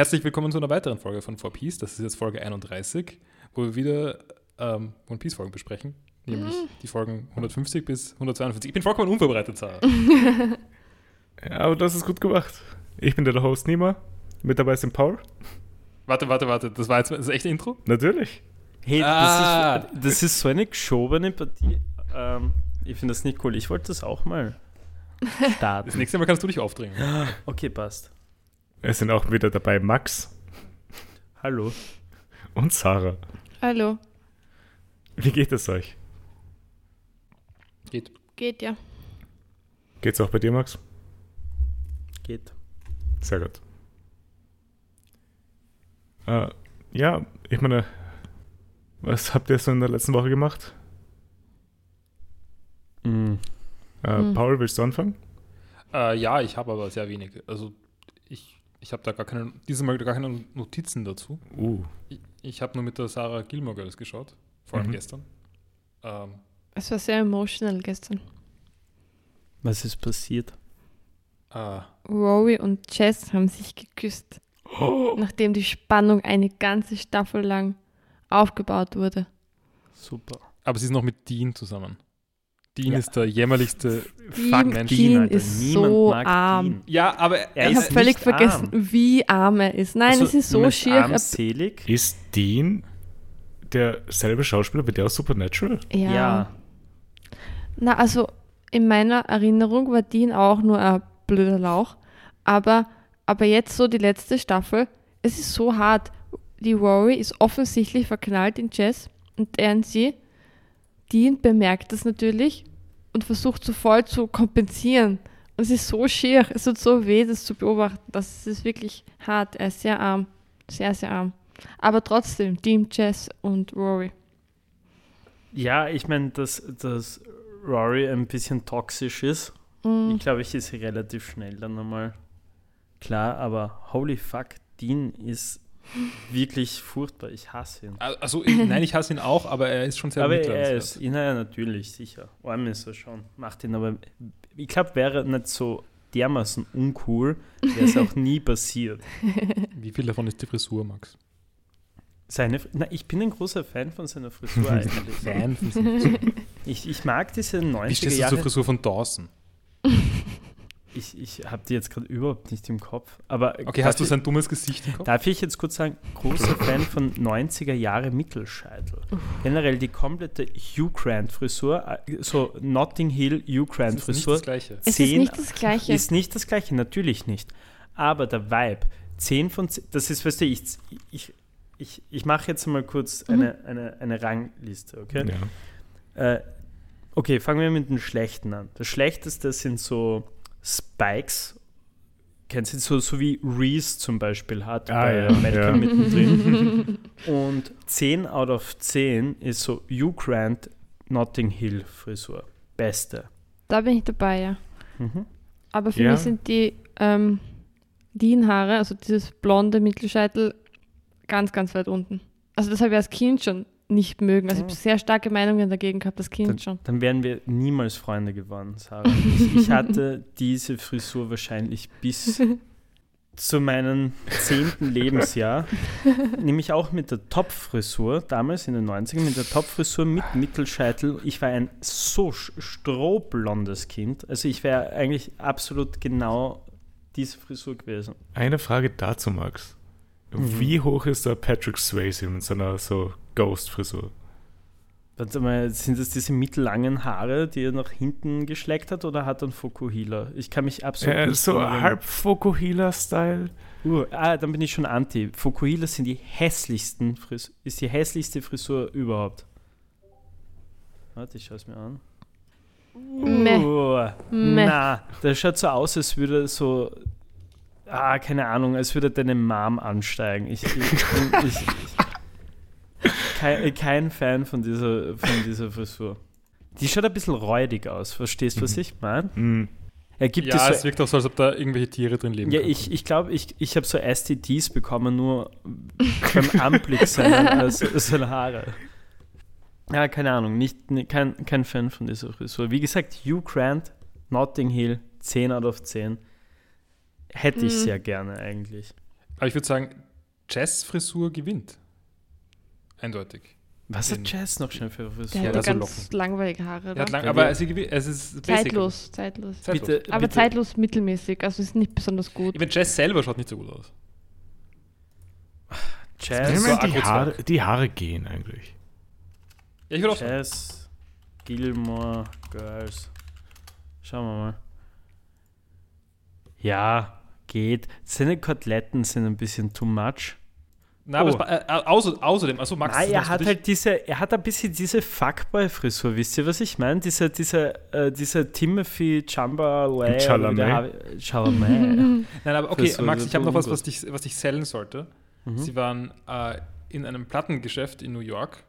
Herzlich willkommen zu einer weiteren Folge von 4Piece. Das ist jetzt Folge 31, wo wir wieder ähm, One Piece Folgen besprechen. Nämlich Mhm. die Folgen 150 bis 152. Ich bin vollkommen unvorbereitet, Sarah. Ja, aber das ist gut gemacht. Ich bin der Host Nima. Mit dabei ist Paul. warte, warte, warte. Das war jetzt das echte Intro? Natürlich. Hey, Ah. das, ist, das ist so eine geschobene Partie. Ähm, ich finde das nicht cool. Ich wollte das auch mal Das starten. nächste Mal kannst du dich aufdrängen. Okay, passt. Es sind auch wieder dabei Max Hallo. und Sarah. Hallo. Wie geht es euch? Geht. Geht ja. Geht's auch bei dir, Max? Geht. Sehr gut. Äh, ja, ich meine, was habt ihr so in der letzten Woche gemacht? Mm. Äh, Hm. Paul, willst du anfangen? Äh, ja, ich habe aber sehr wenig. Also ich, ich habe da gar keine, dieses Mal gar keine Notizen dazu. Uh, Ich, ich habe nur mit der Sarah Gilmore Girls geschaut. Vor allem Mhm. gestern. Ähm, Es war sehr emotional gestern. Was ist passiert? äh, Rory und Jess haben sich geküsst, nachdem die Spannung eine ganze Staffel lang aufgebaut wurde. Super. aber sie ist noch mit Dean zusammen. Dean Ja. ist der jämmerlichste Dean, Fuck-Mensch. Dean Alter. ist Niemand so arm. Dean. Ja, aber Er Ich ist habe völlig vergessen, arm. wie arm er ist. Nein, Also, es ist so schier. Er- Armselig? ist Dean derselbe Schauspieler wie der aus Supernatural? Ja. Ja. Na, also in meiner Erinnerung war Dean auch nur ein blöder Lauch. Aber, aber jetzt so die letzte Staffel, es ist so hart. Die Rory ist offensichtlich verknallt in Jess und er in sie. Dean bemerkt das natürlich und versucht so voll zu kompensieren. Und es ist so schier, es tut so weh, das zu beobachten. Das ist wirklich hart. Er ist sehr arm. Sehr, sehr arm. Aber trotzdem, Dean, Jess und Rory. Ja, ich meine, dass, dass Rory ein bisschen toxisch ist, Mm. ich glaube, ich ist relativ schnell dann nochmal klar, aber holy fuck, Dean ist wirklich furchtbar. Ich hasse ihn. Also, ich, nein, ich hasse ihn auch, aber er ist schon sehr aber er ist, ja, natürlich, sicher. Arm ist er schon. Macht ihn aber, ich glaube, wäre nicht so dermaßen uncool, wäre es auch nie passiert. Wie viel davon ist die Frisur, Max? Seine, na, ich bin ein großer Fan von seiner Frisur eigentlich. Fan von seiner Ich, ich mag diese 90er Wie stehst du Jahre. zur Frisur von Dawson? Ich, ich habe die jetzt gerade überhaupt nicht im Kopf. Aber Okay, hast du sein dummes Gesicht im Kopf? Darf ich jetzt kurz sagen, großer Fan von 90er Jahre Mittelscheitel. Generell die komplette Hugh Grant Frisur, äh, so Notting Hill Hugh Grant Das ist nicht Frisur, das Gleiche. Es ist nicht das Gleiche. ist nicht das gleiche, natürlich nicht. Aber der Vibe, 10 von 10, das ist, weißt du, ich, ich, ich, ich mache jetzt mal kurz Mhm. eine, eine, eine Rangliste, okay? Ja. Äh, okay, fangen wir mit den schlechten an. Das schlechteste sind so Spikes. Kennst du so, so wie Reese zum Beispiel hat Ah, bei ja, Malcolm ja. mittendrin. Und 10 out of 10 ist so Hugh Grant Notting Hill Frisur. Beste. Da bin ich dabei, ja. Mhm. Aber für Ja. mich sind die ähm, Dean-Haare, also dieses blonde Mittelscheitel, ganz, ganz weit unten. Also das habe ich als Kind schon nicht mögen. Also ich habe sehr starke Meinungen dagegen gehabt, das Kind Dann, schon. dann wären wir niemals Freunde geworden, Sarah. Ich, ich hatte diese Frisur wahrscheinlich bis zu meinem zehnten Lebensjahr, nämlich auch mit der Top-Frisur, damals in den 90ern, mit der Top-Frisur mit Mittelscheitel. Ich war ein so strohblondes Kind. Also ich wäre eigentlich absolut genau diese Frisur gewesen. Eine Frage dazu, Max. Mhm. Wie hoch ist der Patrick Swayze mit seiner so Ghost-Frisur? Warte mal, sind das diese mittellangen Haare, die er nach hinten geschleckt hat, oder hat er einen Fokuhila? Ich kann mich absolut Äh, nicht so halb Fokuhila-Style. Uh, ah, dann bin ich schon anti. Fokuhila sind die hässlichsten Fris ist die hässlichste Frisur überhaupt. Warte, ich schaue es mir an. Meh. Uh, Meh. na, das schaut so aus, als würde so, ah, keine Ahnung, als würde deine Mom ansteigen. Ich, ich, ich, ich, ich kein, kein Fan von dieser, von dieser Frisur. Die schaut ein bisschen räudig aus, verstehst du, was Mhm. ich meine? Mm. Er gibt ja, es so es wirkt auch so, als ob da irgendwelche Tiere drin leben. Ja, könnten. ich, ich glaube, ich, ich habe so STDs bekommen, nur beim Anblick seiner, seiner Haare. Ja, keine Ahnung, nicht, ne- kein, kein Fan von dieser Frisur. Wie gesagt, Hugh Grant, Notting Hill, 10 out of 10. Hätte ich Mhm. sehr gerne eigentlich. Aber ich würde sagen, Jazz-Frisur gewinnt. Eindeutig. Was hat Jazz noch schnell für Der Frisur? Ja, hat das ja so ganz Locken. langweilige Haare. Er hat lang, aber es ist, es ist basic. zeitlos, zeitlos. Zeitlos. Bitte, Aber bitte. zeitlos mittelmäßig, also ist nicht besonders gut. Ich meine, Jazz selber schaut nicht so gut aus. Jazz, meine, die. Haare, die Haare gehen eigentlich. Ja, ich würde auch sagen. Jazz, Gilmore Girls. Schauen wir mal. Ja, geht. Seine Koteletten sind ein bisschen too much. Na, aber Oh. es, ba- äh, außer, außerdem, also Max, Nein, das er hat halt diese, er hat ein bisschen diese Fuckboy-Frisur, wisst ihr, was ich meine? Dieser, dieser, äh, dieser Timothy Chalamet. Chalamet. Chalamet. Nein, aber okay, Frisur, Max, ich habe noch was, was dich, was dich sellen sollte. Mhm. Sie waren äh, in einem Plattengeschäft in New York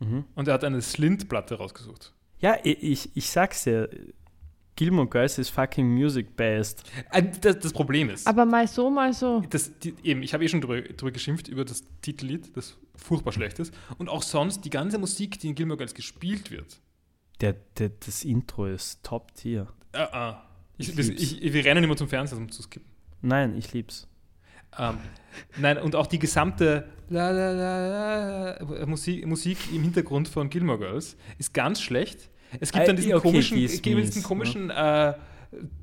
Mhm. und er hat eine Slint-Platte rausgesucht. Ja, ich, ich, ich sag's dir. Gilmore Girls ist fucking music based. Äh, das, das Problem ist, Aber mal so, mal so. das, die, eben, ich habe eh schon drüber, drüber geschimpft, über das Titellied, das furchtbar schlecht ist. Und auch sonst die ganze Musik, die in Gilmore Girls gespielt wird. Der, der, das Intro ist top tier. Äh, äh. Ich, Ich ich, wir rennen immer zum Fernseher, um zu skippen. Nein, ich lieb's. Ähm, nein, und auch die gesamte la, la, la, la, Musik, Musik im Hintergrund von Gilmore Girls ist ganz schlecht. Es gibt dann diesen okay, komischen, die diesen komischen äh,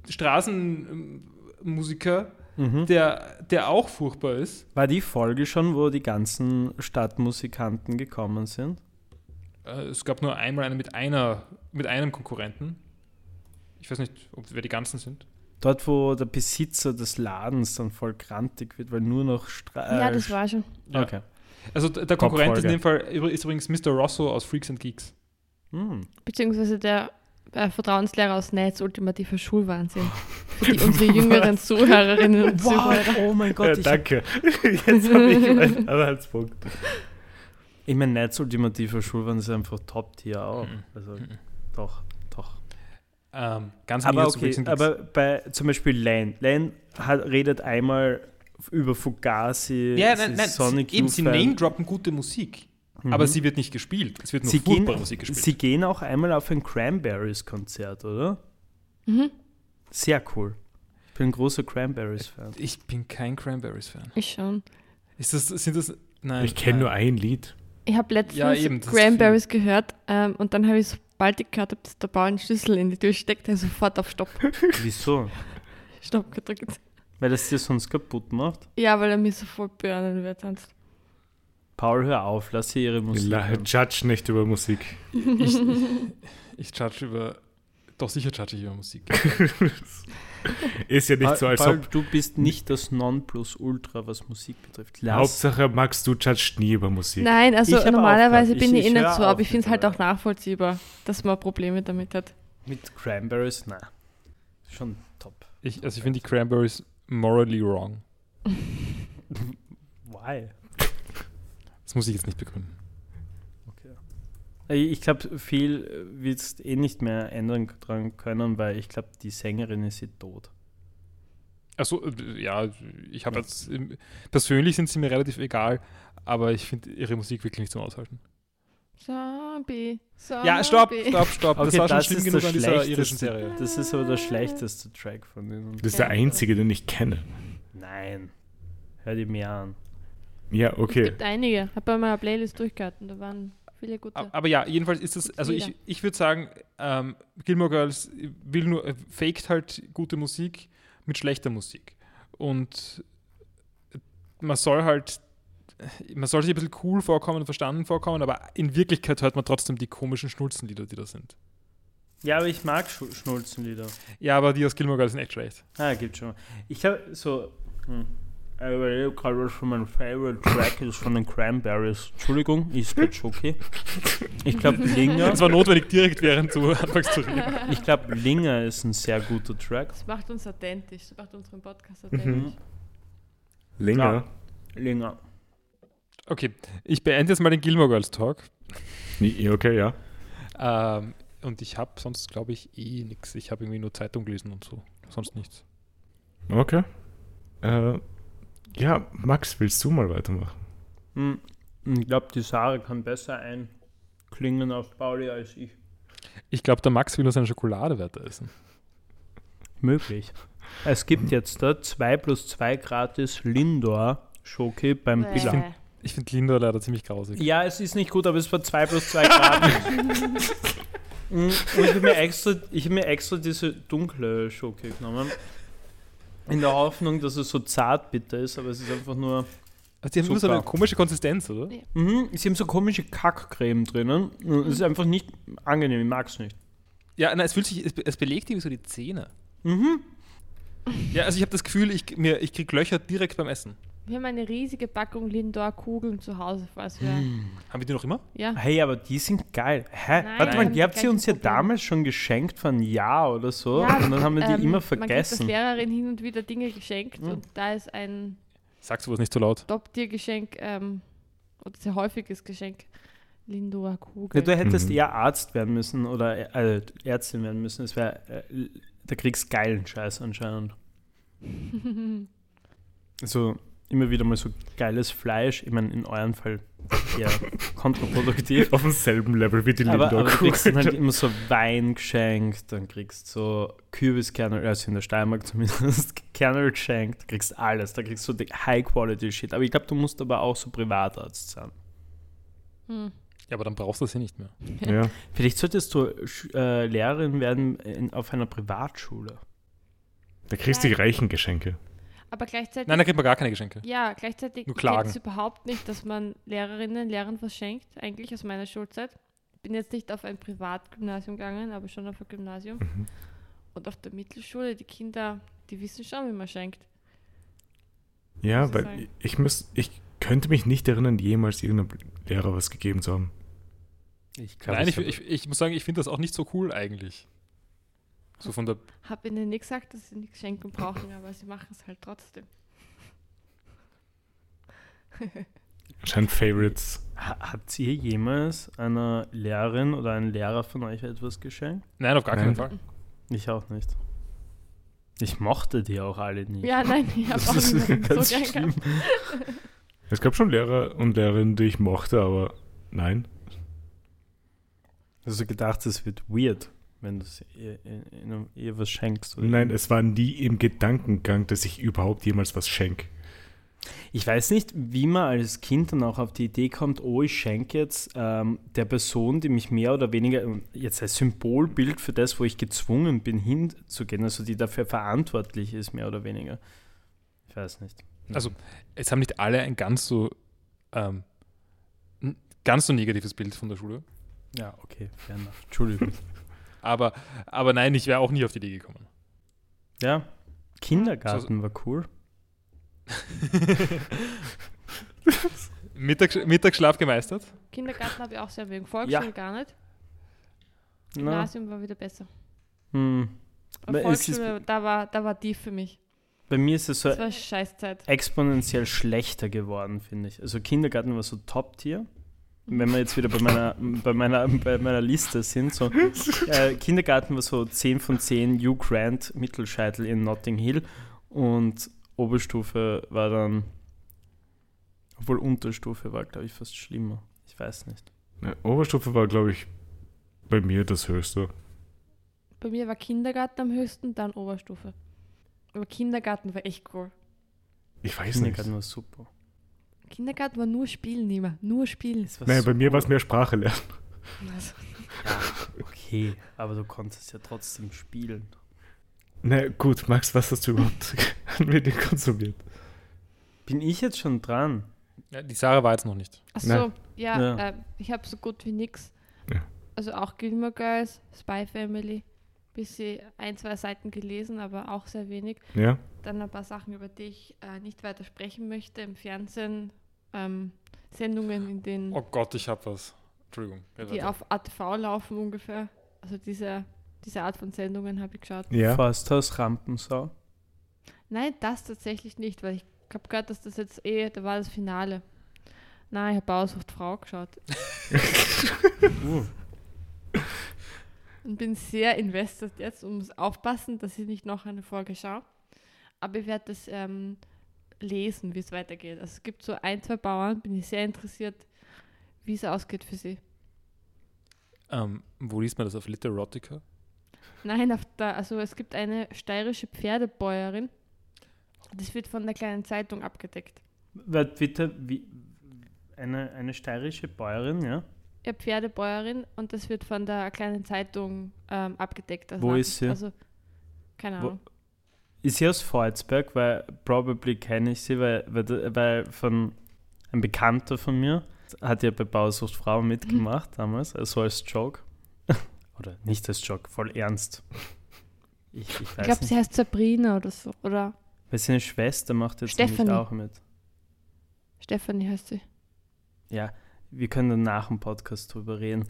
Straßenmusiker, Mhm. der, der auch furchtbar ist. War die Folge schon, wo die ganzen Stadtmusikanten gekommen sind? Äh, es gab nur einmal eine mit einer, mit einem Konkurrenten. Ich weiß nicht, ob, wer die ganzen sind. Dort, wo der Besitzer des Ladens dann voll grantig wird, weil nur noch Stra Ja, äh, das war schon. Ja. Okay. Also der Konkurrent ist in dem Fall ist übrigens Mr. Rosso aus Freaks and Geeks. Hm. Beziehungsweise der äh, Vertrauenslehrer aus Netz, ultimativer Schulwahnsinn. Für die, unsere jüngeren Zuhörerinnen und Zuhörer. Oh mein Gott, Ja, danke. Jetzt habe ich meinen Anhaltspunkt. ich mein Netz ultimativer Schulwahn ist einfach Top-Tier auch. Mhm. Also, Mhm. doch, doch. Ähm, ganz Aber okay, aber bei zum Beispiel Lane. Lane hat, redet einmal über Fugazi, Ja, nein, nein, Sonic sie, eben, sie name-droppen gute Musik, Mhm. aber sie wird nicht gespielt. Es wird nur sie gehen, furchtbare Musik gespielt. sie gehen auch einmal auf ein Cranberries-Konzert, oder? Mhm. Sehr cool. Ich bin ein großer Cranberries-Fan. ich bin kein Cranberries-Fan. Ich schon. Ist das, sind das, nein. Ich kenne nur ein Lied. Ich habe letztens Ja, eben, Cranberries gehört ähm, und dann habe ich, sobald ich gehört habe, dass der Bauer einen Schlüssel in die Tür steckt, habe sofort auf Stopp, Wieso? Stopp gedrückt. Weil das dir sonst kaputt macht? Ja, weil er mich so voll burnen wird sonst. Paul, hör auf, lass sie ihre Musik. La-. Judge nicht über Musik. Ich, ich judge über, doch sicher judge ich über Musik. Ist ja nicht Paul, so, als Paul, ob. du bist nicht das Nonplusultra, was Musik betrifft. Lass. Hauptsache, Max, du judgst nie über Musik. Nein, also normalerweise bin Ich- ich, eh ich nicht hör so, aber ich finde es halt auch nachvollziehbar, dass man Probleme damit hat. Mit Cranberries? Nein. Schon top. Ich, also ich finde die Cranberries morally wrong. Why? Das muss ich jetzt nicht begründen. Okay. Ich glaube, viel wird eh nicht mehr ändern dran können, weil ich glaube, die Sängerin ist eh tot. Äh, ja, ich habe jetzt, persönlich sind sie mir relativ egal, aber ich finde ihre Musik wirklich nicht zum Aushalten. Zombie, Zombie. Ja, stopp, stopp, stopp. das Okay, war schon das schlimm ist genug der an dieser schlechteste- irischen Serie. Das ist aber der schlechteste Track von denen. Das ist der einzige, den ich kenne. Nein. Hör dir mehr an. Ja, Es okay. gibt einige. Ich habe bei meiner Playlist durchgehört und da waren viele gute. Aber ja, jedenfalls ist das, also ich, ich würde sagen, ähm, Gilmore Girls will nur, äh, faked halt gute Musik mit schlechter Musik. Und man soll halt, man soll sich ein bisschen cool vorkommen und verstanden vorkommen, aber in Wirklichkeit hört man trotzdem die komischen Schnulzenlieder, die da sind. Ja, aber ich mag Sch Schnulzenlieder. Ja, aber die aus Gilmore Girls sind echt schlecht. Ah, gibt schon. Ich glaube, so. Hm. Ich überlege gerade, was für mein Favorite Track ist von den Cranberries. Entschuldigung, ist gerade schon okay. Ich glaube, Linger. Es war notwendig, direkt während du anfängst zu reden. Ich glaube, Linger ist ein sehr guter Track. Das macht uns authentisch. Das macht unseren Podcast Mhm. authentisch. Länger. Linger. Okay, ich beende jetzt mal den Gilmore Girls Talk. Ja, Okay, ja. Ähm, und ich habe sonst, glaube ich, eh nichts. Ich habe irgendwie nur Zeitung gelesen und so. Sonst nichts. Okay. Äh, ja, Max, willst du mal weitermachen? Hm. Ich glaube, die Sarah kann besser einklingen auf Pauli als ich. Ich glaube, der Max will nur seine Schokolade weiter essen. Möglich. Es gibt jetzt da 2 plus 2 gratis Lindor Schoki beim Bäh. Billa. Ich finde Linda leider ziemlich grausig. Ja, es ist nicht gut, aber es war 2 plus 2 Grad. Mm, Und ich habe mir, extra- ich hab mir extra diese dunkle Schoki genommen. In der Hoffnung, dass es so zart bitter ist, aber es ist einfach nur. Also die haben nur so eine komische Konsistenz, oder? Ja. Mhm, sie haben so komische Kackcreme drinnen. Und Es ist einfach nicht angenehm, ich mag es nicht. Ja, nein, es fühlt sich, es, es belegt irgendwie so die Zähne. Mhm. Ja, also ich habe das Gefühl, ich, mir, ich krieg Löcher direkt beim Essen. Wir haben eine riesige Packung Lindor-Kugeln zu Hause, falls wir. Hm. Haben wir die noch immer? Ja. Hey, aber die sind geil. Hä? Nein, Warte mal, ihr habt sie uns ja damals schon geschenkt von ein Jahr oder so. Ja, und dann haben wir die ähm, immer Man gibt als vergessen. Lehrerin hin und wieder Dinge geschenkt Mhm. und da ist ein Sagst du was nicht so laut? Top-Tier-Geschenk ähm, oder sehr häufiges Geschenk. Lindor Ja, Kugel. du hättest Mhm. eher Arzt werden müssen oder äh, Ärztin werden müssen. Es wäre, äh, da kriegst geilen Scheiß anscheinend. Also immer wieder mal so geiles Fleisch. Ich meine, in eurem Fall eher kontraproduktiv. Auf demselben Level wie die aber, Lindor. aber du kriegst dann halt immer so Wein geschenkt, dann kriegst so Kürbiskernel, also in der Steiermark zumindest, Kernel geschenkt, du kriegst alles, da kriegst du die High-Quality-Shit. Aber ich glaube, du musst aber auch so Privatarzt sein. Hm. Ja, aber dann brauchst du das ja nicht mehr. ja. Vielleicht solltest du äh, Lehrerin werden in, auf einer Privatschule. Da kriegst du die reichen Geschenke. Aber gleichzeitig. Nein, da kriegt man gar keine Geschenke. ja, gleichzeitig geht es überhaupt nicht, dass man Lehrerinnen, Lehrern was schenkt, eigentlich aus meiner Schulzeit. Ich bin jetzt nicht auf ein Privatgymnasium gegangen, aber schon auf ein Gymnasium. Mhm. Und auf der Mittelschule, die Kinder, die wissen schon, wie man schenkt. Ja, Muss ich weil sagen. ich muss, ich könnte mich nicht erinnern, jemals irgendeinem Lehrer was gegeben zu haben. Ich Nein, ich, ich, ich muss sagen, ich finde das auch nicht so cool eigentlich. So von der. Hab ihnen nicht gesagt, dass sie nichts schenken brauchen, aber sie machen es halt trotzdem. Anscheinend Favorites. Ha- Habt ihr jemals einer Lehrerin oder einem Lehrer von euch etwas geschenkt? Nein, auf gar Nein. keinen Fall. Ich auch nicht. Ich mochte die auch alle nicht. Ja, nein, ich habe auch ganz so gern gehabt. Es gab schon Lehrer und Lehrerinnen, die ich mochte, aber nein. Also gedacht, es wird weird, wenn du ihr, ihr, was schenkst. oder? Nein, es war nie im Gedankengang, dass ich überhaupt jemals was schenke. Ich weiß nicht, wie man als Kind dann auch auf die Idee kommt, oh, ich schenke jetzt ähm, der Person, die mich mehr oder weniger ähm, jetzt als Symbolbild für das, wo ich gezwungen bin, hinzugehen, also die dafür verantwortlich ist, mehr oder weniger. Ich weiß nicht. Also, es haben nicht alle ein ganz so. Ähm, ganz so negatives Bild von der Schule. Ja, okay, fair enough. Entschuldigung. Aber, aber nein, ich wäre auch nie auf die Idee gekommen. ja, Kindergarten war cool. Mittags, Mittagsschlaf gemeistert? Kindergarten habe ich auch sehr wegen. Volksschule gar nicht. Na, Gymnasium war wieder besser. hm. Ist- Volksschule, da war, da war tief für mich. Bei mir ist es so Das war Scheißzeit. exponentiell schlechter geworden, finde ich. Also Kindergarten war so Top-Tier. Wenn wir jetzt wieder bei meiner, bei meiner, bei meiner Liste sind, so äh, Kindergarten war so 10 von 10 Hugh Grant Mittelscheitel in Notting Hill und Oberstufe war dann, obwohl Unterstufe war, glaube ich, fast schlimmer. Ich weiß nicht. Ne, Oberstufe war, glaube ich, bei mir das Höchste. Bei mir war Kindergarten am höchsten, dann Oberstufe. Aber Kindergarten war echt cool. Ich weiß nicht. Kindergarten war super. Kindergarten war nur Spielen immer. Nur Spielen. Nein, so bei mir war es mehr Sprache lernen. Also, Ja, okay, aber du konntest ja trotzdem spielen. Na gut, Max, was hast du überhaupt an Medien konsumiert? Bin ich jetzt schon dran? Ja, die Sarah war jetzt noch nicht. Ach so, ja, Ja. Äh, ich habe so gut wie nix. Ja. Also auch Gilmore Girls, Spy Family, bisschen ein, zwei Seiten gelesen, aber auch sehr wenig. Ja? Dann ein paar Sachen, über die ich äh, nicht weiter sprechen möchte. Im Fernsehen ähm, Sendungen, in denen Oh Gott, ich hab was. Entschuldigung. Red die auf ATV laufen ungefähr. Also diese, diese Art von Sendungen habe ich geschaut. Ja. Forsthaus Rampensau. Nein, das tatsächlich nicht, weil ich habe gehört, dass das jetzt eh, da war das Finale. Nein, ich habe Bauersucht Frau geschaut Uh, und bin sehr invested jetzt und muss aufpassen, dass ich nicht noch eine Folge schaue. Aber ich werde das ähm, lesen, wie es weitergeht. Also es gibt so ein, zwei Bauern, bin ich sehr interessiert, wie es ausgeht für sie. Ähm, wo liest man das auf Literotica? Nein, auf der, also es gibt eine steirische Pferdebäuerin. Das wird von der kleinen Zeitung abgedeckt. Bitte, wie, eine, eine steirische Bäuerin, ja? Ja, Pferdebäuerin und das wird von der kleinen Zeitung ähm, abgedeckt. als Wo Nachricht. ist sie? Also, keine Wo- Ahnung. Ist sie aus Volzberg? Weil probably kenne ich sie, weil, weil, weil von ein Bekannter von mir hat ja bei Bauersucht Frau mitgemacht damals, also als Joke. Oder nicht als Joke, voll ernst. Ich, ich Ich glaube, sie heißt Sabrina oder so. Oder Weil seine Schwester macht jetzt nämlich Stephanie. auch mit. Stephanie heißt sie. Ja, wir können dann nach dem Podcast drüber reden.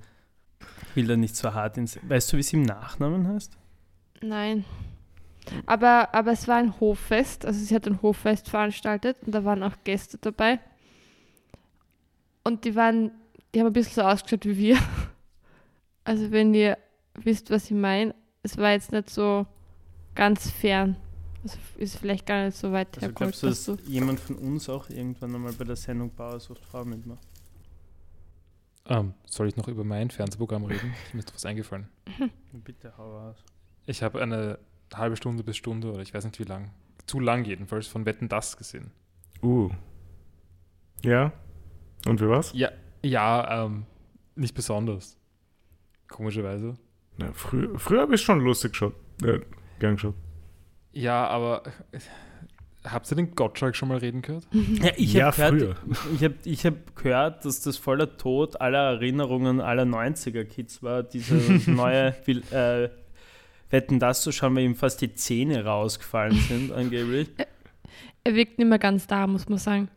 Ich will da nicht so hart ins. Weißt du, wie sie im Nachnamen heißt? Nein. Aber, aber es war ein Hoffest, also sie hat ein Hoffest veranstaltet und da waren auch Gäste dabei. Und die waren, die haben ein bisschen so ausgeschaut wie wir. Also wenn ihr wisst, was ich meine, es war jetzt nicht so ganz fern. Also ist vielleicht gar nicht so weit Also hergeholt, glaubst du, dass dass du. jemand von uns auch irgendwann einmal bei der Sendung Bauersucht Frau mitmacht? Ähm, soll ich noch über mein Fernsehprogramm reden? Mir ist was eingefallen. Bitte hau raus. Ich habe eine halbe Stunde bis Stunde oder ich weiß nicht wie lang, zu lang jedenfalls, von Wetten das gesehen. Uh. Ja? Und wie war's? Ja, ja, ähm, nicht besonders. Komischerweise. Ja, früher früher habe ich schon lustig geschaut. Äh, gern geschaut. Ja, aber äh, habt ihr den Gottschalk schon mal reden gehört? Ja, ich Ja, habe gehört, früher. ich hab, ich hab gehört, dass das voller Tod aller Erinnerungen aller 90er-Kids war, diese neue äh, Wetten das zu schauen, weil ihm fast die Zähne rausgefallen sind, angeblich. Er wirkt nicht mehr ganz da, muss man sagen.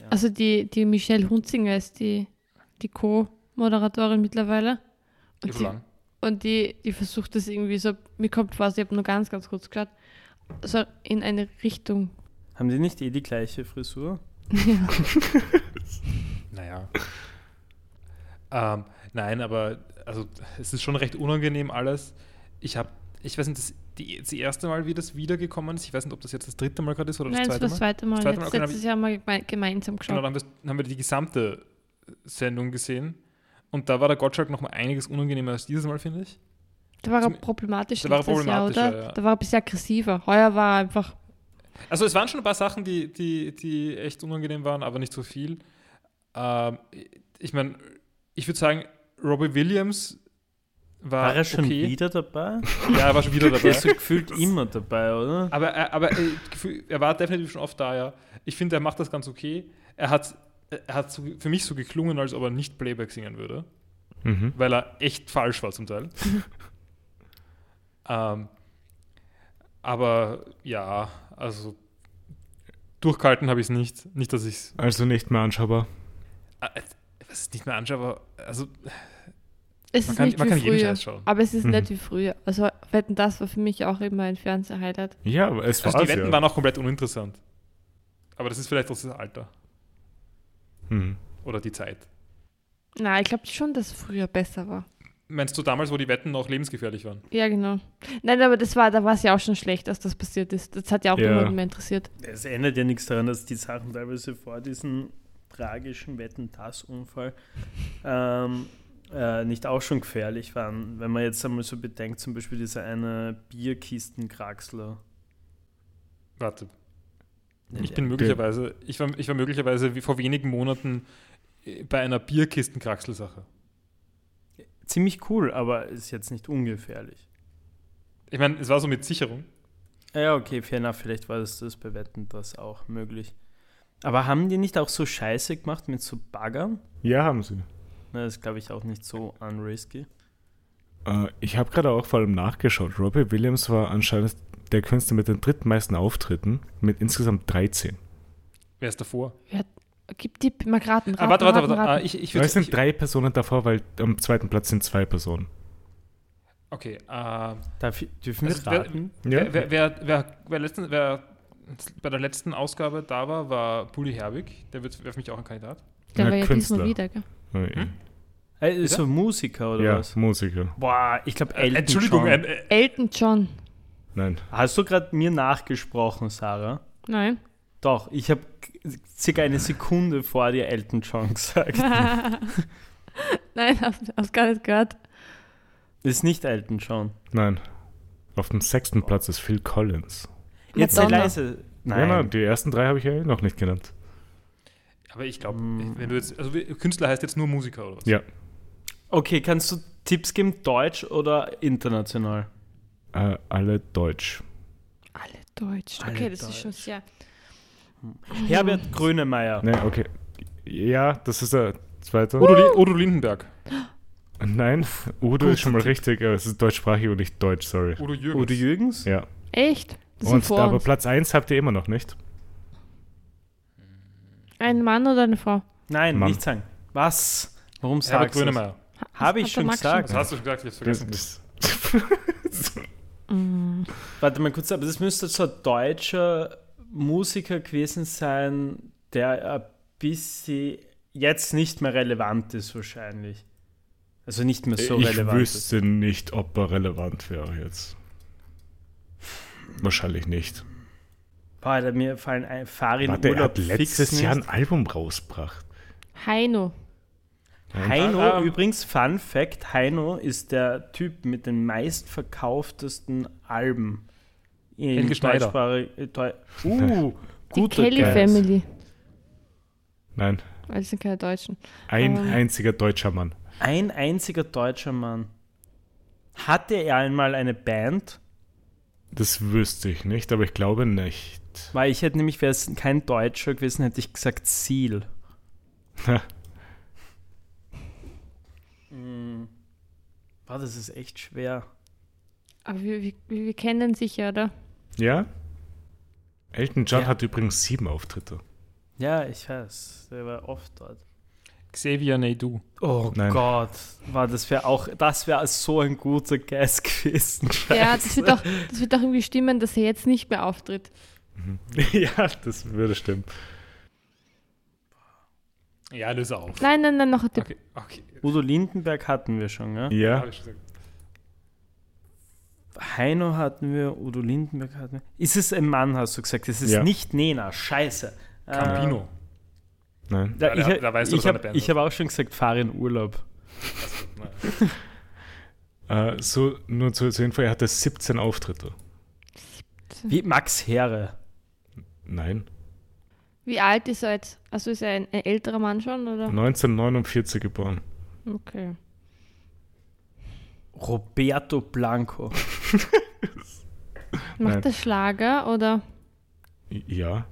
Ja. Also die, die Michelle Hunzinger ist die, die Co-Moderatorin mittlerweile. Und die, und die, die versucht das irgendwie so, mir kommt vor, ich habe nur ganz, ganz kurz geschaut, so in eine Richtung. Haben die nicht eh die gleiche Frisur? Ja. Naja. ähm, nein, aber also es ist schon recht unangenehm alles. Ich habe, ich weiß nicht, das, die, das erste Mal, wie das wiedergekommen ist, ich weiß nicht, ob das jetzt das dritte Mal gerade ist oder Nein, das das war zweite das Mal. zweite Mal. Zweite Mal, Letzt- okay, letztes Jahr haben wir geme gemeinsam Genau, geschaut. dann haben, wir, dann haben wir die gesamte Sendung gesehen. Und da war der Gottschalk noch mal einiges unangenehmer als dieses Mal, finde ich. Da war er problematisch da war er letztes Jahr, problematischer, oder? ja. Da war er ein bisschen aggressiver. Heuer war er einfach, Also es waren schon ein paar Sachen, die, die, die echt unangenehm waren, aber nicht so viel. Ähm, ich meine, ich würde sagen, Robbie Williams war, War er schon okay. wieder dabei? Ja, er war schon wieder Der dabei. ist so gefühlt immer dabei, oder? aber er, aber äh, er war definitiv schon oft da, ja. Ich finde, er macht das ganz okay. Er hat, er hat so, für mich so geklungen, als ob er nicht Playback singen würde, Mhm. weil er echt falsch war zum Teil. ähm, aber ja, also durchgehalten habe ich es nicht. Nicht, dass ich es Also nicht mehr anschaubar. Äh, was ist nicht mehr anschaue, aber also es Man ist kann- nicht man wie kann jeden früher. Scheiß schauen. Aber es ist Mhm. nicht wie früher. Also Wetten, das war für mich auch immer ein Fernseh-Highlight. Ja, aber es war Also die Wetten ja. waren auch komplett uninteressant. Aber das ist vielleicht auch das Alter Mhm. oder die Zeit. Na, ich glaube schon, dass es früher besser war. Meinst du damals, wo die Wetten noch lebensgefährlich waren? Ja, genau. Nein, aber das war, da war es ja auch schon schlecht, dass das passiert ist. Das hat ja auch Ja. niemanden mehr interessiert. Es ändert ja nichts daran, dass die Sachen teilweise vor diesem tragischen Wetten-Das-Unfall ähm, äh, nicht auch schon gefährlich waren. Wenn man jetzt einmal so bedenkt, zum Beispiel dieser eine Bierkisten-Kraxler. Warte. Ich bin möglicherweise, ich war, ich war möglicherweise wie vor wenigen Monaten äh, bei einer Bierkistenkraxel-Sache. Ziemlich cool, aber ist jetzt nicht ungefährlich. Ich meine, es war so mit Sicherung. Ja, okay, fair enough. Vielleicht war das, das bei Wetten das auch möglich. Aber haben die nicht auch so Scheiße gemacht mit so Baggern? Ja, haben sie. Na, das ist, glaube ich, auch nicht so unrisky. Äh, ich habe gerade auch vor allem nachgeschaut. Robbie Williams war anscheinend der Künstler mit den drittmeisten Auftritten, mit insgesamt 13. Wer ist davor? Gib die mal raten, raten, ah, warte, warte, raten, warte. raten. Ah, ich, ich es sind ich, drei Personen davor, weil am zweiten Platz sind zwei Personen. Okay, äh, Darf ich, dürfen wir Also, wer- raten? Wer, wer, wer, wer, wer, letzten, wer bei der letzten Ausgabe da war, war Bully Herbig. Der wird für mich auch ein Kandidat. Der Ja, war ja Künstler. diesmal wieder, gell? Äh, Hm? Äh, so Musiker oder Ja, was? Musiker. Boah, ich glaube Elton Entschuldigung, John. ein, äh, Elton John. Nein. Hast du gerade mir nachgesprochen, Sarah? Nein. Doch, ich habe circa eine Sekunde vor dir Elton John gesagt. Nein, hast, hast gar nicht gehört. ist nicht Elton John. Nein. Auf dem sechsten Platz ist Phil Collins. Jetzt sei leise. Ja, na, Nein. die ersten drei habe ich ja eh noch nicht genannt. Aber ich glaube, Mm. wenn du jetzt, also wie- Künstler heißt jetzt nur Musiker oder was? Ja. Okay, kannst du Tipps geben, deutsch oder international? Äh, alle Deutsch. Alle Deutsch. Alle Okay, das ist schon Deutsch. sehr. Herbert Grönemeyer. Ne, okay. Ja, das ist der zweite. Udo, Li- Udo Lindenberg. Nein, Udo Gut. ist schon mal richtig, aber es ist deutschsprachig und nicht deutsch, sorry. Udo Jürgens. Udo Jürgens? Ja. Echt? Das sind Und, vor aber uns. Platz 1 habt ihr immer noch nicht. Ein Mann oder eine Frau? Nein, Mann. nicht sagen. Was? Warum Herbert sagst du das? Grönemeyer. Habe ich schon gesagt. Was hast du schon gesagt? Ich hab's Das, vergessen. das, Mm. Warte mal kurz, aber das müsste so ein deutscher Musiker gewesen sein, der ein bisschen jetzt nicht mehr relevant ist wahrscheinlich. Also nicht mehr so ich relevant ist. wüsste nicht, ob er relevant wäre jetzt. Wahrscheinlich nicht. Boah, da mir fallen ein Farin Warte, er Urlaub hat letztes Jahr ein Album rausgebracht. Heino. Heino, Ah, ähm. übrigens, Fun Fact: Heino ist der Typ mit den meistverkauftesten Alben in Helge Schneider. äh, uh, Die Kelly Guess. Family. Nein, Weil es sind keine Deutschen. ein Ähm. einziger deutscher Mann. Ein einziger deutscher Mann. Hatte er einmal eine Band? Das wüsste ich nicht, aber ich glaube nicht. Weil ich hätte nämlich, wäre es kein Deutscher gewesen, hätte ich gesagt Seal. mm. Boah, das ist echt schwer. Aber wir, wir, wir kennen sich ja, oder? Ja? Elton John Ja. hat übrigens sieben Auftritte. Ja, ich weiß. Der war oft dort. Xavier Naidoo. Oh Nein. Gott, war das wäre auch, das wäre so ein guter Guess gewesen. Ja, das wird, auch, das wird auch irgendwie stimmen, dass er jetzt nicht mehr auftritt. ja, das würde stimmen. Ja, löse auf. Nein, nein, nein, noch ein Tipp. Okay, okay. Udo Lindenberg hatten wir schon, ja? Ja, Hab ich schon gesagt. Heino hatten wir, Udo Lindenberg hatten wir. Ist es ein Mann, hast du gesagt? Es ist Ja. nicht Nena, scheiße. Campino. nein. Da, ich da- da weißt du, ich habe hab auch schon gesagt, fahr in Urlaub. Also, Äh, so, nur zur, zur Info, er hatte 17 Auftritte. Wie Max Herre. Nein. Wie alt ist er jetzt? Also ist er ein, ein älterer Mann schon, oder? 1949 geboren. Okay. Roberto Blanco. Macht Nein. er Schlager oder Ja.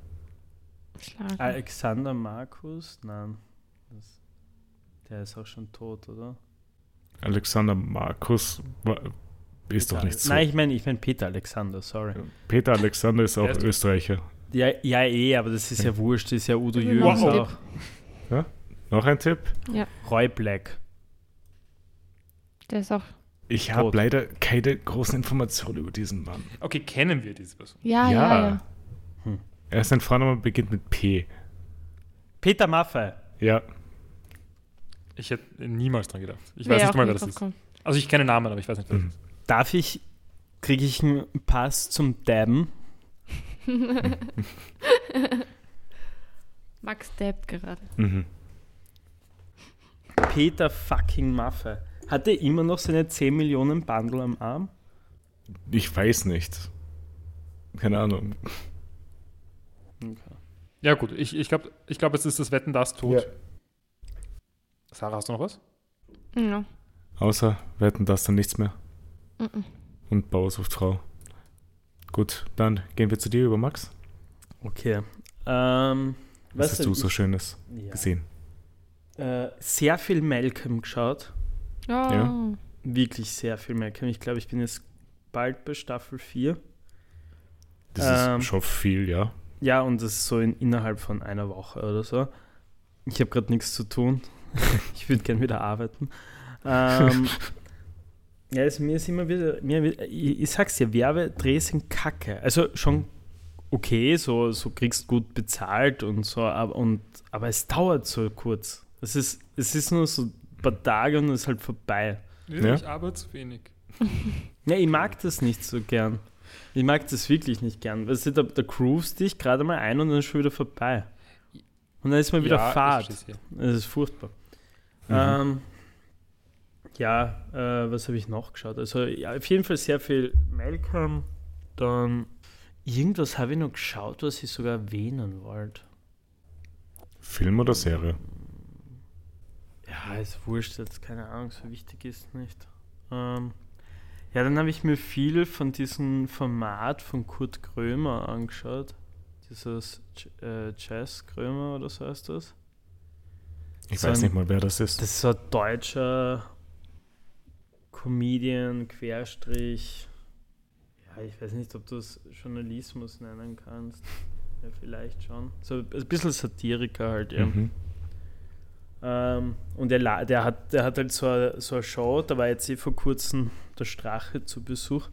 Schlager? Alexander Markus? Nein. Das, der ist auch schon tot, oder? Alexander Markus ist doch Peter- nicht so. Nein, ich meine ich mein Peter Alexander, sorry. Peter Alexander ist auch ist- Österreicher. Ja, ja, eh, aber das ist ja wurscht, das ist ja Udo Das ist Jürgens noch ein auch. Noch ein Tipp? Roy Black. Der ist auch. Ich habe leider keine großen Informationen über diesen Mann. Okay, kennen wir diese Person? Ja, ja, ja. Er ist ein Vorname beginnt mit P. Peter Maffei. Ja. Ich hätte niemals dran gedacht. Ich Wär weiß nicht mal, wer das ist. Also ich kenne Namen, aber ich weiß nicht, wer das Mhm. ist. Darf ich, kriege ich einen Pass zum Dabben? Max Depp gerade. Mhm. Peter fucking Maffei. Hat er immer noch seine 10 Millionen Bundle am Arm? Ich weiß nicht. Keine Ahnung. Ja gut, ich, ich glaube, ich glaub, es ist das Wetten, das tot. Ja. Sarah, hast du noch was? Ja. Außer wir hätten das dann nichts mehr. Mhm. Und Bauer sucht Frau. Gut, dann gehen wir zu dir über Max. Okay. Ähm, Was hast du so ich- Schönes Ja. gesehen? Äh, sehr viel Malcolm geschaut. Ja. Ja. Wirklich sehr viel Malcolm. Ich glaube, ich bin jetzt bald bei Staffel 4. Das Ähm, ist schon viel, ja. Ja, und das ist so in, innerhalb von einer Woche oder so. Ich habe gerade nichts zu tun. ich würde gern wieder arbeiten. Ähm, ja, also mir ist immer wieder, mir, ich, ich sag's dir, Werbedrehs sind kacke. Also schon okay, so, so kriegst gut bezahlt und so, aber, und, aber es dauert so kurz. Es ist, es ist nur so paar Tage und es ist halt vorbei. Ja. Ich arbeite zu wenig. Ja, ich mag das nicht so gern. Ich mag das wirklich nicht gern. Weißt du, da, da groovst dich gerade mal ein und dann ist schon wieder vorbei. Und dann ist mal wieder Ja, Fahrt. Das ist furchtbar. Mhm. Ähm, ja, äh, was habe ich noch geschaut? Also ja, auf jeden Fall sehr viel Malcolm. Dann irgendwas habe ich noch geschaut, was ich sogar erwähnen wollte. Film oder Serie? Ja, ist wurscht, jetzt keine Ahnung, so wichtig ist nicht. Ähm, ja, dann habe ich mir viel von diesem Format von Kurt Krömer angeschaut. Dieses äh, Jazz Krömer oder so heißt das. Ich So weiß ein- nicht mal, wer das ist. Das ist so ein deutscher Comedian, Querstrich. Ja, ich weiß nicht, ob du es Journalismus nennen kannst. Ja, vielleicht schon. So ein bisschen Satiriker halt, ja. Mhm. Ähm, und der, la- der, hat, der hat halt so eine, so eine Show, da war jetzt eh vor kurzem der Strache zu Besuch.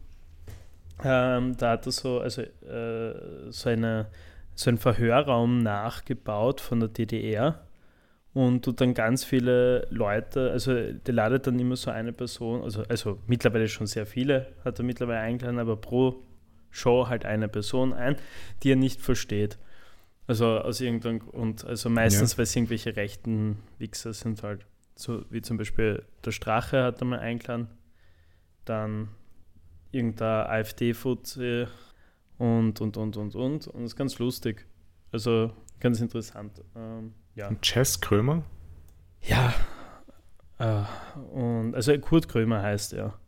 Ähm, da hat er so, also, äh, so, eine, so einen Verhörraum nachgebaut von der DDR und tut dann ganz viele Leute, also der ladet dann immer so eine Person, also, also mittlerweile schon sehr viele, hat er mittlerweile eingeladen, aber pro Show halt eine Person ein, die er nicht versteht. Also aus irgendeinem Grund, also meistens, Ja. weil es irgendwelche rechten Wichser sind halt. So wie zum Beispiel der Strache hat er mal eingeladen, dann irgendein AfD-Fuzzi und, und, und, und, und. Und das ist ganz lustig. Also ganz interessant. Ähm, ja. Und Chess Krömer? Ja. Äh, und, also Kurt Krömer heißt er.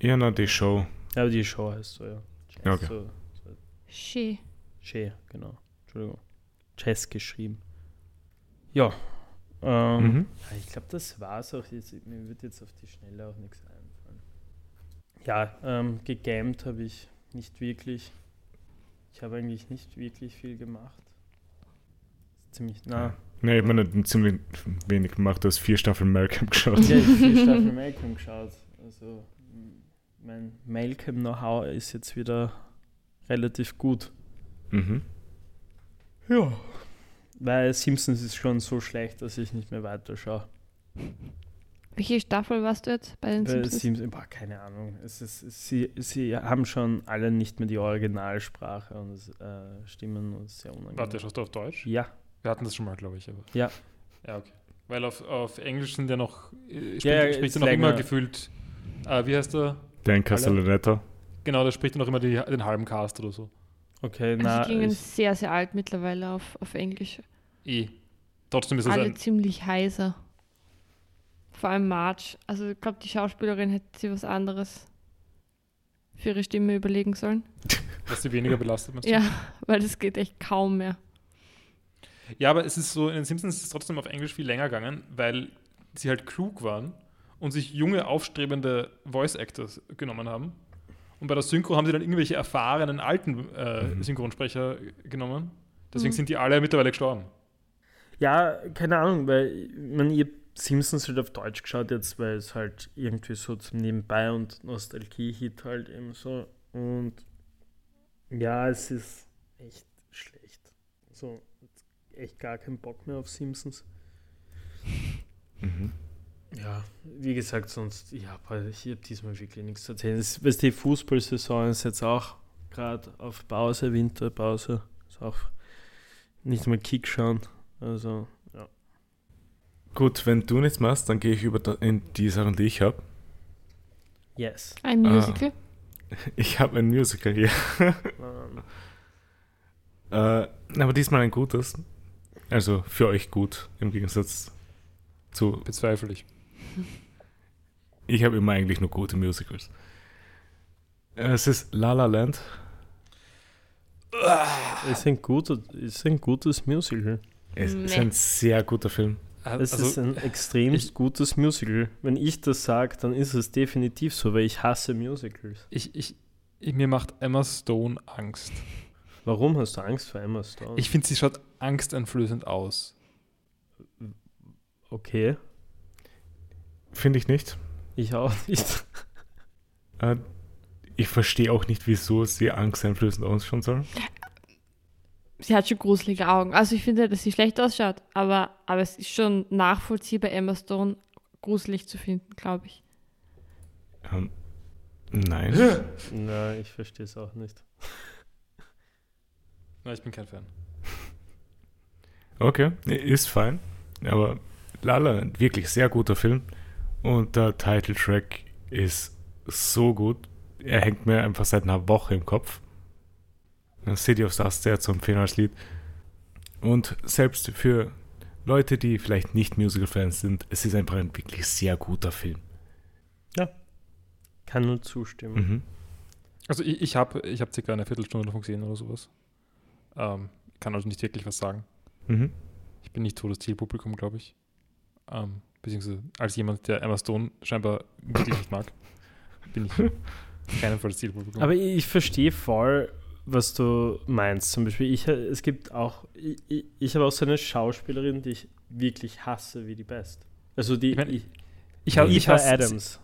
Ja, na, die Show. Ja, aber die Show heißt so, ja. Ja, okay. So, so, Schön. Che, genau. Entschuldigung. Chess geschrieben. Ja. Ähm, Mhm. ja, Ich glaube, das war's auch jetzt. Mir wird jetzt auf die Schnelle auch nichts einfallen. Ja, ähm, gegamed habe ich nicht wirklich. Ich habe eigentlich nicht wirklich viel gemacht. Ziemlich, na, Ne, ich meine, ziemlich wenig gemacht. Du hast vier Staffeln Malcolm geschaut. Ja, ich habe vier Staffeln Malcolm geschaut. Also mein Malcolm-Know-how ist jetzt wieder relativ gut. Mhm. Ja. Weil Simpsons ist schon so schlecht, dass ich nicht mehr weiterschaue. Welche Staffel warst du jetzt bei den Weil Simpsons? Simpsons, boah, keine Ahnung. Es ist, sie, sie haben schon alle nicht mehr die Originalsprache und es, äh, Stimmen und es ist sehr unangenehm. Warte, schaust du auf Deutsch? Ja, Wir hatten das schon mal, glaube ich. Aber. Ja. Ja, okay. Weil auf, auf Englisch sind ja noch, äh, spricht, Ja, spricht ja noch immer länger. gefühlt, äh, wie heißt der? Dan Castellaneta. Genau, da spricht ja noch immer die, den halben Cast oder so. Okay, Also na, die klingen ich, sehr, sehr alt mittlerweile auf, auf Englisch. Eh. Trotzdem ist es Alle ein, ziemlich heiser. Vor allem Marge. Also ich glaube, die Schauspielerin hätte sich was anderes für ihre Stimme überlegen sollen. dass sie weniger belastet meinst du? Ja, weil das geht echt kaum mehr. Ja, aber es ist so, in den Simpsons ist es trotzdem auf Englisch viel länger gegangen, weil sie halt klug waren und sich junge, aufstrebende Voice Actors genommen haben. Und bei der Synchro haben sie dann irgendwelche erfahrenen alten äh, Mhm. Synchronsprecher genommen. Deswegen Mhm. sind die alle mittlerweile gestorben. Ja, keine Ahnung, weil man ihr Simpsons halt auf Deutsch geschaut jetzt, weil es halt irgendwie so zum Nebenbei und Nostalgie-Hit halt eben so. Und ja, es ist echt schlecht. So, echt gar keinen Bock mehr auf Simpsons. Mhm. Ja, wie gesagt, sonst, ja, boah, ich habe diesmal wirklich nichts zu erzählen. Es, weißt du, die Fußballsaison ist jetzt auch gerade auf Pause, Winterpause. Ist auch nicht mal Kick schauen. Also, ja. Gut, wenn du nichts machst, dann gehe ich über in die Sachen, die ich habe. Yes. Ein Ah. Musical. Ich habe ein Musical hier. Ähm, Äh, aber diesmal ein gutes. Also für euch gut, im Gegensatz zu. Bezweifle ich. Ich habe immer eigentlich nur gute Musicals. Es ist La La Land. ist, ein guter, ist ein gutes Musical. Es ist ein sehr guter Film. Es Also, ist ein extrem gutes Musical. Wenn ich das sage, dann ist es definitiv so, weil ich hasse Musicals. ich, ich, ich, mir macht Emma Stone Angst. Warum hast du Angst vor Emma Stone? Ich finde, sie schaut angsteinflößend aus. okay, Finde ich nicht. ich auch nicht. Äh, ich verstehe auch nicht, wieso sie angsteinflößend ausschauen soll. Sie hat schon gruselige Augen. Also ich finde, dass sie schlecht ausschaut, aber, aber es ist schon nachvollziehbar, Emma Stone gruselig zu finden, glaube ich. Ähm, nein. Nein, ich verstehe es auch nicht. Nein, ich bin kein Fan. Okay, ist fein. Aber La La Land, wirklich sehr guter Film. Und der Titeltrack ist so gut. Er hängt mir einfach seit einer Woche im Kopf. City of Stars sehr zu empfehlen als Lied. Und selbst für Leute, die vielleicht nicht Musical-Fans sind, es ist einfach ein wirklich sehr guter Film. Kann nur zustimmen. Mhm. Also ich, ich habe ich hab circa eine Viertelstunde davon gesehen oder sowas. Ähm, kann also nicht wirklich was sagen. Mhm. Ich bin nicht so das Zielpublikum, glaube ich. Ähm, beziehungsweise als jemand, der Emma Stone scheinbar wirklich nicht mag, bin ich auf keinen Fall das Zielpublikum. Aber ich, verstehe voll, was du meinst. Zum Beispiel, ich, es gibt auch, ich, ich, habe auch so eine Schauspielerin, die ich wirklich hasse wie die Best. Also die, Ich mein, ich, ich habe ich Eva hasse- Adams.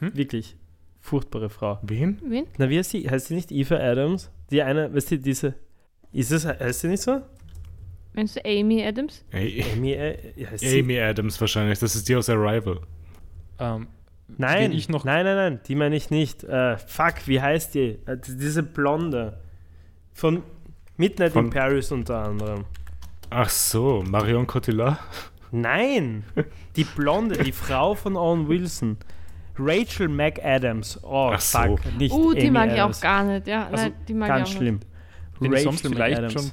Hm? Wirklich. Furchtbare Frau. Wen? Wen? Na, wie heißt sie? Heißt sie nicht Eva Adams? Die eine, weißt du, diese. Ist es, heißt sie nicht so? Meinst du Amy Adams? Amy, äh, heißt sie? Amy Adams wahrscheinlich, das ist die aus Arrival. Ähm, Nein, ich noch, nein, nein, nein, die meine ich nicht. Äh, fuck, wie heißt die? Äh, die- diese Blonde. Von Midnight Von- in Paris unter anderem. Ach so, Marion Cotillard? Nein, die Blonde, die Frau von Owen Wilson. Rachel McAdams. Oh, Ach so. fuck, nicht Uh, die Amy mag ich auch Adams. gar nicht. Ja, Also, nein, die mag Ganz ich auch schlimm. den ich sonst vielleicht McAdams. schon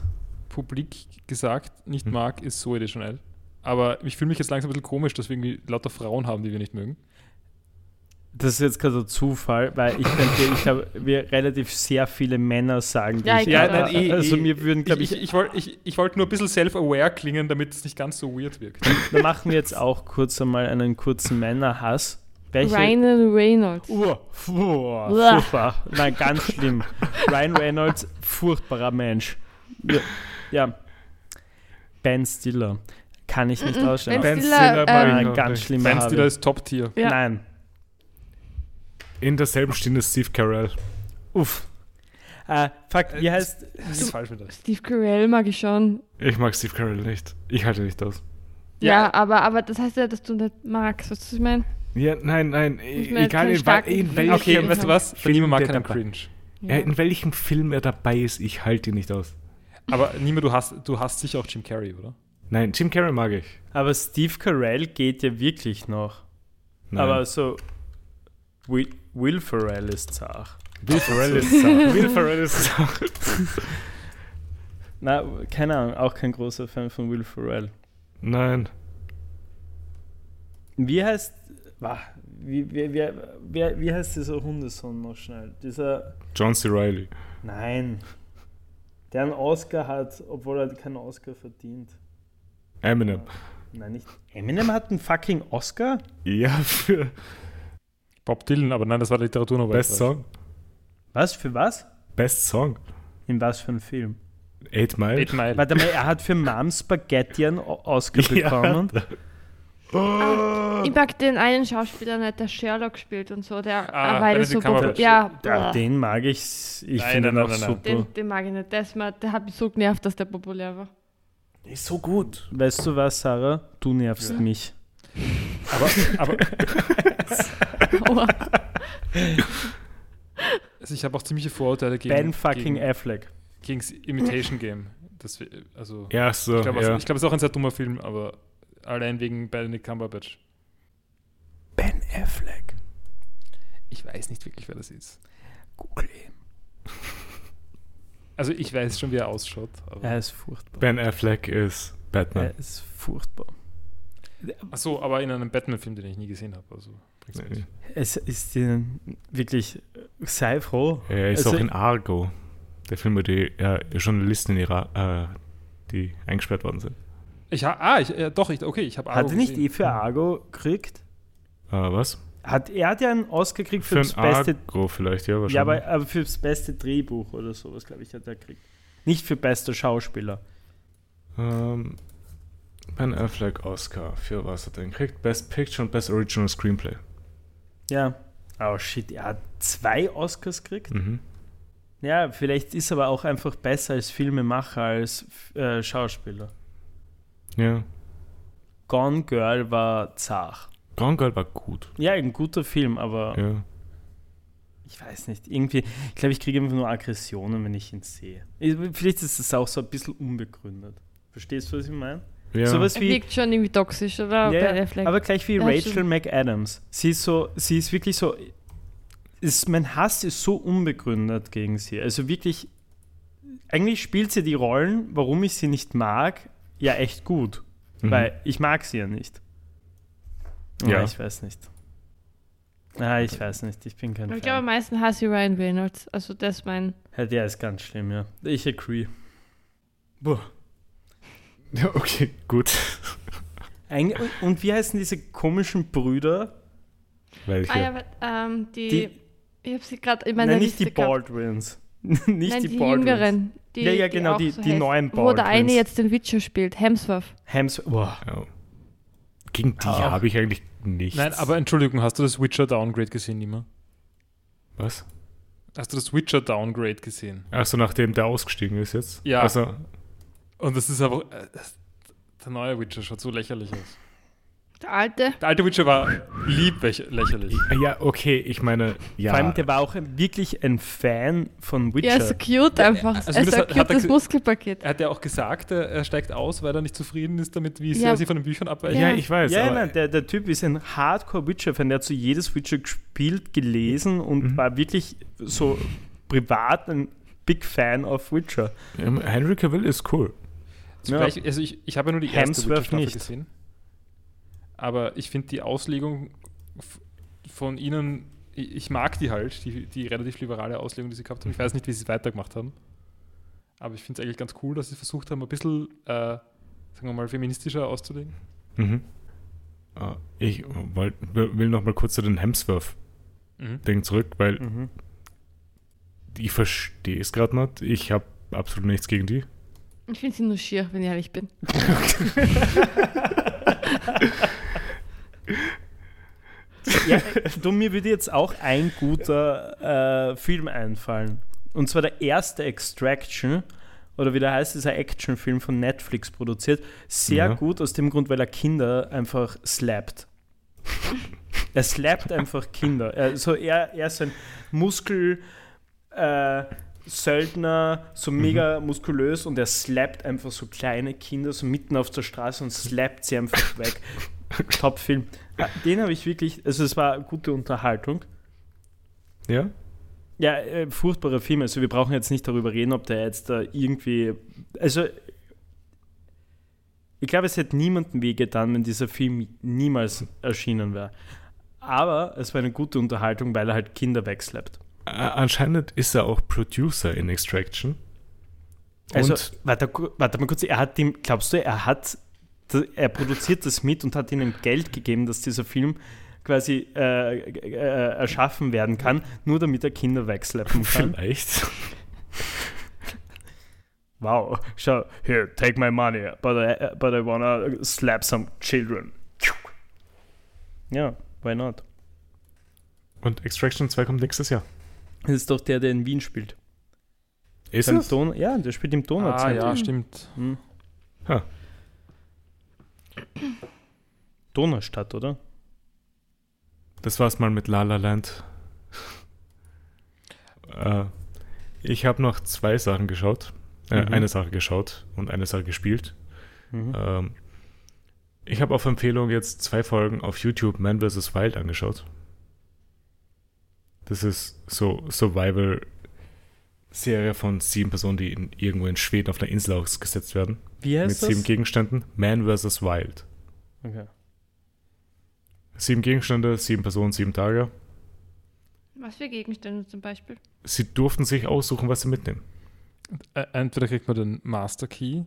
publik gesagt nicht Hm. mag, ist Zoe Deschanel. Aber ich fühle mich jetzt langsam ein bisschen komisch, dass wir irgendwie lauter Frauen haben, die wir nicht mögen. Das ist jetzt gerade ein Zufall, weil ich könnte, ich glaube, wir relativ sehr viele Männer sagen, die Ja, ich glaube, auch. eh, also mir würden, glaube Ich, ich, ich, wollte ich, ich wollt nur ein bisschen self-aware klingen, damit es nicht ganz so weird wirkt. da machen wir jetzt auch kurz einmal einen kurzen Männerhass. Welche? Ryan Reynolds. Uh, fuh, Uah. furchtbar. Nein, ganz schlimm. Ryan Reynolds, furchtbarer Mensch. Ja. Ja. Ben Stiller. Kann ich nicht ausstellen. Ben Ben Stiller, Stiller ähm, ganz nicht. schlimmer Ben. Stiller ist Top-Tier. Ja. Nein. In derselben Stunde Steve Carell. Uff. Äh, fuck, wie heißt. Das ist falsch mit. Steve Carell mag ich schon. Ich mag Steve Carell nicht. Ich halte nicht aus. Ja, Ja. aber, aber das heißt ja, dass du nicht magst. Weißt du, was ich meine? Ja, nein, nein, Ich egal in, in Film. welchem, Okay, weißt du was? Ihm mag keinen Cringe. Ja, in welchem Film er dabei ist, ich halte ihn nicht aus. Aber Nima, du hast, du hast sicher auch Jim Carrey, oder? Nein, Jim Carrey mag ich. Aber Steve Carell geht ja wirklich noch. Nein. Aber so. Will, Will Ferrell ist zart. Will Ferrell ist Sache. Will Ferrell ist Sache. Na, keine Ahnung, auch kein großer Fan von Will Ferrell. Nein. Wie heißt. Wah, wie, wie, wie, wie, wie heißt dieser Hundesohn noch schnell? Dieser. John C. Reilly. Nein. Der einen Oscar hat, obwohl er keinen Oscar verdient. Eminem. Nein, nicht. Eminem hat einen fucking Oscar? Ja, für Bob Dylan, aber nein, das war Literaturnobel. Best Song. Was? Für was? Best Song. In was für einem Film? Eight Mile. Eight Mile. Warte mal, er hat für Mom Spaghetti einen Oscar Ja. bekommen. Ah, ich mag den einen Schauspieler nicht, der Sherlock spielt und so, der Ah, weil Benedict so Cumberbatch. Ja, Ja, den mag ich. Ich finde ihn auch nein, super. den, den mag ich nicht. Der, ist der hat mich so genervt, dass der populär war. Ist so gut. Weißt du was, Sarah? Du nervst Ja. mich. Aber, aber also ich habe auch ziemliche Vorurteile gegen, Ben fucking gegen, Affleck. gegen das Imitation Game. Das, also, Ja, so. ich glaube, ja. es, ich glaub, es ist auch ein sehr dummer Film, aber allein wegen Benedict Cumberbatch. Ben Affleck. Ich weiß nicht wirklich, wer das ist. Google ihn. Also ich weiß schon, wie er ausschaut. Aber Er ist furchtbar. ben Affleck ist Batman. Er ist furchtbar. Ach so, aber in einem Batman-Film, den ich nie gesehen habe. Also, Nee. Es ist wirklich. Sei froh. Er ist Also- auch in Argo. Der Film, wo die ja, Journalisten in Irak, äh, die eingesperrt worden sind. Ich ha ah, ich, ja, doch, ich, okay, ich habe Hat er nicht eh für Argo gekriegt? Äh, was? Hat, er hat ja einen Oscar gekriegt für, Für das beste. Argo vielleicht, ja, wahrscheinlich. Ja, aber, aber für das beste Drehbuch oder sowas, glaube ich, hat er gekriegt. Nicht für bester Schauspieler. Ähm, ben Affleck Oscar. Für was hat er denn gekriegt? Best Picture und Best Original Screenplay. Ja. Oh shit, er hat zwei Oscars gekriegt? Mhm. Ja, vielleicht ist er aber auch einfach besser als Filmemacher als äh, Schauspieler. Ja. Gone Girl war zart. Gone Girl war gut. Ja, ein guter Film, aber Ja. ich weiß nicht. Irgendwie, ich glaube, ich kriege einfach nur Aggressionen, wenn ich ihn sehe. Ich- Vielleicht ist es auch so ein bisschen unbegründet. Verstehst du, was ich meine? ja. Sowas Er wie. wirkt schon irgendwie toxisch, oder? Ja, aber gleich wie Ja, Rachel. McAdams. Sie ist so, sie ist wirklich so. Ist, mein Hass ist so unbegründet gegen sie. Also wirklich, eigentlich spielt sie die Rollen, warum ich sie nicht mag, ja echt gut. Mhm. Weil ich mag sie ja nicht. Ja. Ja. ich weiß nicht. Ah, ich weiß nicht. Ich bin kein Ich glaube, am Fan. meisten hasse ich Ryan Reynolds. Also das ist mein. Ja, der ist ganz schlimm, ja. Ich agree. Boah. Ja, okay, gut. Eig- und- Und wie heißen diese komischen Brüder? Welche? Ah ja, aber, ähm, die, Die- Ich habe sie gerade in meiner Nein, nicht Liste die gehabt. Baldwins. nicht Nein, die, die, Baldwins. jüngeren. Die, Ja, ja, genau, auch die- so die neuen Wo der eine jetzt den Witcher spielt, Hemsworth. Hems boah. Ja. Gegen die Auch. habe ich eigentlich nichts. Nein, aber Entschuldigung, hast du das Witcher Downgrade gesehen, Nima? Was? Hast du das Witcher Downgrade gesehen? Achso, nachdem der ausgestiegen ist jetzt? Ja. Also, Und das ist aber. äh, Der neue Witcher schaut so lächerlich aus. Der alte. Der alte Witcher war lieb läch- lächerlich. ja, okay, ich meine, ja. Vor allem, der war auch wirklich ein Fan von Witcher. Ja, ist so cute einfach. also Also er ist das hat- ge- Muskelpaket. Er hat ja auch gesagt, er, steigt aus, weil er nicht zufrieden ist damit, wie sehr Ja. sie von den Büchern abweichen. ja, Ja. ich weiß. ja, aber, nein, der, der Typ ist ein Hardcore-Witcher-Fan. Der hat so jedes Witcher gespielt, gelesen und Mhm. war wirklich so privat ein Big Fan of Witcher. ähm, Henry Cavill ist cool. Zugleich, also ich, ich habe ja nur die erste Hemsworth Witcher-Staffel nicht. gesehen. Aber ich finde die Auslegung von ihnen, ich, mag die halt, die, die relativ liberale Auslegung, die sie gehabt haben. Ich weiß nicht, wie sie es weitergemacht haben. Aber ich finde es eigentlich ganz cool, dass sie versucht haben, ein bisschen, äh, sagen wir mal, feministischer auszulegen. Mhm. Ah, Ich wollt, will noch mal kurz zu den Hemsworth-Ding Mhm. zurück, weil Mhm. ich verstehe es gerade nicht. Ich habe absolut nichts gegen die. Ich finde sie nur schier, wenn ich ehrlich bin. Ja, du, mir würde jetzt auch ein guter äh, Film einfallen. Und zwar der erste Extraction, oder wie der heißt, ist ein Actionfilm von Netflix produziert. Sehr Ja. gut aus dem Grund, weil er Kinder einfach slappt. er slappt einfach Kinder. Also er, er ist ein Muskel. Äh, Söldner, so mega muskulös und er slappt einfach so kleine Kinder so mitten auf der Straße und slappt sie einfach weg. Top-Film. Ah, Den habe ich wirklich, also es war gute Unterhaltung. Ja? Ja, äh, furchtbarer Film. Also wir brauchen jetzt nicht darüber reden, ob der jetzt da irgendwie. Also ich glaube, es hätte niemandem wehgetan, wenn dieser Film niemals erschienen wäre. Aber es war eine gute Unterhaltung, weil er halt Kinder wegslappt. Äh, anscheinend ist er auch Producer in Extraction. Also, Und warte, warte mal kurz, er hat ihm, glaubst du, er hat, er produziert das mit und hat ihnen Geld gegeben, dass dieser Film quasi äh, äh, erschaffen werden kann, nur damit er Kinder wegslappen kann. vielleicht. Wow, schau, here, take my money, but I, but I wanna slap some children. Ja, why not? Und Extraction 2 kommt nächstes Jahr. Das ist doch der, der in Wien spielt. Ist Beim es? Don ja, der spielt im Ah, Donauzentrum. ja, stimmt. Hm. Ha. Donaustadt, oder? Das war's mal mit La La Land. äh, ich habe noch zwei Sachen geschaut. Äh, Mhm. Eine Sache geschaut und eine Sache gespielt. Mhm. Ähm, ich habe auf Empfehlung jetzt zwei Folgen auf YouTube Man vs. Wild angeschaut. Das ist so Survival-Serie von sieben Personen, die in, irgendwo in Schweden auf einer Insel ausgesetzt werden. Wie mit heißt sieben das? Gegenständen. Man vs. Wild. Okay. Sieben Gegenstände, sieben Personen, sieben Tage. Was für Gegenstände zum Beispiel? Sie durften sich aussuchen, was sie mitnehmen. Entweder kriegt man den Master Key,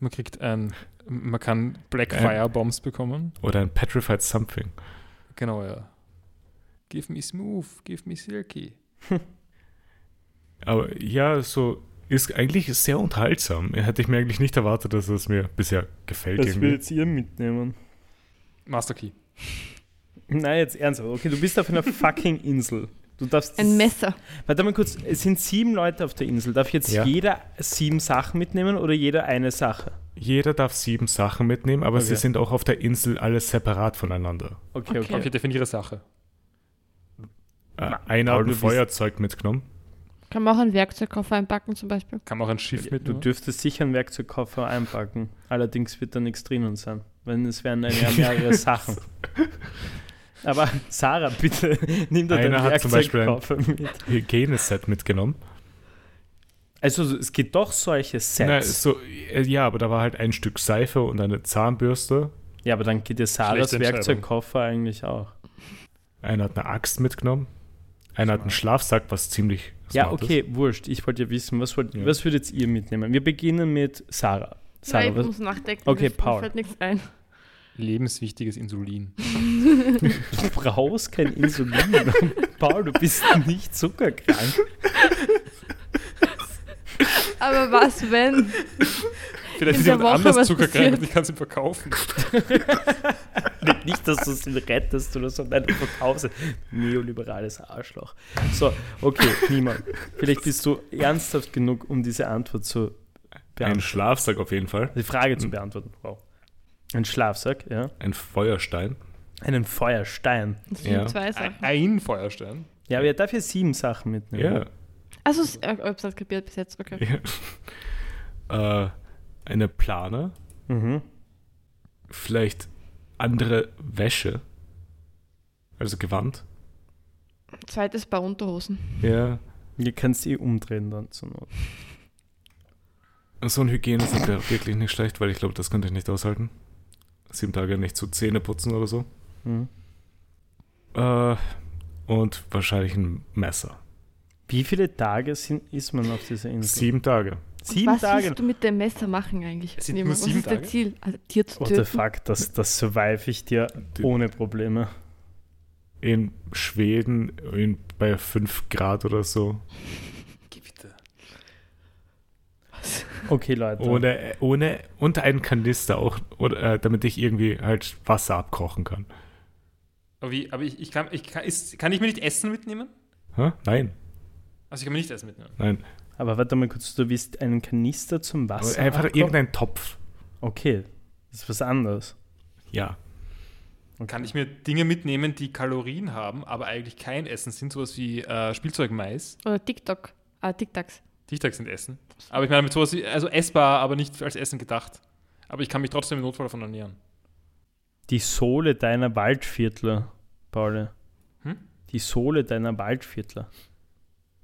man kriegt ein, man kann Black Äh. Fire Bombs bekommen. Oder ein Petrified Something. Genau, ja. Give me smooth, give me silky. Aber ja, so ist eigentlich sehr unterhaltsam. Hätte ich mir eigentlich nicht erwartet, dass es mir bisher gefällt. Das will jetzt ihr mitnehmen. Master Key. Nein, jetzt ernsthaft. Okay, du bist auf einer fucking Insel. Du darfst. Ein Messer. Warte mal kurz, es sind sieben Leute auf der Insel. Darf jetzt Ja. jeder sieben Sachen mitnehmen oder jeder eine Sache? Jeder darf sieben Sachen mitnehmen, aber sie Okay. sind auch auf der Insel alle separat voneinander. Okay, okay. Okay. Okay, definiere Sache. Äh, einer hat ein Feuerzeug mitgenommen. Kann man auch einen Werkzeugkoffer einpacken zum Beispiel. Kann man auch ein Schiff Du mitnehmen. dürftest sicher einen Werkzeugkoffer einpacken. Allerdings wird da nichts drinnen sein. Weil es wären ja mehrere Sachen. Aber Sarah, bitte nimm da deinen Einer hat zum Beispiel ein- Werkzeugkoffer mit. Hygieneset mitgenommen. Also es gibt doch solche Sets. Na, so, äh, ja, aber da war halt ein Stück Seife und eine Zahnbürste. ja, aber dann geht dir Sarahs. Werkzeugkoffer eigentlich auch. Einer hat eine Axt mitgenommen. Einer hat einen Schlafsack, was ziemlich Ja, okay, wurscht. Ich wollte ja wissen, was, wollt, Ja. was würdet ihr mitnehmen? Wir beginnen mit Sarah. Sarah, Nein, ich was, muss nachdenken. Okay, Paul. fällt nichts ein. Lebenswichtiges Insulin. du brauchst kein Insulin. Paul, du bist nicht zuckerkrank. Aber was, wenn? Vielleicht In ist jemand Woche anders was zuckerkrank und ich kann es ihm verkaufen. Nicht, dass du es ihm rettest oder so, nein, du verkaufst es. Neoliberales Arschloch. So, okay, niemand. Vielleicht bist du ernsthaft genug, um diese Antwort zu Ein beantworten. Schlafsack auf jeden Fall. Die Frage zu beantworten. Wow. Ein Schlafsack, ja. Ein Feuerstein. Einen Feuerstein. Das sind Ja. zwei Sachen. Ein Feuerstein. Ja, aber er darf ja sieben Sachen mitnehmen. Ja. Also, ich hab's nicht kapiert bis jetzt, okay. ja. Äh, eine Plane. Mhm. Vielleicht andere Wäsche. Also Gewand. Zweites Paar Unterhosen. Ja. Ihr kannst eh umdrehen dann zur Not. So ein Hygienesieg wäre wirklich nicht schlecht, weil ich glaube, das könnte ich nicht aushalten. Sieben Tage nicht zu Zähne putzen oder so. Mhm. Äh, und wahrscheinlich ein Messer. Wie viele Tage sind, ist man auf dieser Insel? Sieben Tage. Sieben was Tage. willst du mit dem Messer machen eigentlich? Es sind nur was sieben ist dein Tage? Ziel? Also, Tier zu What the töten? fuck, das, das survive ich dir Die- ohne Probleme. In Schweden in, bei 5 Grad oder so. Gewitter. Okay, Leute. Ohne, ohne, und einen Kanister auch, oder, äh, damit ich irgendwie halt Wasser abkochen kann. Aber, wie, aber ich, ich, kann, ich kann, ist, kann ich mir nicht Essen mitnehmen? Hä? Nein, Also ich kann mir nicht Essen mitnehmen. nein. Aber warte mal kurz, du willst einen Kanister zum Aber Wasser einfach abkochen? irgendein Topf. Okay, das ist was anderes. Ja. Kann ich mir Dinge mitnehmen, die Kalorien haben, aber eigentlich kein Essen sind, sowas wie äh, Spielzeugmais. Oder TikTok. Ah, TikToks. TikToks sind Essen. Aber ich meine mit sowas wie, also essbar, aber nicht als Essen gedacht. Aber ich kann mich trotzdem im Notfall davon ernähren. Die Sohle deiner Waldviertler, Paul. Hm? Die Sohle deiner Waldviertler.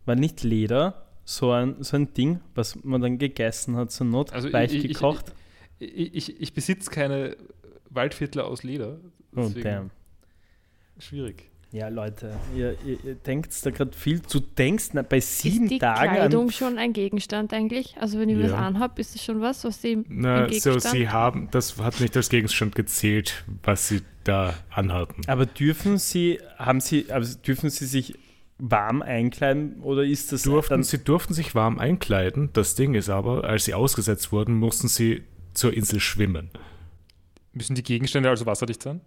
War nicht Leder, so ein, so ein Ding, was man dann gegessen hat, zur Not, Also weich ich- gekocht. Ich, ich, ich besitze keine Waldviertler aus Leder. oh, damn. Schwierig. Ja, Leute, ihr, ihr, ihr denkt da gerade viel. Du denkst na, bei Ist sieben die Tagen Kleidung an. schon ein Gegenstand eigentlich? Also wenn ich Ja. das anhab, ist das schon was, was sie Na, ein so, sie haben, das hat nicht als Gegenstand gezählt, was sie da anhatten. Aber dürfen sie, haben sie, also dürfen sie sich warm einkleiden oder ist das Durften, dann, sie durften sich warm einkleiden. Das Ding ist aber, als sie ausgesetzt wurden, mussten sie zur Insel schwimmen. Müssen die Gegenstände also wasserdicht sein?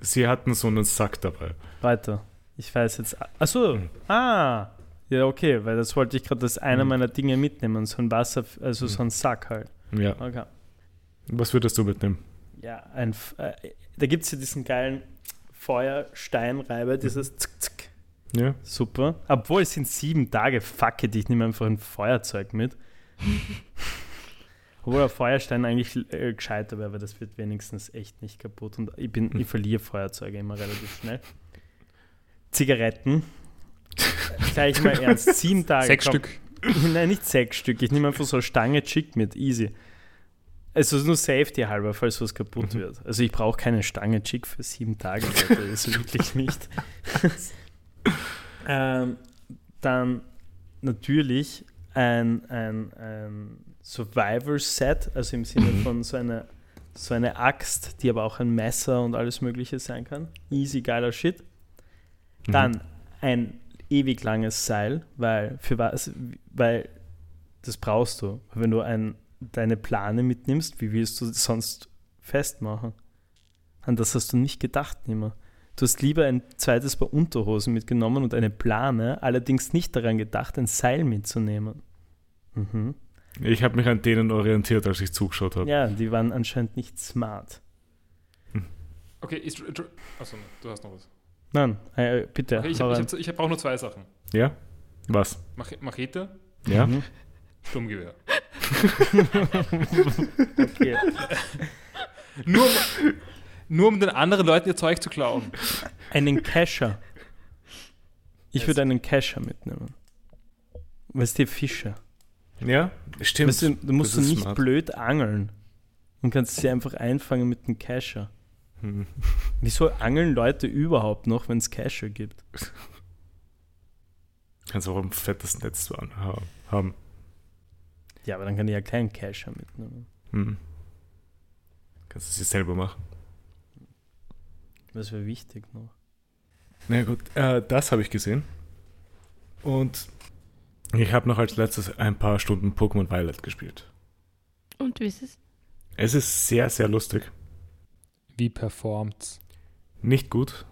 Sie hatten so einen Sack dabei. weiter? Ich weiß jetzt. Achso, ah. Ja, okay, weil das wollte ich gerade als einer Mhm. meiner Dinge mitnehmen. So ein Wasser, also so ein Sack halt. Ja. Okay. Was würdest du mitnehmen? Ja, ein, äh, da gibt es ja diesen geilen Feuersteinreiber, dieses Zick, Zick. Ja. Super. Obwohl es sind sieben Tage, fuck it, ich nehme einfach ein Feuerzeug mit. Obwohl ein Feuerstein eigentlich äh, gescheiter wäre, weil das wird wenigstens echt nicht kaputt. Und ich, bin, ich verliere Feuerzeuge immer relativ schnell. Zigaretten. Gleich mal ernst. Sieben Tage. Sechs komm. Stück. Nein, nicht sechs Stück. Ich nehme einfach so eine Stange Chick mit. Easy. Also nur Safety halber, falls was kaputt Mhm. wird. Also ich brauche keine Stange Chick für sieben Tage, Leute. Das ist wirklich nicht. ähm, dann natürlich ein, ein, ein Survivor-Set, also im Sinne von so eine, so eine Axt, die aber auch ein Messer und alles Mögliche sein kann. Easy, geiler Shit. Dann ein ewig langes Seil, weil für was, weil das brauchst du. Wenn du ein, deine Plane mitnimmst, wie willst du das sonst festmachen? An das hast du nicht gedacht, nimmer. Du hast lieber ein zweites Paar Unterhosen mitgenommen und eine Plane, allerdings nicht daran gedacht, ein Seil mitzunehmen. Mhm. Ich habe mich an denen orientiert, als ich zugeschaut habe. Ja, die waren anscheinend nicht smart. Okay, ist, achso, du hast noch was. Nein, äh, bitte. Okay, ich ich ich brauche nur zwei Sachen. Ja? Was? Mach, Machete, Ja? Mhm. Sturmgewehr. Okay. Nur, nur um den anderen Leuten ihr Zeug zu klauen. Einen Kescher. Ich würde einen Kescher mitnehmen. Weißt du, Fische. Ja, stimmt. Weißt du, du musst du nicht smart. blöd angeln und kannst sie einfach einfangen mit einem Kescher. Hm. Wieso angeln Leute überhaupt noch, wenn es Kescher gibt? Kannst auch ein fettes Netz haben. Ja, aber dann kann ich ja keinen Kescher mitnehmen. Hm. Kannst du es dir selber machen. Das wäre wichtig noch. Na gut, äh, das habe ich gesehen. Und ich habe noch als letztes ein paar Stunden Pokémon Violet gespielt. Und wie ist es? Es ist sehr, sehr lustig. Wie performt's? Nicht gut.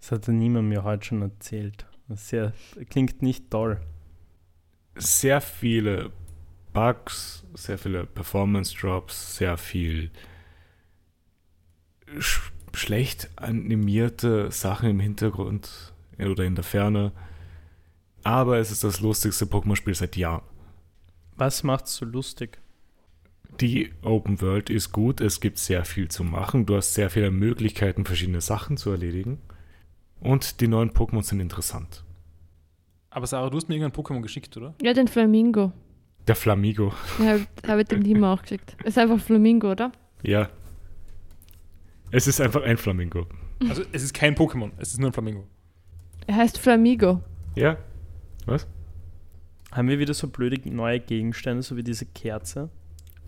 Das hat ja niemand mir heute schon erzählt. Das sehr, klingt nicht toll. Sehr viele Bugs, sehr viele Performance Drops, sehr viel sch schlecht animierte Sachen im Hintergrund oder in der Ferne. Aber es ist das lustigste Pokémon-Spiel seit Jahren. Was macht's so lustig? Die Open World ist gut, es gibt sehr viel zu machen, du hast sehr viele Möglichkeiten, verschiedene Sachen zu erledigen. Und die neuen Pokémon sind interessant. Aber Sarah, du hast mir irgendein Pokémon geschickt, oder? Ja, den Flamingo. Der Flamigo, Ja, habe ich dem Dima auch geschickt. Ist einfach Flamingo, oder? ja. Es ist einfach ein Flamingo. Also es ist kein Pokémon, es ist nur ein Flamingo. Er heißt Flamigo. Ja? Was? Haben wir wieder so blöde neue Gegenstände, so wie diese Kerze?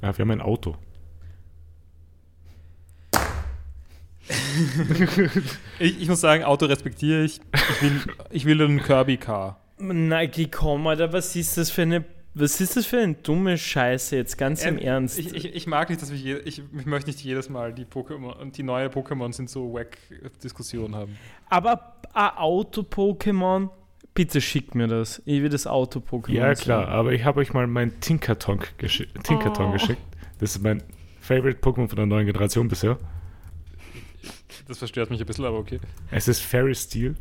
Ja, wir haben ein Auto. Ich, ich muss sagen, Auto respektiere ich. Ich will, ich will einen Kirby-Car. Geh, komm, Alter, was ist das für eine, was ist das für eine dumme Scheiße jetzt, ganz im Ähm, Ernst? Ich, ich, ich mag nicht, dass wir je, ich, ich möchte nicht jedes Mal die Pokémon und die neue Pokémon sind so wack Diskussionen haben. Aber ein Auto-Pokémon, bitte schick mir das. Ich will das Auto-Pokémon Ja, sehen. klar, aber ich habe euch mal meinen Tinkerton, geschi Tinkerton Oh. geschickt. Das ist mein Favorite Pokémon von der neuen Generation bisher. Das verstört mich ein bisschen, aber okay. Es ist Fairy Steel.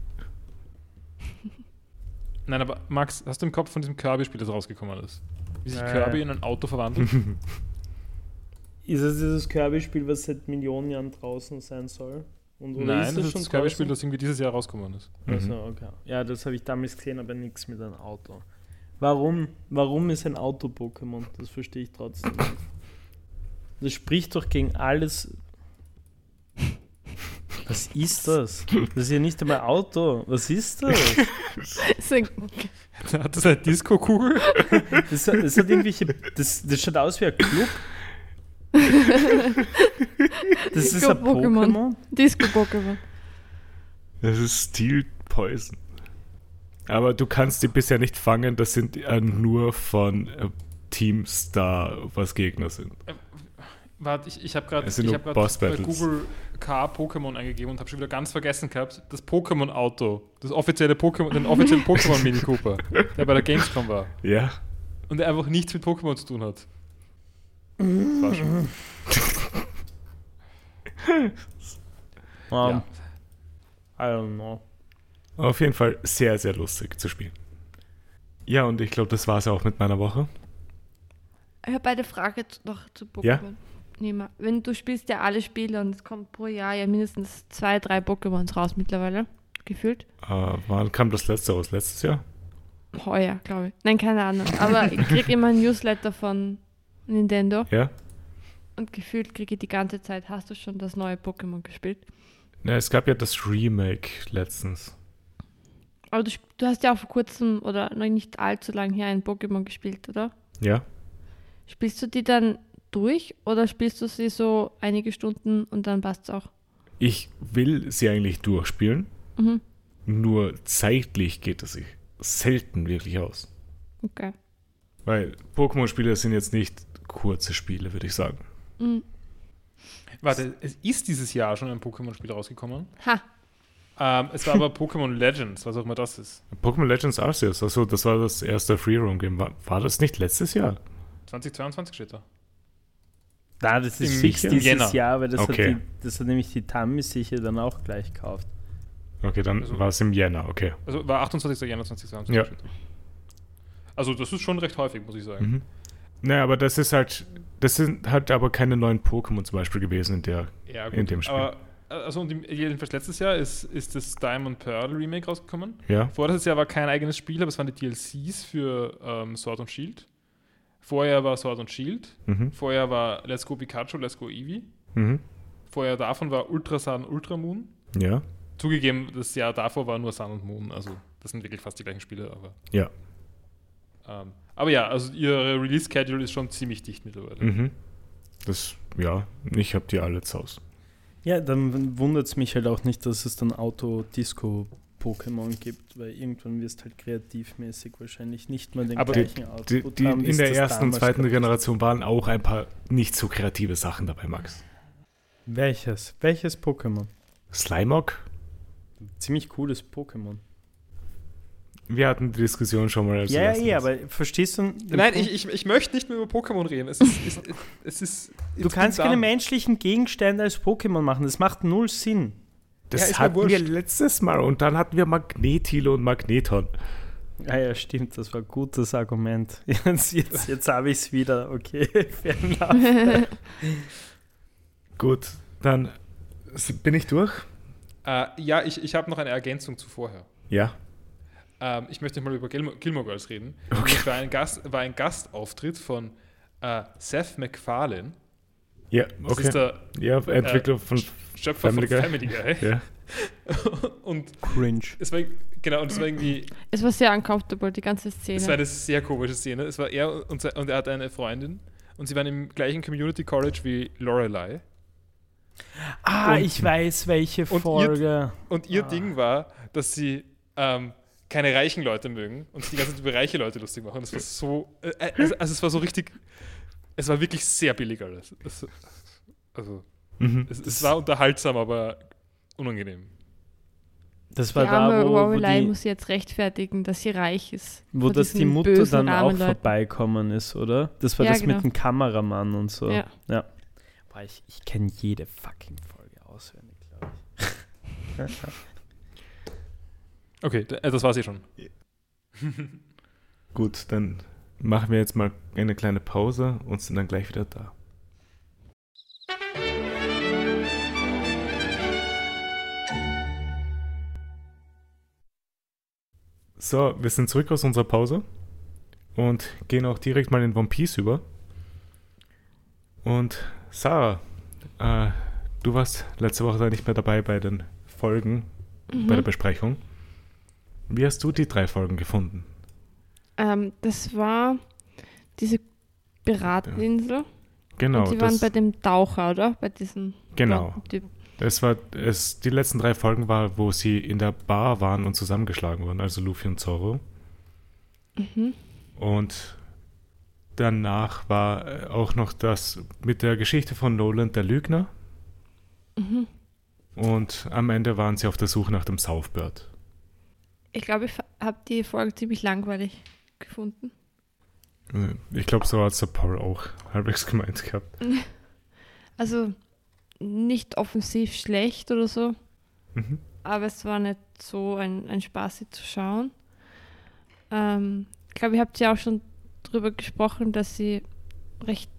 Nein, aber Max, hast du im Kopf von diesem Kirby-Spiel, das rausgekommen ist? Wie sich Äh. Kirby in ein Auto verwandelt? Ist es dieses Kirby-Spiel, was seit Millionen Jahren draußen sein soll? Und oder Nein, das ist schon das Kirby-Spiel, das irgendwie dieses Jahr rausgekommen ist. Also, okay. Ja, das habe ich damals gesehen, aber nichts mit einem Auto. Warum? Warum ist ein Auto Pokémon? Das verstehe ich trotzdem nicht. Das spricht doch gegen alles. Was ist das? Das ist ja nicht einmal Auto. Was ist das? Ist ein- Hat das eine Disco-Kugel? Das, hat- das hat irgendwelche. Das, das schaut aus wie ein Club. Das ist ein Disco-Pokémon. Pokémon. Disco-Pokémon. Das ist Steel Poison. Aber du kannst die bisher nicht fangen, das sind äh, nur von äh, Teams da, was Gegner sind. Warte, ich, ich habe gerade hab. Google K Pokémon eingegeben und habe schon wieder ganz vergessen gehabt, das Pokémon-Auto, das offizielle Pokémon, den offiziellen Pokémon Mini Cooper, der bei der Gamescom war Ja, und der einfach nichts mit Pokémon zu tun hat. Das war schon. Um, Ja. I don't know. auf jeden Fall sehr, sehr lustig zu spielen. Ja, und ich glaube, das war es auch mit meiner Woche. Ich habe eine Frage noch zu Pokémon. Ja? Nima, wenn du spielst ja alle Spiele und es kommt pro Jahr ja mindestens zwei, drei Pokémons raus mittlerweile, gefühlt. Äh, wann kam das letzte raus? Letztes Jahr? Heuer, glaube ich. Nein, keine Ahnung. Aber ich kriege immer ein Newsletter von Nintendo Ja? und gefühlt kriege ich die ganze Zeit, hast du schon das neue Pokémon gespielt? Na, es gab ja das Remake letztens. Aber du, du hast ja auch vor kurzem oder noch nicht allzu lang her ein Pokémon gespielt, oder? Ja? Spielst du die dann durch oder spielst du sie so einige Stunden und dann passt es auch? Ich will sie eigentlich durchspielen, Mhm. nur zeitlich geht es sich selten wirklich aus. Okay. Weil Pokémon-Spiele sind jetzt nicht kurze Spiele, würde ich sagen. Mhm. Warte, es ist dieses Jahr schon ein Pokémon-Spiel rausgekommen. Ha, Ähm, es war aber Pokémon Legends, was auch immer das ist. Pokémon Legends Arceus, also das war das erste Free-Roam-Game. War, war das nicht letztes Jahr? 2022 steht da. Na, das ist Im- fix dieses Jänner. Jahr, weil das, Okay. hat die, das hat nämlich die Tammy sicher dann auch gleich gekauft. Okay, dann Also- war es im Jänner, okay. Also war 28. Januar 2022. Ja. Also das ist schon recht häufig, muss ich sagen. Mhm. Naja, aber das ist halt, das sind halt aber keine neuen Pokémon zum Beispiel gewesen in der. Ja, In dem Spiel. Aber also und im- jedenfalls letztes Jahr ist, ist das Diamond Pearl Remake rausgekommen. Ja? Vorletztes Jahr war kein eigenes Spiel, aber es waren die DLCs für ähm, Sword und Shield. Vorher war Sword und Shield. Mhm. Vorher war Let's Go Pikachu, Let's Go Eevee. Mhm. Vorher davon war Ultra Sun, Ultra Moon. Ja. Zugegeben, das Jahr davor war nur Sun und Moon. Also das sind wirklich fast die gleichen Spiele. Aber, Ja. ähm, aber ja, also ihre Release-Schedule ist schon ziemlich dicht mittlerweile. Mhm. Das, ja, ich habe die alle zu Hause. Ja, dann wundert es mich halt auch nicht, dass es dann Auto-Disco-Pokémon gibt, weil irgendwann wirst halt kreativmäßig wahrscheinlich nicht mehr den Aber gleichen Die, Output die haben, wie in der ersten und zweiten. Generation waren auch ein paar nicht so kreative Sachen dabei, Max. Welches? Welches Pokémon? Slimog? Ziemlich cooles Pokémon. Wir hatten die Diskussion schon mal. als Ja, ja, aber verstehst du? Nein, ich, ich, ich möchte nicht mehr über Pokémon reden. Es ist, es, es ist Du kannst keine menschlichen Gegenstände als Pokémon machen. Das macht null Sinn. Das Ja, hatten wir letztes Mal und dann hatten wir Magnetilo und Magneton. Ah ja, stimmt, das war ein gutes Argument. Jetzt, jetzt, jetzt habe ich es wieder. Okay. Gut, dann bin ich durch. Äh, ja, ich, ich habe noch eine Ergänzung zu vorher. Ja. Ähm, ich möchte mal über Gilmore, Gilmore Girls reden. Okay. Das war ein, Gast, war ein Gastauftritt von äh, Seth MacFarlane. Ja, Das okay. ist der ja, Entwickler von. Schöpfer Family von Guy. Family Guy. Ja. Und Cringe. es war, genau, und es war irgendwie, Es war sehr uncomfortable, die ganze Szene. es war eine sehr komische Szene. Es war er und, und er hatte eine Freundin und sie waren im gleichen Community College wie Lorelei. Ah, Und- ich weiß, welche und ihr- Folge. Und ihr Ah. Ding war, dass sie ähm, keine reichen Leute mögen und sich die ganze Zeit über reiche Leute lustig machen. Das war so, äh, äh, also, also es war so richtig, es war wirklich sehr billig alles. Es, also Mhm. es, es war unterhaltsam, aber unangenehm. Das die war arme da, wo, wo, Lorelei die, muss jetzt rechtfertigen, dass sie reich ist. wo das die Mutter dann auch Leuten. vorbeikommen ist, oder? Das war Ja, das genau. mit dem Kameramann und so. Ja. Boah, ich ich kenne jede fucking Folge auswendig, glaube ich. Okay, äh, das war's eh schon. Gut, dann machen wir jetzt mal eine kleine Pause und sind dann gleich wieder da. So, wir sind zurück aus unserer Pause und gehen auch direkt mal in One Piece über. Und Sarah, äh, du warst letzte Woche da nicht mehr dabei bei den Folgen, Mhm. bei der Besprechung. Wie hast du die drei Folgen gefunden? Ähm, das war diese Pirateninsel. Genau, und sie waren bei dem Taucher, oder? Bei diesem genau. Typ. Es war, es, die letzten drei Folgen war, wo sie in der Bar waren und zusammengeschlagen wurden, also Luffy und Zoro. Mhm. Und danach war äh, auch noch das mit der Geschichte von Nolan, der Lügner. Mhm. Und am Ende waren sie auf der Suche nach dem Southbird. Ich glaube, ich habe die Folge ziemlich langweilig gefunden. Äh, Ich glaube, so hat es der Paul auch halbwegs gemeint gehabt. Also nicht offensiv schlecht oder so, Mhm. aber es war nicht so ein, ein Spaß, sie zu schauen. Ähm, ich glaube, ihr habt ja auch schon drüber gesprochen, dass sie recht,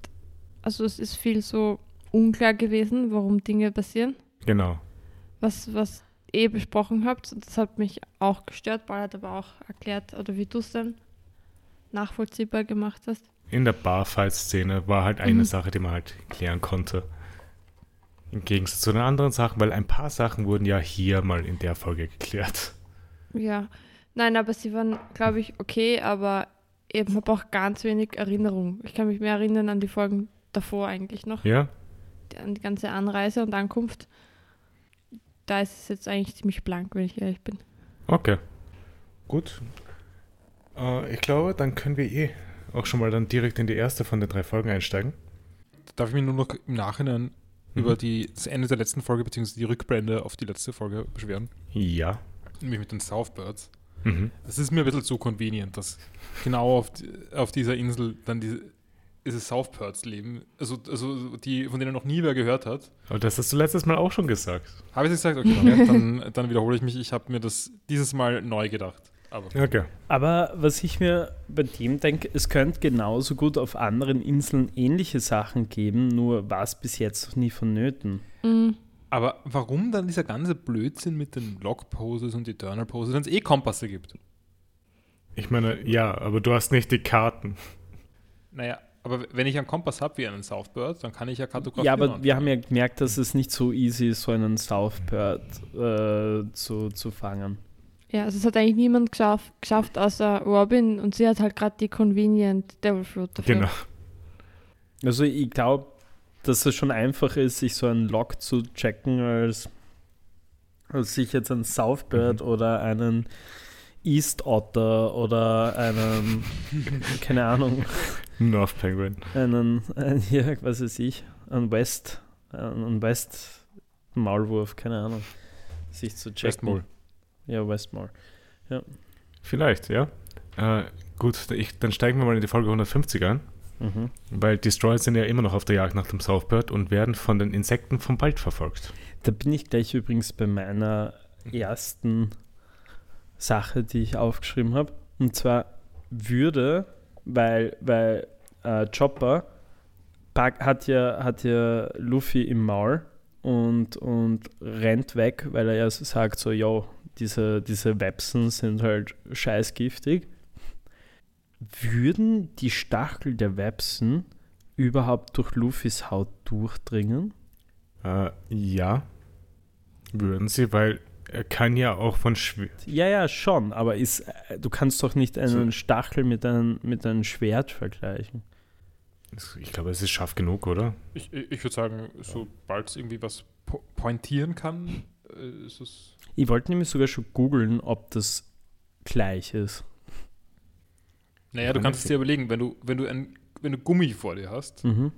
also es ist viel so unklar gewesen, warum Dinge passieren, Genau. was, was ihr besprochen habt. Und Das hat mich auch gestört. Paul hat aber auch erklärt, oder wie du es dann nachvollziehbar gemacht hast. In der Barfight-Szene war halt eine Mhm. Sache, die man halt klären konnte. Im Gegensatz zu den anderen Sachen, weil ein paar Sachen wurden ja hier mal in der Folge geklärt. Ja, nein, aber sie waren, glaube ich, okay, aber eben habe auch ganz wenig Erinnerung. Ich kann mich mehr erinnern an die Folgen davor eigentlich noch, Ja? die- an die ganze Anreise und Ankunft. Da ist es jetzt eigentlich ziemlich blank, wenn ich ehrlich bin. Okay. Gut. Äh, ich glaube, dann können wir eh auch schon mal dann direkt in die erste von den drei Folgen einsteigen. Darf ich mich nur noch im Nachhinein Mhm. über die, das Ende der letzten Folge bzw. die Rückblende auf die letzte Folge beschweren? Ja. Nämlich mit den Southbirds. Mhm. Es ist mir ein bisschen zu convenient, dass genau auf, die, auf dieser Insel dann diese, diese Southbirds leben. Also, also die, von denen noch nie wer gehört hat. Aber das hast du letztes Mal auch schon gesagt. Habe ich es gesagt? Okay, dann, dann wiederhole ich mich. Ich habe mir das dieses Mal neu gedacht. Aber Okay. Aber was ich mir bei dem denke, es könnte genauso gut auf anderen Inseln ähnliche Sachen geben, nur war es bis jetzt noch nie vonnöten. Mhm. Aber warum dann dieser ganze Blödsinn mit den Log-Poses und Eternal Poses, wenn es eh Kompasse gibt? Ich meine, ja, aber du hast nicht die Karten. Naja, aber wenn ich einen Kompass habe wie einen Southbird, dann kann ich ja kartografieren. Ja, aber wir haben ja gemerkt, dass es nicht so easy ist, so einen Southbird äh, zu, zu fangen. Ja, also es hat eigentlich niemand geschafft, geschafft außer Robin und sie hat halt gerade die Convenient Devil Fruit dafür. Genau. Also ich glaube, dass es schon einfacher ist, sich so einen Log zu checken, als, als sich jetzt einen Southbird Mhm. oder einen East Otter oder einen, keine Ahnung, North Penguin. einen, einen hier, was weiß ich, einen West, einen West Maulwurf, keine Ahnung, sich zu checken. Westmore. Ja, Westmore. Vielleicht, ja. Äh, gut, ich, dann steigen wir mal in die Folge 150 ein, Mhm. weil Destroyer sind ja immer noch auf der Jagd nach dem Southbird und werden von den Insekten vom Wald verfolgt. Da bin ich gleich übrigens bei meiner ersten Sache, die ich aufgeschrieben habe. Und zwar würde, weil, weil äh, Chopper hat, ja, hat ja Luffy im Maul und, und rennt weg, weil er ja so sagt so, yo, diese, diese Websen sind halt scheißgiftig. Würden die Stachel der Websen überhaupt durch Luffys Haut durchdringen? Äh, ja, würden sie, weil er kann ja auch von Schw Ja, ja, schon, aber ist, äh, du kannst doch nicht einen Stachel mit einem, mit einem Schwert vergleichen. Ich glaube, es ist scharf genug, oder? Ich, ich würde sagen, sobald es irgendwie was po pointieren kann, äh, ist es. Ich wollte nämlich sogar schon googeln, ob das gleich ist. Naja, du Kann kannst es dir überlegen, wenn du, wenn du ein wenn du Gummi vor dir hast, Mhm.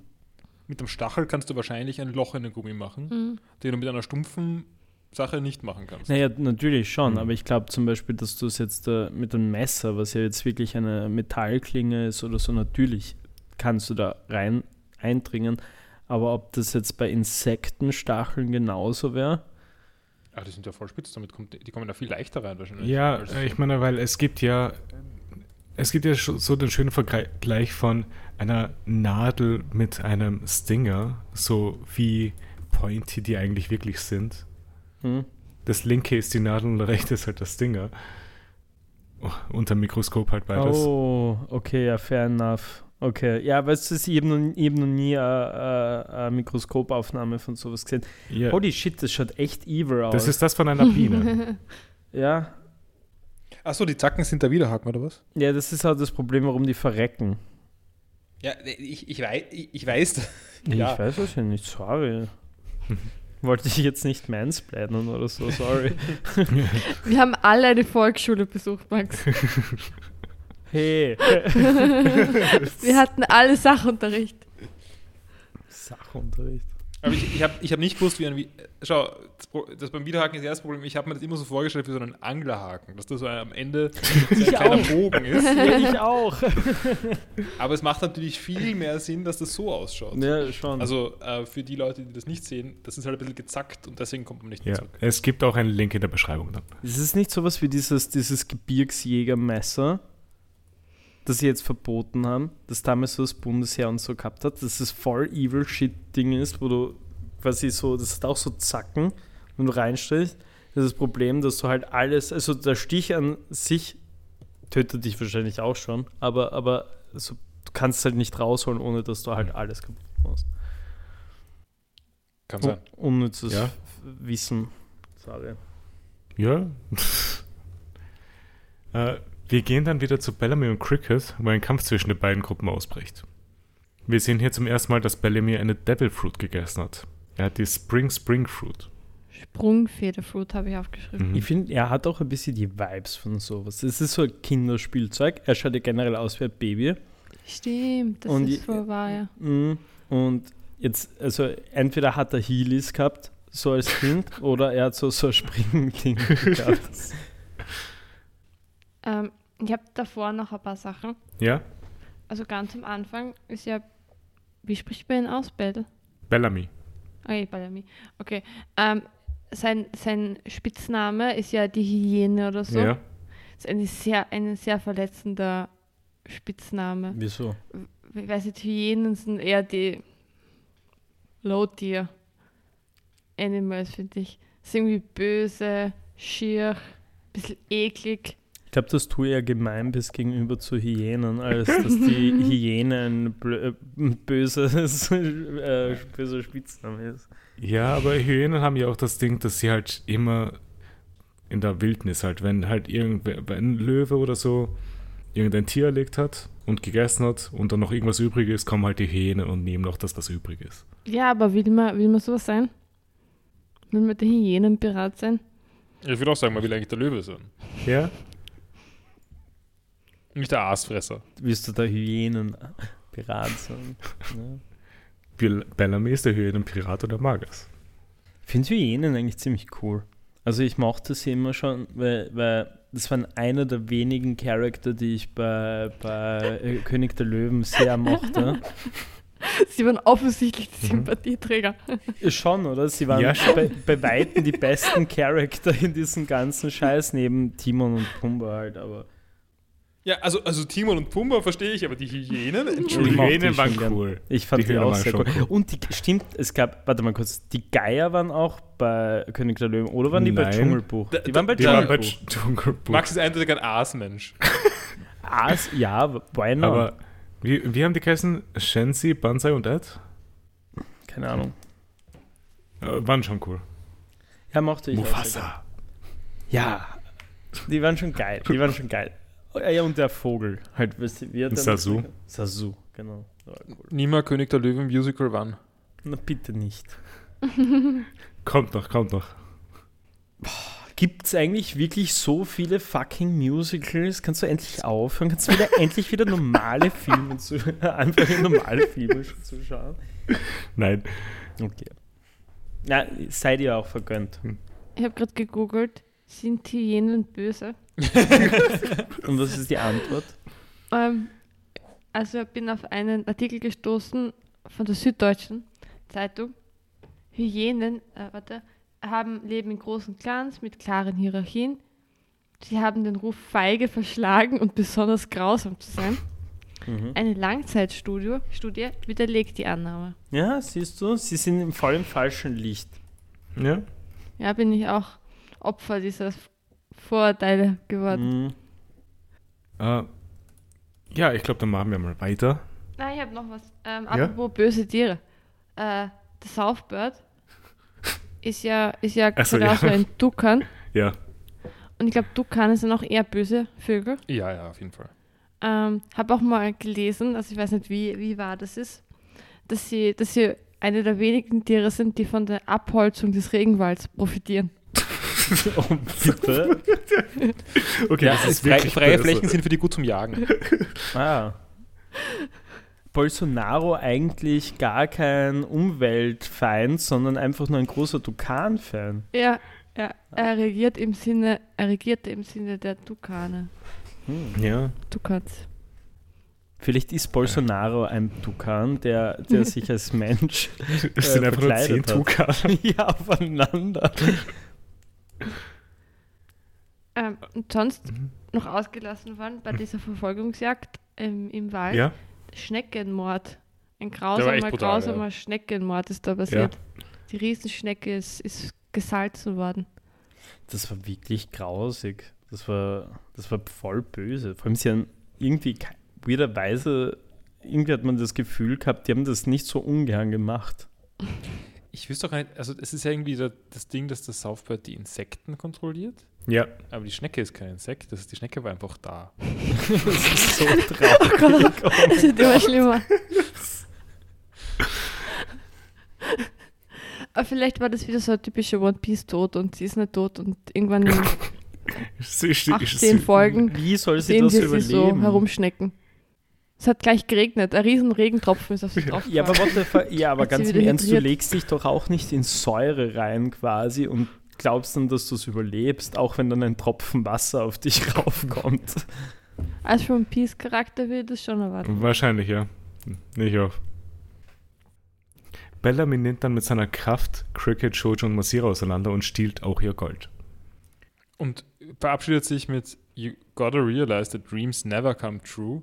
mit dem Stachel kannst du wahrscheinlich ein Loch in den Gummi machen, Mhm. den du mit einer stumpfen Sache nicht machen kannst. Naja, natürlich schon, Mhm. aber ich glaube zum Beispiel, dass du es jetzt äh, mit einem Messer, was ja jetzt wirklich eine Metallklinge ist oder so, natürlich kannst du da rein eindringen. Aber ob das jetzt bei Insektenstacheln genauso wäre, Ah, die sind ja voll spitz, damit kommt, die kommen da viel leichter rein wahrscheinlich. Ja, ich meine, weil es gibt ja, es gibt ja schon so den schönen Vergleich von einer Nadel mit einem Stinger, so wie pointy die eigentlich wirklich sind. hm? Das linke ist die Nadel und der rechte ist halt der Stinger. Oh, unter dem Mikroskop halt beides. Oh, okay, ja, fair enough. Okay, ja, weißt du, ich habe noch, ich hab noch nie äh, eine, eine Mikroskopaufnahme von sowas gesehen. Ja, Holy shit, das schaut echt evil aus. das ist das von einer Biene. ja, Achso, die Zacken sind der Widerhaken, oder was? ja, das ist halt das Problem, warum die verrecken. Ja, ich, ich, weiß, ich, ich weiß. Ich Ja. weiß es ja nicht, sorry. Wollte ich jetzt nicht mansplainen oder so, sorry. Wir haben alle eine Volksschule besucht, Max. Hey. Wir hatten alle Sachunterricht. Sachunterricht. Aber ich, ich habe ich hab nicht gewusst, wie ein. Wi- Schau, das, das beim Widerhaken ist das Problem. Ich habe mir das immer so vorgestellt wie so einen Anglerhaken, dass das so am Ende so ein kleiner auch. Bogen ist. Ja, ich auch. Aber es macht natürlich viel mehr Sinn, dass das so ausschaut. Ja, schon. Also äh, für die Leute, die das nicht sehen, das ist halt ein bisschen gezackt und deswegen kommt man nicht mehr ja, zurück. es gibt auch einen Link in der Beschreibung dann. Es ist nicht sowas wie dieses, dieses Gebirgsjägermesser, das sie jetzt verboten haben, das damals so das Bundesheer und so gehabt hat, dass es voll evil shit Ding ist, wo du quasi so, das hat auch so Zacken, wenn du reinstrichst. Das ist das Problem, dass du halt alles, also der Stich an sich tötet dich wahrscheinlich auch schon, aber, aber also, du kannst es halt nicht rausholen, ohne dass du halt alles kaputt machst. Kann sein. Unnützes Ja. Wissen. Sorry. Ja. äh, wir gehen dann wieder zu Bellamy und Cricket, wo ein Kampf zwischen den beiden Gruppen ausbricht. Wir sehen hier zum ersten Mal, dass Bellamy eine Devil Fruit gegessen hat. Er hat die Spring Spring Fruit. Sprungfederfruit habe ich aufgeschrieben. Mhm. Ich finde, er hat auch ein bisschen die Vibes von sowas. Es ist so ein Kinderspielzeug. Er schaut ja generell aus wie ein Baby. Stimmt, das Und ist voll wahr, ja. Mhm. Und jetzt, also entweder hat er Heelys gehabt, so als Kind, oder er hat so, so ein Springding gehabt. Ähm, ich habe davor noch ein paar Sachen. Ja? Also ganz am Anfang ist ja, wie spricht man ihn aus, Bell? Bellamy. Okay, Bellamy. Okay. Ähm, sein, sein Spitzname ist ja die Hyäne oder so. Ja. Das ist ein sehr, ein sehr verletzender Spitzname. Wieso? Ich weiß nicht, Hyänen sind eher die Low-Tier Animals, finde ich. Sind irgendwie böse, schier, bisschen eklig. Ich glaube, dass du eher gemein bist gegenüber zu Hyänen, als dass die Hyäne ein äh, böses, äh, böser Spitzname ist. Ja, aber Hyänen haben ja auch das Ding, dass sie halt immer in der Wildnis halt, wenn halt irgendwer, wenn ein Löwe oder so irgendein Tier erlegt hat und gegessen hat und dann noch irgendwas übrig ist, kommen halt die Hyänen und nehmen noch das, was übrig ist. Ja, aber will man, will man sowas sein? Will man der Hyänenpirat sein? Ich würde auch sagen, man will eigentlich der Löwe sein. Ja? Nicht der Aasfresser. Wirst du der Hyänenpirat sein? Bill Bellamy ist der Hyänenpirat oder mag es. Ich finde Hyänen eigentlich ziemlich cool. Also ich mochte sie immer schon, weil, weil das waren einer der wenigen Charakter, die ich bei, bei äh, König der Löwen sehr mochte. Sie waren offensichtlich die Mhm. Sympathieträger. Schon, oder? Sie waren Ja, schon. bei, bei Weitem die besten Charakter in diesem ganzen Scheiß, neben Timon und Pumba halt, aber Ja, also, also Timon und Pumba verstehe ich, aber die Hyänen, Die Entschuldigung. mochte Hyänen ich waren gern. cool. ich fand Die die, auch sehr schon cool. cool. Und die, stimmt, es gab, warte mal kurz, die Geier waren auch bei König der Löwen, oder waren die bei Nein. Dschungelbuch? Da- Die waren bei Die waren bei Dschungelbuch. Dschungelbuch. Max ist eindeutig ein Aasmensch. Aas, ja, why not? Aber wie, wie haben die geheißen? Shensi, Banzai und Ed? Keine Ahnung. Äh, waren schon cool. Ja, mochte ich. Mufasa. Ja, die waren schon geil. Die waren schon geil. Oh, Ja, und der Vogel. Halt, wie hat Sasu. Sasu, genau. Cool. Niemand König der Löwen Musical wann? Na bitte nicht. Kommt noch, kommt noch. Gibt es eigentlich wirklich so viele fucking Musicals? Kannst du endlich aufhören? Kannst du wieder endlich wieder normale Filme zu einfach in normale Filme zu schauen? Nein. Okay. Na, sei dir auch vergönnt. Ich habe gerade gegoogelt, sind Hyänen böse? Und was ist die Antwort? Ähm, also ich bin auf einen Artikel gestoßen von der Süddeutschen Zeitung. Hyänen, äh, warte, haben, leben in großen Clans mit klaren Hierarchien. Sie haben den Ruf feige, verschlagen und besonders grausam zu sein. Mhm. Eine Langzeitstudie Studie widerlegt die Annahme. Ja, siehst du, sie sind im voll im falschen Licht. Ja? Ja, bin ich auch Opfer dieser Vorurteile geworden. Mhm. Äh, ja, ich glaube, dann machen wir mal weiter. Nein, ich habe noch was. Ähm, Ja? apropos böse Tiere. Äh, der Southbird ist ja, ist ja so, genauso ja. ein Tukan. Ja. Und ich glaube, Tukane sind auch eher böse Vögel. Ja, ja, auf jeden Fall. Ähm, habe auch mal gelesen, also ich weiß nicht, wie, wie wahr das ist, dass sie, dass sie eine der wenigen Tiere sind, die von der Abholzung des Regenwalds profitieren. Oh, bitte. Okay, Ja, das ist frei, wirklich freie böse. Flächen sind für die gut zum Jagen. Ah. Bolsonaro eigentlich gar kein Umweltfeind, sondern einfach nur ein großer Tukan-Fan. Ja, ja, er regiert im Sinne, er regierte im Sinne der Tukane. Hm. Ja. Tukans. Vielleicht ist Bolsonaro ein Tukan, der, der sich als Mensch Es sind äh, einfach nur zehn verkleidet hat. Tukan. ja, aufeinander. Ähm, und sonst Mhm. noch ausgelassen worden bei dieser Verfolgungsjagd im, im Wald. Ja? Schneckenmord. Ein grausamer, brutal, grausamer Schneckenmord ist da passiert. Die Riesenschnecke ist, ist gesalzen worden. Das war wirklich grausig. Das war, das war voll böse. Vor allem, sie haben irgendwie weirderweise, irgendwie hat man das Gefühl gehabt, die haben das nicht so ungern gemacht. Ich wüsste doch gar nicht, also es ist ja irgendwie da, das Ding, dass der Southbird die Insekten kontrolliert. Ja. Aber die Schnecke ist kein Insekt, das ist, die Schnecke war einfach da. Das ist so traurig. Das wird immer schlimmer. Aber vielleicht war das wieder so ein typischer One Piece Tod und sie ist nicht tot und irgendwann in Sie, sie, 18 Folgen Wie soll sie sehen das sie so überleben? herumschnecken. Es hat gleich geregnet, ein riesen Regentropfen ist auf sie drauf. Ja, aber, ja, aber ganz im Ernst, du legst dich doch auch nicht in Säure rein quasi und glaubst dann, dass du es überlebst, auch wenn dann ein Tropfen Wasser auf dich raufkommt. Als One Piece Charakter würde ich das schon erwarten. Wahrscheinlich, ja. Nicht auf. Bellamy nimmt dann mit seiner Kraft Cricket, Shoujo und Masira auseinander und stiehlt auch ihr Gold. Und verabschiedet sich mit You gotta realize that dreams never come true.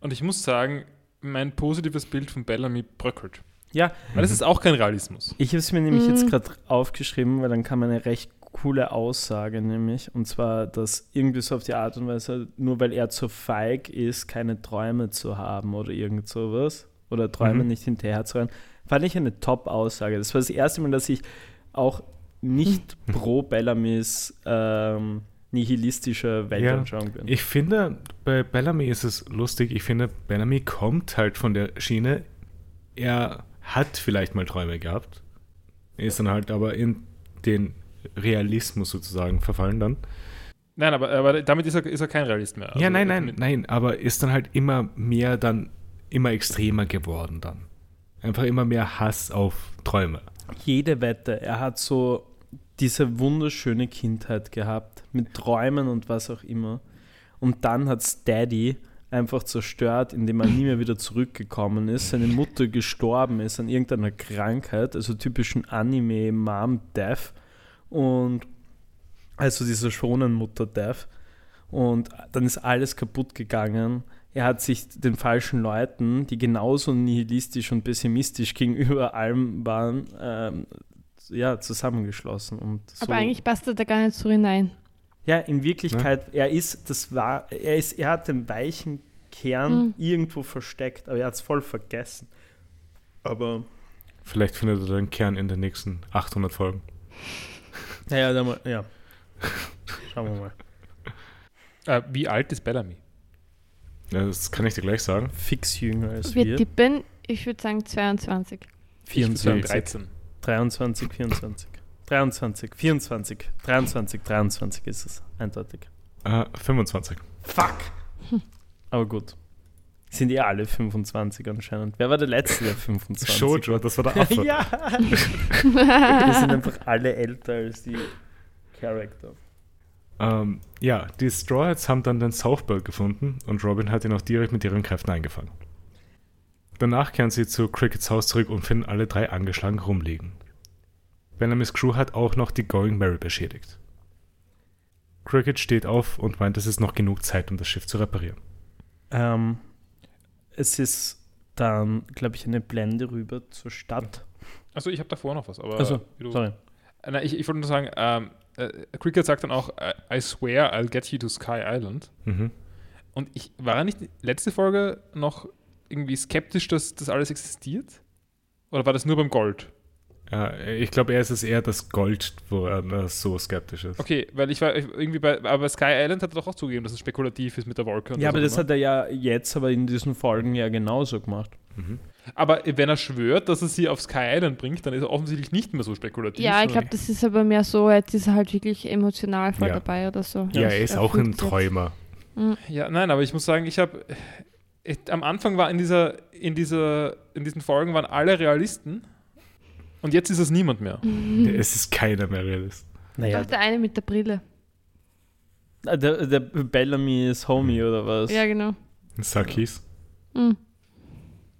Und ich muss sagen, mein positives Bild von Bellamy bröckelt. Ja, Weil das ist auch kein Realismus. ich habe es mir nämlich Mhm. jetzt gerade aufgeschrieben, weil dann kann man eine recht coole Aussage, nämlich, und zwar, dass irgendwie so auf die Art und Weise, nur weil er zu feig ist, keine Träume zu haben oder irgend sowas, oder Träume Mhm. nicht hinterher zu rennen, fand ich eine Top-Aussage. Das war das erste Mal, dass ich auch nicht pro Bellamys ähm, nihilistischer Weltanschauung bin. Ich finde, bei Bellamy ist es lustig. Ich finde, Bellamy kommt halt von der Schiene. Er hat vielleicht mal Träume gehabt. Ist dann halt aber in den Realismus sozusagen verfallen dann. Nein, aber, aber damit ist er, ist er kein Realist mehr. ja, Also, nein, nein, mit- nein, aber ist dann halt immer mehr dann, immer extremer geworden dann. Einfach immer mehr Hass auf Träume. Jede Wette, er hat so diese wunderschöne Kindheit gehabt, mit Träumen und was auch immer. Und dann hat Daddy einfach zerstört, indem er nie mehr wieder zurückgekommen ist. Seine Mutter gestorben ist an irgendeiner Krankheit, also typischen Anime-Mom-Death. Und also dieser schonen Mutter-Death. Und dann ist alles kaputt gegangen. Er hat sich den falschen Leuten, die genauso nihilistisch und pessimistisch gegenüber allem waren, ähm, ja, zusammengeschlossen. Und so. Aber eigentlich passt er da gar nicht so hinein. Ja, in Wirklichkeit, er ist, das war, er ist, er hat den weichen Kern Mhm. irgendwo versteckt, aber er hat es voll vergessen. Aber, Vielleicht findet er den Kern in den nächsten 800 Folgen. naja, dann mal, ja. Schauen wir mal. Äh, wie alt ist Bellamy? Ja, das kann ich dir gleich sagen. Fix jünger als Wir wir. tippen, ich würde sagen 22. Ich würd sagen 24, 13. 23, 24. 23, 24, 23, 23 ist es, eindeutig. Äh, 25. Fuck! Aber gut. Sind eh alle 25 anscheinend. Wer war der Letzte, der 25 Shoujo, das war der Affe. ja! Wir sind einfach alle älter als die Charakter. Ähm, ja, die Straw Hats haben dann den Southbird gefunden und Robin hat ihn auch direkt mit ihren Kräften eingefangen. Danach kehren sie zu Crickets Haus zurück und finden alle drei angeschlagen rumliegen. Bellamy's Crew hat auch noch die Going Mary beschädigt. Cricket steht auf und meint, es ist noch genug Zeit, um das Schiff zu reparieren. Ähm, es ist dann, glaube ich, eine Blende rüber zur Stadt. Also ich habe davor noch was, aber Also, sorry. Äh, nein, ich, ich wollte nur sagen, ähm, äh, Cricket sagt dann auch, I, I swear I'll get you to Sky Island. Mhm. Und ich war er nicht letzte Folge noch irgendwie skeptisch, dass das alles existiert? Oder war das nur beim Gold? Äh, ich glaube, er ist es eher das Gold, wo er so skeptisch ist. Okay, weil ich war irgendwie bei, aber Sky Island hat er doch auch zugegeben, dass es spekulativ ist mit der Wolke. und Ja, aber das immer. hat er ja jetzt, aber in diesen Folgen ja genauso gemacht. Mhm. Aber wenn er schwört, dass er sie auf Sky Island bringt, dann ist er offensichtlich nicht mehr so spekulativ. Ja, ich glaube, das ist aber mehr so, jetzt ist er halt wirklich emotional voll Ja. dabei oder so. Ja, er ist auch ein Träumer. Ja, nein, aber ich muss sagen, ich habe am Anfang war in dieser, in dieser, in diesen Folgen waren alle Realisten und jetzt ist es niemand mehr. Es ist keiner mehr Realist. Naja, Doch der eine mit der Brille. der, der Bellamy ist Homie oder was? Ja, genau. Sakis. Mhm.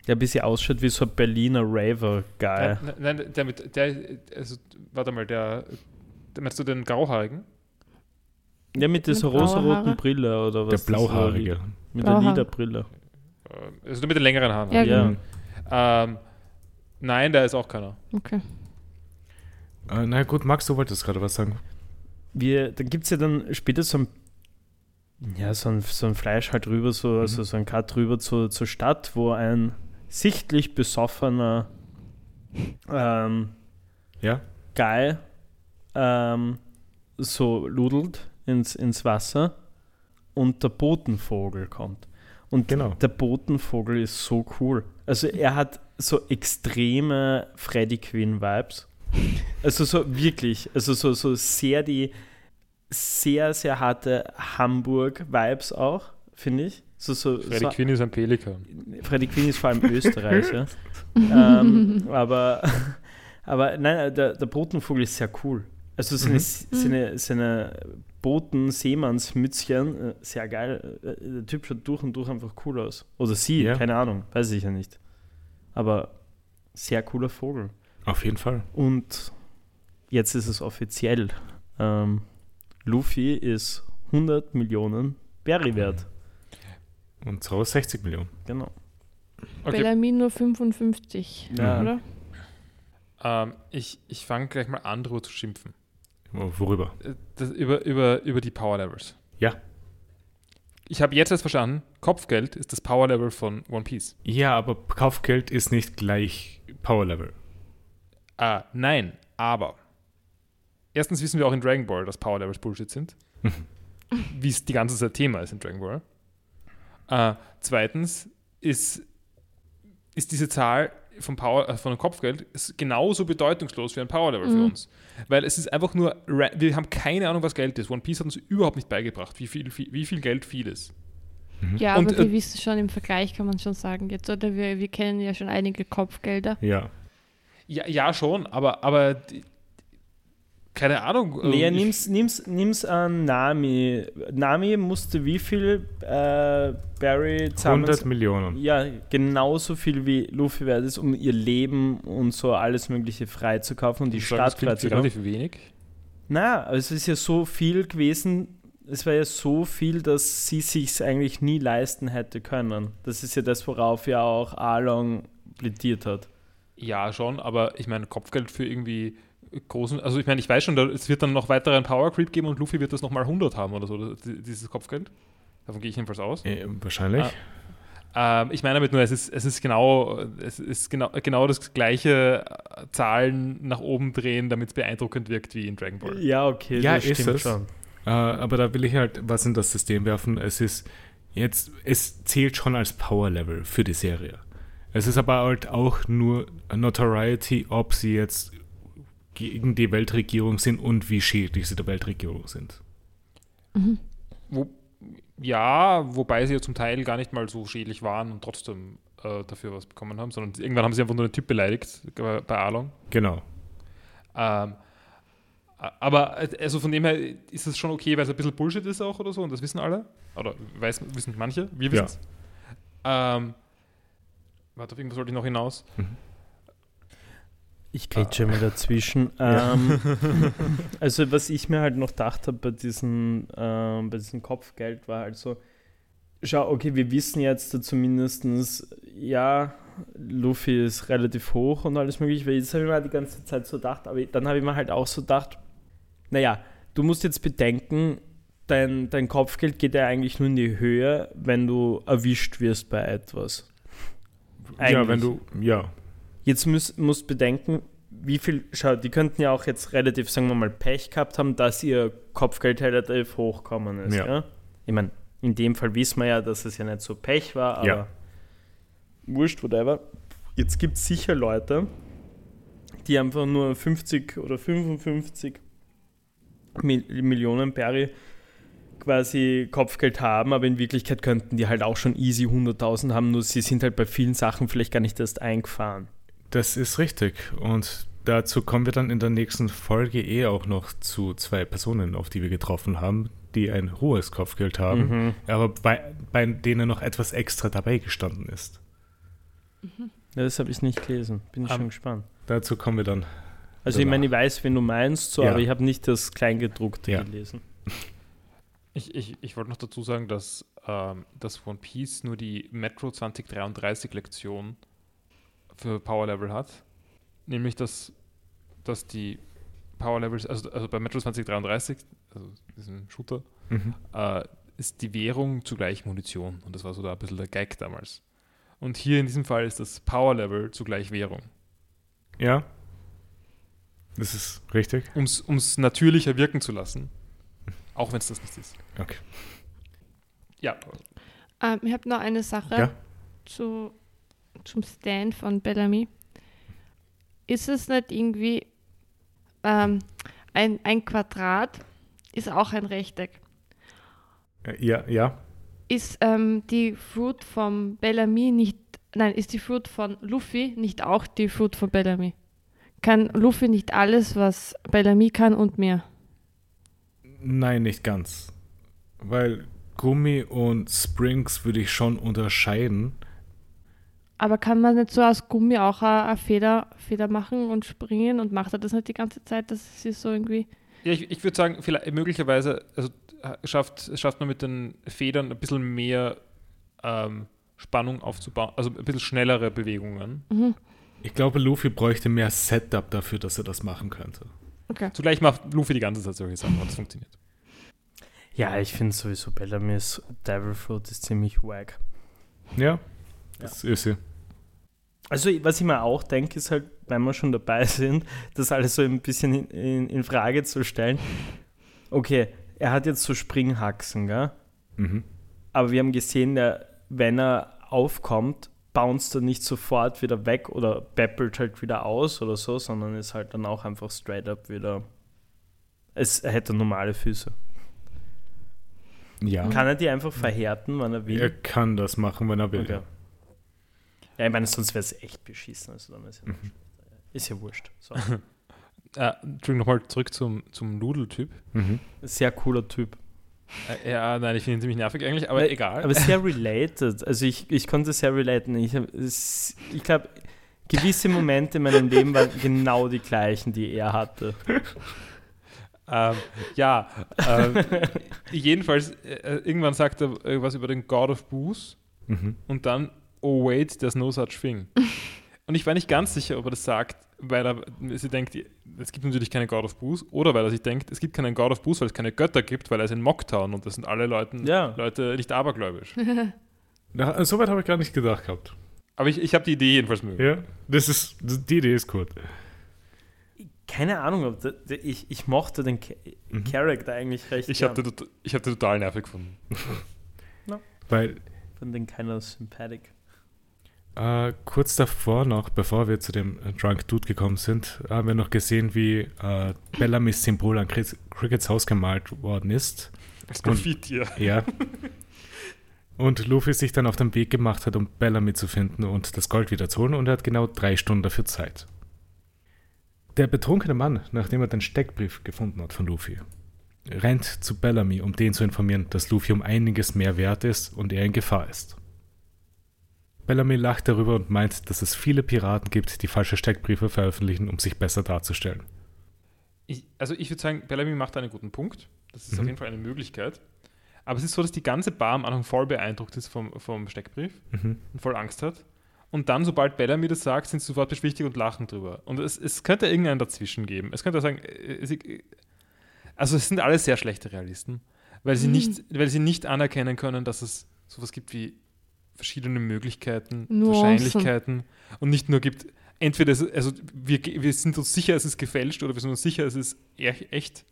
Der ein bisschen ausschaut wie so ein Berliner Raver-Guy. Nein, nein, der mit, der, also, warte mal, der, der meinst du den Grauhaarigen? Ja, mit dieser rosaroten? Brille oder Der was? das Blauhaarige. Mit Blaue der Haare. Liederbrille. Äh, Also nur mit den längeren Haaren. Ja, Ja. genau. Ähm, nein, der ist auch keiner. Okay. Äh, na gut, Max, du wolltest gerade was sagen. Wir, da gibt es ja dann später so ein, ja, so ein, so ein Fleisch halt rüber, so, Mhm. also so ein Cut rüber zu, zur Stadt, wo ein sichtlich besoffener ähm, Ja? Guy ähm, so ludelt ins, ins Wasser und der Botenvogel kommt. Und Genau. der Botenvogel ist so cool. Also er hat so extreme Freddy Quinn Vibes. Also so wirklich, also so, so sehr die sehr, sehr harte Hamburg-Vibes auch, finde ich. So, so, Freddy so, Quinn ist ein Pelikan. Freddy Quinn ist vor allem Österreicher. ähm, aber, aber nein, der, der Botenvogel ist sehr cool. Also seine, Mhm. seine, seine Boten-Seemannsmützchen, äh, sehr geil. Äh, Der Typ schaut durch und durch einfach cool aus. Oder sie, Ja. keine Ahnung, weiß ich ja nicht. Aber sehr cooler Vogel. Auf jeden Fall. Und jetzt ist es offiziell. Ähm, Luffy ist 100 Millionen Berry wert. Und so 60 Millionen. Genau. Okay, Bellamy nur 55, Ja. oder? ähm, ich, ich fange gleich mal an, drüber zu schimpfen. Worüber? Äh, Das, über, über, über die Power Levels. Ja. Ich habe jetzt erst verstanden, Kopfgeld ist das Power Level von One Piece. Ja, aber Kaufgeld ist nicht gleich Power Level. Ah, nein, aber. Erstens wissen wir auch in Dragon Ball, dass Power Levels Bullshit sind. Wie es die ganze Zeit Thema ist in Dragon Ball. Äh, zweitens ist, ist diese Zahl vom Power, äh, von dem Kopfgeld ist genauso bedeutungslos wie ein Power Level für Mhm. uns. Weil es ist einfach nur, wir haben keine Ahnung, was Geld ist. One Piece hat uns überhaupt nicht beigebracht, wie viel, wie, wie viel Geld viel ist. Ja, Und, aber wir äh, wissen schon im Vergleich, kann man schon sagen jetzt, oder wir, wir kennen ja schon einige Kopfgelder. Ja. Ja, ja schon, aber, aber die, keine Ahnung. Nee, äh, ich- nimm's, nimm's, nimm's an Nami. Nami musste wie viel äh, Barry zusammen... 100 Millionen. Ja, genauso viel wie Luffy wäre das, um ihr Leben und so alles Mögliche freizukaufen und die Ich Stadt freizukaufen. relativ wenig. Na, also es ist ja so viel gewesen, es war ja so viel, dass sie sich eigentlich nie leisten hätte können. Das ist ja das, worauf ja auch Arlong plädiert hat. Ja, schon, aber ich meine, Kopfgeld für irgendwie großen, also ich meine, ich weiß schon, da, es wird dann noch weiteren Power Creep geben und Luffy wird das nochmal 100 haben oder so, das- dieses Kopfgeld. Davon gehe ich jedenfalls aus. Äh, wahrscheinlich. Ähm, ich meine damit nur, es ist, es ist genau, es ist genau, genau das gleiche äh, Zahlen nach oben drehen, damit es beeindruckend wirkt wie in Dragon Ball. Ja, okay, Ja, das ist stimmt es. schon. Äh, aber da will ich halt was in das System werfen. Es ist jetzt, es zählt schon als Power Level für die Serie. Es ist aber halt auch nur Notoriety, ob sie jetzt gegen die Weltregierung sind und wie schädlich sie der Weltregierung sind. Wo, ja, wobei sie ja zum Teil gar nicht mal so schädlich waren und trotzdem äh, dafür was bekommen haben, sondern irgendwann haben sie einfach nur einen Typ beleidigt bei, bei Arlong. Genau. Ähm, aber äh, also von dem her ist es schon okay, weil es ein bisschen Bullshit ist auch oder so und das wissen alle. Oder weiß, wissen manche, wir Ja. wissen es. Ähm, warte, auf irgendwas wollte ich noch hinaus. Ich grätsche mal dazwischen. Ja. Ähm, also was ich mir halt noch gedacht habe bei, diesen, ähm, bei diesem Kopfgeld war halt so, schau, okay, wir wissen jetzt da zumindest, ja, Luffy ist relativ hoch und alles mögliche, weil jetzt habe ich mir halt die ganze Zeit so gedacht, aber dann habe ich mir halt auch so gedacht, naja, du musst jetzt bedenken, dein, dein Kopfgeld geht ja eigentlich nur in die Höhe, wenn du erwischt wirst bei etwas. Ja, Eigentlich. wenn du, ja, Jetzt müsst, musst bedenken, wie viel, schau, die könnten ja auch jetzt relativ, sagen wir mal, Pech gehabt haben, dass ihr Kopfgeld relativ hochkommen ist. Ja. Ja. Ich meine, in dem Fall wissen wir ja, dass es ja nicht so Pech war, aber Ja. wurscht, whatever. Jetzt gibt es sicher Leute, die einfach nur 50 oder 55 Mil Millionen Perry quasi Kopfgeld haben, aber in Wirklichkeit könnten die halt auch schon easy 100.000 haben, nur sie sind halt bei vielen Sachen vielleicht gar nicht erst eingefahren. Das ist richtig. Und dazu kommen wir dann in der nächsten Folge eh auch noch zu zwei Personen, auf die wir getroffen haben, die ein hohes Kopfgeld haben, Mhm. aber bei, bei denen noch etwas extra dabei gestanden ist. Ja, das habe ich nicht gelesen. Bin ich Ähm, schon gespannt. Dazu kommen wir dann. Also ich danach. meine, ich weiß, wen du meinst, so, Ja. aber ich habe nicht das Kleingedruckte Ja. gelesen. Ich, ich, ich wollte noch dazu sagen, dass, ähm, dass One Piece nur die Metro 2033 Lektion für Power Level hat. Nämlich, dass, dass die Power Levels, also, also bei Metro 2033, also diesem Shooter, Mhm. äh, ist die Währung zugleich Munition. Und das war so da ein bisschen der Gag damals. Und hier in diesem Fall ist das Power Level zugleich Währung. Ja. Das ist richtig. Um es natürlicher wirken zu lassen. Auch wenn es das nicht ist. Okay. Ja, Ähm, ich habe noch eine Sache Ja. zu, zum Stand von Bellamy. Ist es nicht irgendwie ähm, ein, ein Quadrat ist auch ein Rechteck? Äh, Ja, ja. Ist ähm, die Fruit von Bellamy nicht, nein, ist die Fruit von Luffy nicht auch die Fruit von Bellamy? Kann Luffy nicht alles, was Bellamy kann und mehr? Nein, nicht ganz. Weil Gummi und Springs würde ich schon unterscheiden. Aber kann man nicht so aus Gummi auch eine, Feder, Feder machen und springen und macht er das nicht die ganze Zeit, dass sie so irgendwie. Ja, ich, ich würde sagen, vielleicht, möglicherweise also, äh, schafft, schafft man mit den Federn ein bisschen mehr ähm, Spannung aufzubauen, also ein bisschen schnellere Bewegungen. Mhm. Ich glaube, Luffy bräuchte mehr Setup dafür, dass er das machen könnte. Okay. Zugleich macht Luffy die ganze Zeit solche Sachen und das funktioniert. Ja, ich finde sowieso Bellamy's Devil Fruit ist ziemlich wack. Ja, das ist sie. Also, was ich mir auch denke, ist halt, wenn wir schon dabei sind, das alles so ein bisschen in, in, in Frage zu stellen. Okay, er hat jetzt so Springhaxen, gell? Mhm. Aber wir haben gesehen, der, wenn er aufkommt, bounced er nicht sofort wieder weg oder beppelt halt wieder aus oder so, sondern ist halt dann auch einfach straight up wieder. Es, er hätte normale Füße. Ja. Kann er die einfach verhärten, wann er will? er kann das machen, wenn er will. Okay. Ja, ich meine, sonst wäre es echt beschissen. Also dann ist, ja, Mhm. ist ja wurscht. So. Äh, Entschuldigung, nochmal zurück zum, zum Nudeltyp. Mhm. Sehr cooler Typ. Äh, ja, nein, ich finde ihn ziemlich nervig eigentlich, aber Weil- egal. Aber sehr related. Also ich, ich konnte sehr relaten. Ich, es- ich glaube, gewisse Momente in meinem Leben waren genau die gleichen, die er hatte. Ähm, ja, ähm, jedenfalls, äh, irgendwann sagt er äh, was über den God of Booze Mhm. und dann, oh wait, there's no such thing. und ich war nicht ganz sicher, ob er das sagt, weil er sie denkt, es gibt natürlich keine God of Booze, oder weil er sich denkt, es gibt keinen God of Booze, weil es keine Götter gibt, weil er ist in Mocktown und das sind alle Leuten, Ja. Leute nicht abergläubisch. Na, so weit habe ich gar nicht gedacht gehabt. Aber ich, ich habe die Idee jedenfalls mögen. Ja, das ist, die Idee ist gut. Keine Ahnung, ob ich, ich mochte den Mhm. Charakter eigentlich recht. Ich habe den, ich hab den total nervig gefunden. Weil Fand den keiner sympathetic. Äh, kurz davor noch, bevor wir zu dem äh, Drunk Dude gekommen sind, haben wir noch gesehen, wie äh, Bellamys Symbol an Chris, Crickets Haus gemalt worden ist. Das Graffiti, ja. Ja. Und Luffy sich dann auf den Weg gemacht hat, um Bellamy zu finden und das Gold wieder zu holen und er hat genau drei Stunden dafür Zeit. Der betrunkene Mann, nachdem er den Steckbrief gefunden hat von Luffy, rennt zu Bellamy, um den zu informieren, dass Luffy um einiges mehr wert ist und er in Gefahr ist. Bellamy lacht darüber und meint, dass es viele Piraten gibt, die falsche Steckbriefe veröffentlichen, um sich besser darzustellen. Ich, also ich würde sagen, Bellamy macht einen guten Punkt. Das ist Mhm. auf jeden Fall eine Möglichkeit. Aber es ist so, dass die ganze Bar am Anfang voll beeindruckt ist vom, vom Steckbrief Mhm. und voll Angst hat. Und dann, sobald Bellamy das sagt, sind sie sofort beschwichtigt und lachen drüber. Und es, es könnte irgendeinen dazwischen geben. Es könnte sagen, äh, sie, also es sind alle sehr schlechte Realisten, weil sie, Mhm. nicht, weil sie nicht anerkennen können, dass es sowas gibt wie verschiedene Möglichkeiten, Nuancen. Wahrscheinlichkeiten und nicht nur gibt, entweder, es, also wir, wir sind uns sicher, es ist gefälscht oder wir sind uns sicher, es ist echt.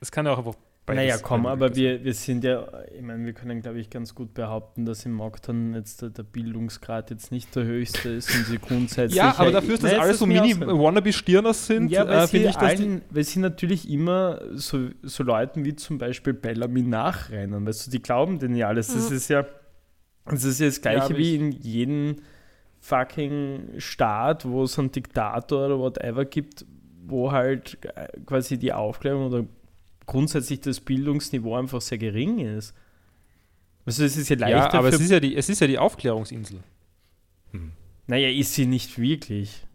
Es kann ja auch einfach beides Naja, komm, aber wir, wir sind ja, ich meine, wir können, glaube ich, ganz gut behaupten, dass im Mockton jetzt der, der Bildungsgrad jetzt nicht der höchste ist und sie grundsätzlich. Ja, aber dafür, dass Nein, das alles so lass mich mini ausreden. Wannabe-Stirners sind, Ja, weil, äh, sie finde ich, allen, weil sie natürlich immer so, so Leuten wie zum Beispiel Bellamy nachrennen. Weißt du, die glauben denen ja alles. Das Mhm. ist ja das ist ja das Gleiche aber wie in jedem fucking Staat, wo es einen Diktator oder whatever gibt, wo halt äh, quasi die Aufklärung oder grundsätzlich das Bildungsniveau einfach sehr gering ist. Also es ist ja leichter ja, aber es ist ja, die, es ist ja die Aufklärungsinsel. Mhm. Naja, ist sie nicht wirklich.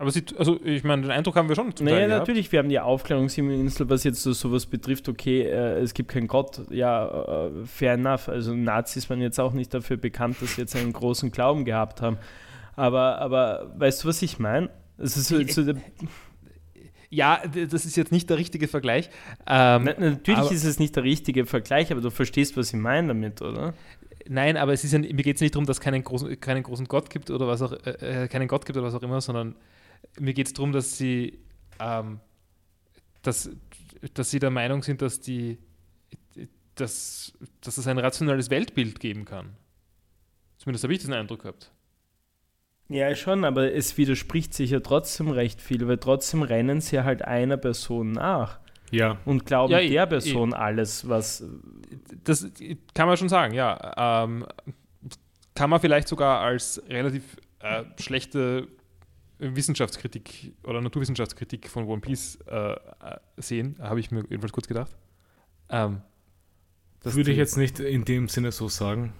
Aber sie, also ich meine, den Eindruck haben wir schon zum Naja, Teil gehabt. natürlich, wir haben die Aufklärungsinsel, was jetzt so sowas betrifft, okay, äh, es gibt keinen Gott, ja, äh, fair enough. Also Nazis waren jetzt auch nicht dafür bekannt, dass sie jetzt einen großen Glauben gehabt haben. Aber, aber weißt du, was ich meine? Es ist so, so Ja, das ist jetzt nicht der richtige Vergleich. Ähm, Na, natürlich aber- ist es nicht der richtige Vergleich, aber du verstehst, was ich meine damit, oder? Nein, aber es ist ja, mir geht es nicht darum, dass es keinen großen, keinen großen Gott gibt oder was auch äh, äh, keinen Gott gibt oder was auch immer, sondern mir geht es darum, dass sie ähm, dass, dass sie der Meinung sind, dass die dass, dass es ein rationales Weltbild geben kann. Zumindest habe ich diesen Eindruck gehabt. Ja, schon, aber es widerspricht sich ja trotzdem recht viel, weil trotzdem rennen sie halt einer Person nach Ja, und glauben Ja, der Person alles, was. Das kann man schon sagen, ja. Ähm, kann man vielleicht sogar als relativ äh, schlechte Wissenschaftskritik oder Naturwissenschaftskritik von One Piece äh, äh, sehen, habe ich mir jedenfalls kurz gedacht. Ähm, dass würde ich jetzt nicht in dem Sinne so sagen.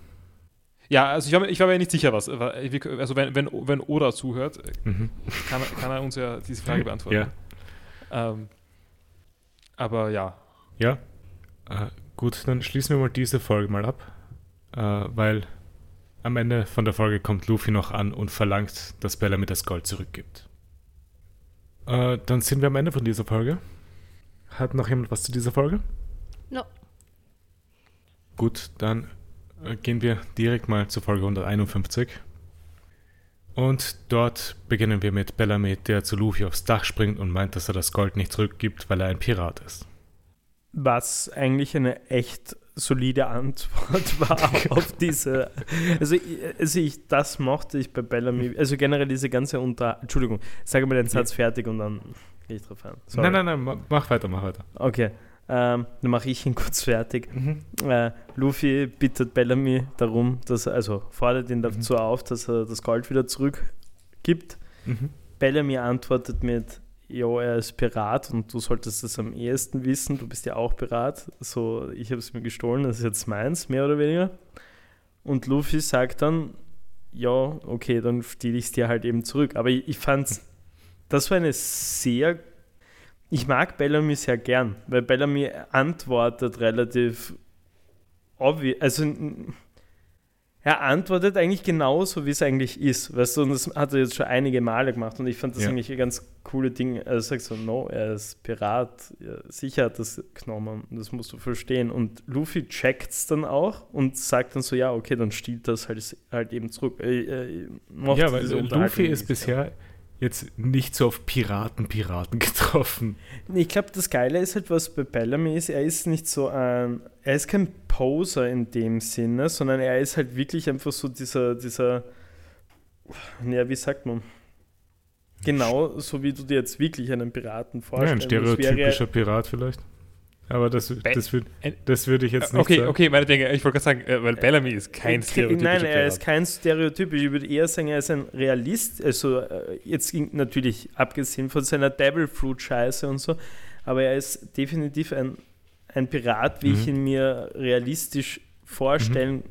Ja, also ich war, mir- ich war mir nicht sicher, was. Also wenn, wenn, wenn Oda zuhört, Mhm. kann, er- kann er uns ja diese Frage beantworten. Ja. Ähm, aber ja, Ja. Äh, gut, dann schließen wir mal diese Folge mal ab, äh, weil am Ende von der Folge kommt Luffy noch an und verlangt, dass Bellamy das Gold zurückgibt. Äh, dann sind wir am Ende von dieser Folge. Hat noch jemand was zu dieser Folge? No. Gut, dann äh, gehen wir direkt mal zur Folge 151. Und dort beginnen wir mit Bellamy, der zu Luffy aufs Dach springt und meint, dass er das Gold nicht zurückgibt, weil er ein Pirat ist. Was eigentlich eine echt solide Antwort war auf diese. Also, also ich, das mochte ich bei Bellamy. Also generell diese ganze Unter. Entschuldigung, sage mal den Satz fertig und dann gehe ich drauf ein. Sorry. Nein, nein, nein, ma- mach weiter, mach weiter. Okay, ähm, dann mache ich ihn kurz fertig. Äh, Luffy bittet Bellamy darum, dass er, also fordert ihn dazu auf, dass er das Gold wieder zurückgibt. Mhm. Bellamy antwortet mit, jo, er ist Pirat und du solltest das am ehesten wissen, du bist ja auch Pirat. So, ich habe es mir gestohlen, das ist jetzt meins, mehr oder weniger. Und Luffy sagt dann, ja, okay, dann stehle ich es dir halt eben zurück. Aber ich, ich fand, das war eine sehr ich mag Bellamy sehr gern, weil Bellamy antwortet relativ obvious. Also er antwortet eigentlich genauso, wie es eigentlich ist. Weißt du, und das hat er jetzt schon einige Male gemacht und ich fand das Ja. eigentlich ein ganz coole Ding. Er sagt so, no, er ist Pirat. Ja, sicher hat das genommen, das musst du verstehen. Und Luffy checkt es dann auch und sagt dann so, ja, okay, dann stiehlt das halt, halt eben zurück. Äh, äh, Ja, weil Luffy ist bisher jetzt nicht so auf Piraten, Piraten getroffen. Ich glaube, das Geile ist halt, was bei Bellamy ist, er ist nicht so ein, er ist kein Poser in dem Sinne, sondern er ist halt wirklich einfach so dieser, dieser, ja, wie sagt man? Genau, so wie du dir jetzt wirklich einen Piraten Ja, vorstellst. ein stereotypischer Pirat vielleicht. Aber das, das, würd, das würde ich jetzt nicht okay, sagen. okay, meine Dinge. Ich wollte gerade sagen, äh, weil Bellamy ist kein Ke- stereotypischer Nein, er ist kein Stereotypisch. Ich würde eher sagen, er ist ein Realist. Also äh, jetzt ging natürlich abgesehen von seiner Devil Fruit Scheiße und so, aber er ist definitiv ein, ein Pirat, wie Mhm. ich ihn mir realistisch vorstellen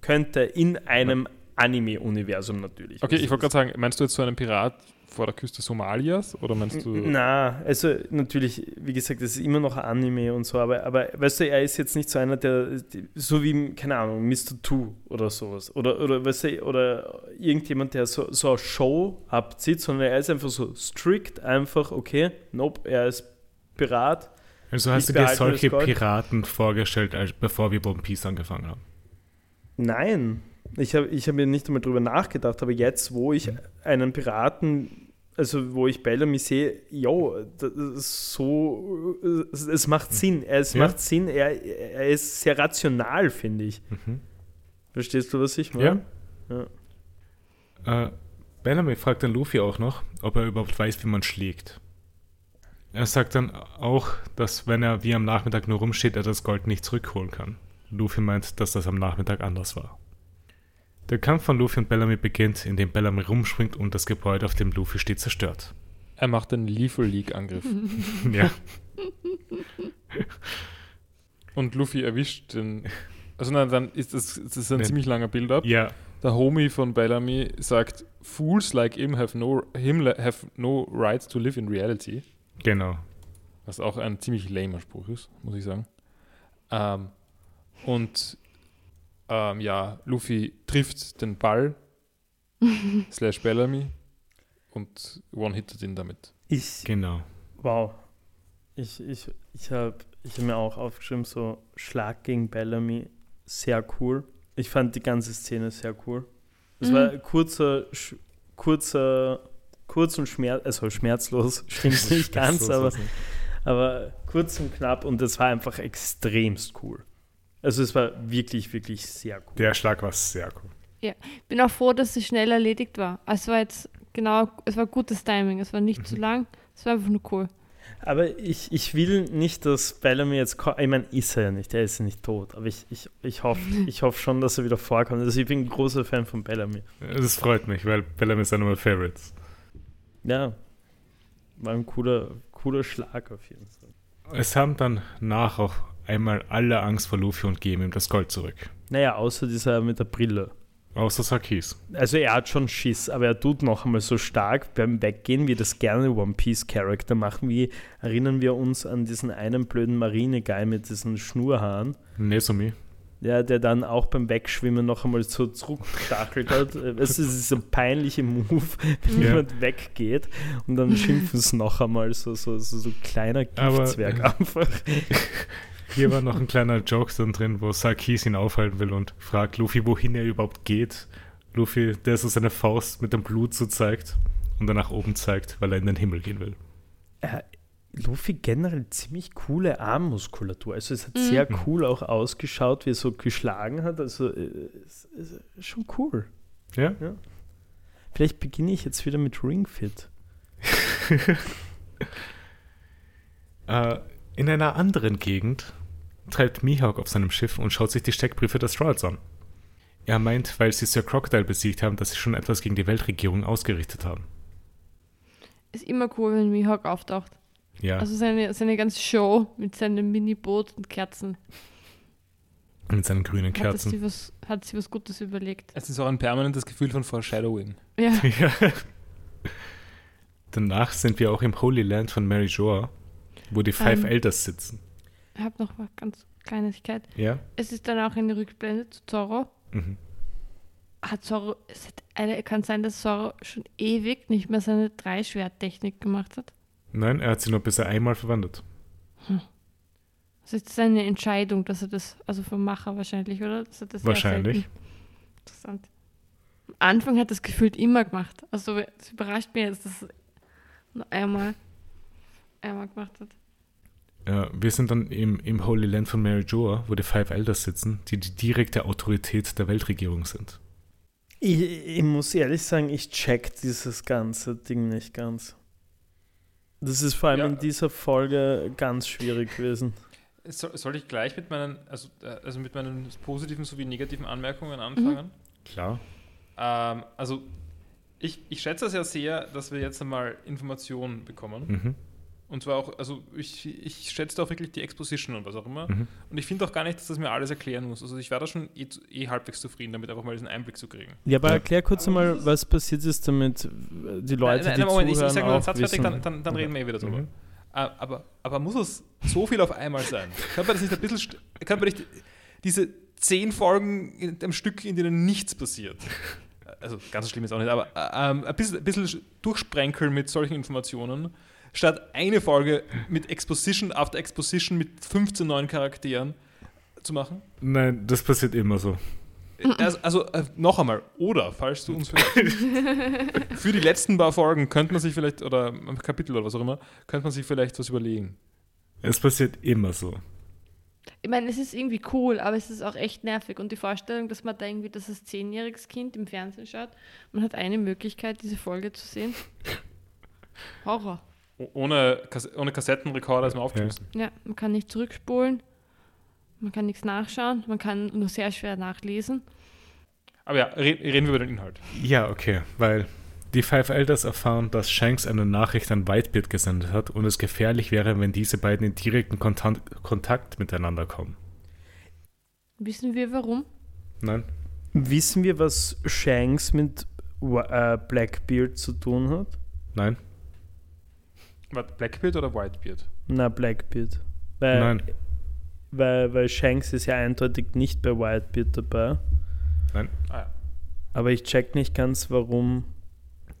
könnte in einem Anime-Universum natürlich. Okay, Also ich wollte gerade sagen, meinst du jetzt so einen Pirat vor der Küste Somalias oder meinst du. Na, also natürlich, wie gesagt, das ist immer noch Anime und so, aber, aber weißt du, er ist jetzt nicht so einer, der, so wie, keine Ahnung, Mr. Two oder sowas. Oder, oder weißt du, oder irgendjemand, der so, so eine Show abzieht, sondern er ist einfach so strikt, einfach, okay, nope, er ist Pirat. Also hast du dir solche. Piraten vorgestellt, als, bevor wir One Piece angefangen haben? Nein, ich habe ich hab mir nicht einmal drüber nachgedacht, aber jetzt, wo ich einen Piraten, also wo ich Bellamy sehe, jo, so, es, macht Sinn, es Ja. macht Sinn, er, er ist sehr rational, finde ich. Mhm. Verstehst du, was ich meine? Äh, Bellamy fragt dann Luffy auch noch, ob er überhaupt weiß, wie man schlägt. Er sagt dann auch, dass wenn er wie am Nachmittag nur rumsteht, er das Gold nicht zurückholen kann. Luffy meint, dass das am Nachmittag anders war. Der Kampf von Luffy und Bellamy beginnt, indem Bellamy rumspringt und das Gebäude, auf dem Luffy steht, zerstört. Er macht einen Lethal League-Angriff. ja. und Luffy erwischt den. Also nein, dann ist das, das ist ein Ja. ziemlich langer Build-up. ja, Der Homie von Bellamy sagt, Fools like him have no, him have no right to live in reality. genau. Was auch ein ziemlich lamer Spruch ist, muss ich sagen. Ähm, und ähm, ja, Luffy trifft den Ball slash Bellamy und one-hittet ihn damit. Ich, Genau. wow. Ich, ich, ich habe ich hab mir auch aufgeschrieben, so Schlag gegen Bellamy, sehr cool. Ich fand die ganze Szene sehr cool. Es Mhm. war kurzer, sch- kurzer, kurz und schmerz, also schmerzlos, stimmt nicht ganz, aber, aber kurz und knapp und es war einfach extremst cool. Also es war wirklich, wirklich sehr cool. Der Schlag war sehr cool. Bin auch froh, dass es schnell erledigt war. Also Es war jetzt genau, es war gutes Timing. Es war nicht zu lang. Es war einfach nur cool. Aber ich, ich will nicht, dass Bellamy jetzt, ko- ich meine, ist er ja nicht, er ist ja nicht tot, aber ich, ich, ich hoffe ich hoff schon, dass er wieder vorkommt. Also ich bin ein großer Fan von Bellamy. Das freut mich, weil Bellamy ist einer meiner Favorites. Ja, war ein cooler, cooler Schlag auf jeden Fall. Es haben dann nach auch einmal alle Angst vor Luffy und geben ihm das Gold zurück. Naja, außer dieser mit der Brille. Außer Sakis. Also er hat schon Schiss, aber er tut noch einmal so stark beim Weggehen, wie das gerne One Piece Charakter machen. Wie erinnern wir uns an diesen einen blöden Marine-Guy mit diesen Schnurhaaren? Nesumi. ja, der dann auch beim Wegschwimmen noch einmal so zurückgestachelt hat. Es ist so ein peinlicher Move, wenn Ja. jemand weggeht und dann schimpfen sie noch einmal so, so, so, so kleiner Aber, Giftzwerg äh, einfach. Hier war noch ein kleiner Joke dann drin, wo Sarkis ihn aufhalten will und fragt Luffy, wohin er überhaupt geht. Luffy, der so seine Faust mit dem Blut so zeigt und dann nach oben zeigt, weil er in den Himmel gehen will. Äh, Luffy generell ziemlich coole Armmuskulatur. Also es hat Mhm. sehr cool auch ausgeschaut, wie er so geschlagen hat. Also äh, es es ist schon cool. Ja? Vielleicht beginne ich jetzt wieder mit Ringfit. Äh, in einer anderen Gegend treibt Mihawk auf seinem Schiff und schaut sich die Steckbriefe der Strolls an. Er meint, weil sie Sir Crocodile besiegt haben, dass sie schon etwas gegen die Weltregierung ausgerichtet haben. Ist immer cool, wenn Mihawk auftaucht. Ja, Also seine, seine ganze Show mit seinem Mini-Boot und Kerzen. mit seinen grünen Hat, das sie Kerzen. was, hat sie was Gutes überlegt. Es ist auch ein permanentes Gefühl von Foreshadowing. Ja, Ja. Danach sind wir auch im Holy Land von Mary Joa, wo die Five Ähm. Elders sitzen. Habe noch eine ganz Kleinigkeit. Ja? Es ist dann auch eine Rückblende zu Zorro. Mhm. Hat Zorro, es hat, eine, kann sein, dass Zorro schon ewig nicht mehr seine Dreischwerttechnik gemacht hat. Nein, er hat sie nur bisher einmal verwendet. Das ist seine Entscheidung, dass er das, also vom Macher wahrscheinlich, oder? Er das Wahrscheinlich. Interessant. Am Anfang hat er es gefühlt immer gemacht. Also es überrascht mich jetzt, dass er nur einmal, einmal gemacht hat. Ja, wir sind dann im, im Holy Land von Mary Joa, wo die Five Elders sitzen, die die direkte Autorität der Weltregierung sind. Ich, ich muss ehrlich sagen, ich check dieses ganze Ding nicht ganz. Das ist vor allem Ja. in dieser Folge ganz schwierig gewesen. Soll, soll ich gleich mit meinen, also, äh, also mit meinen positiven sowie negativen Anmerkungen anfangen? Klar. Ähm, also ich, ich schätze es ja sehr, dass wir jetzt einmal Informationen bekommen. Mhm. Und zwar auch, also ich, ich schätze auch wirklich die Exposition und was auch immer. Mhm. Und ich finde auch gar nicht, dass das mir alles erklären muss. Also ich war da schon eh, eh halbwegs zufrieden, damit einfach mal diesen Einblick zu kriegen. Ja, aber Ja. erklär kurz einmal, was passiert ist, damit die Leute, nein, die nein, Moment, ich, ich zuhören, sage nur einen Satz fertig, dann, dann, dann reden wir eh wieder drüber. Mhm. Äh, Aber, aber muss es so viel auf einmal sein? Kann man das nicht ein bisschen, kann man nicht diese zehn Folgen in, am Stück, in denen nichts passiert? Also ganz so schlimm ist auch nicht, aber äh, ähm, ein bisschen, ein bisschen durchsprenkeln mit solchen Informationen, statt eine Folge mit Exposition after Exposition mit 15 neuen Charakteren zu machen? Nein, das passiert immer so. Also, also äh, noch einmal, oder falls du uns vielleicht für die letzten paar Folgen könnte man sich vielleicht, oder ein Kapitel oder was auch immer, könnte man sich vielleicht was überlegen. Es passiert immer so. Ich meine, es ist irgendwie cool, aber es ist auch echt nervig. Und die Vorstellung, dass man da irgendwie das als zehnjähriges Kind im Fernsehen schaut, man hat eine Möglichkeit, diese Folge zu sehen. Horror. Ohne, Kas ohne Kassettenrekorder ist man aufgeschlossen. Ja, man kann nicht zurückspulen, man kann nichts nachschauen, man kann nur sehr schwer nachlesen. Aber ja, re reden wir über den Inhalt. Ja, okay, weil die Five Elders erfahren, dass Shanks eine Nachricht an Whitebeard gesendet hat und es gefährlich wäre, wenn diese beiden in direkten Kontan Kontakt miteinander kommen. Wissen wir warum? Nein? Wissen wir, was Shanks mit äh, Blackbeard zu tun hat? Nein? Warte, Blackbeard oder Whitebeard? Na, Blackbeard. Weil, Nein. Weil, weil Shanks ist ja eindeutig nicht bei Whitebeard dabei. Ah ja. Aber ich check nicht ganz, warum.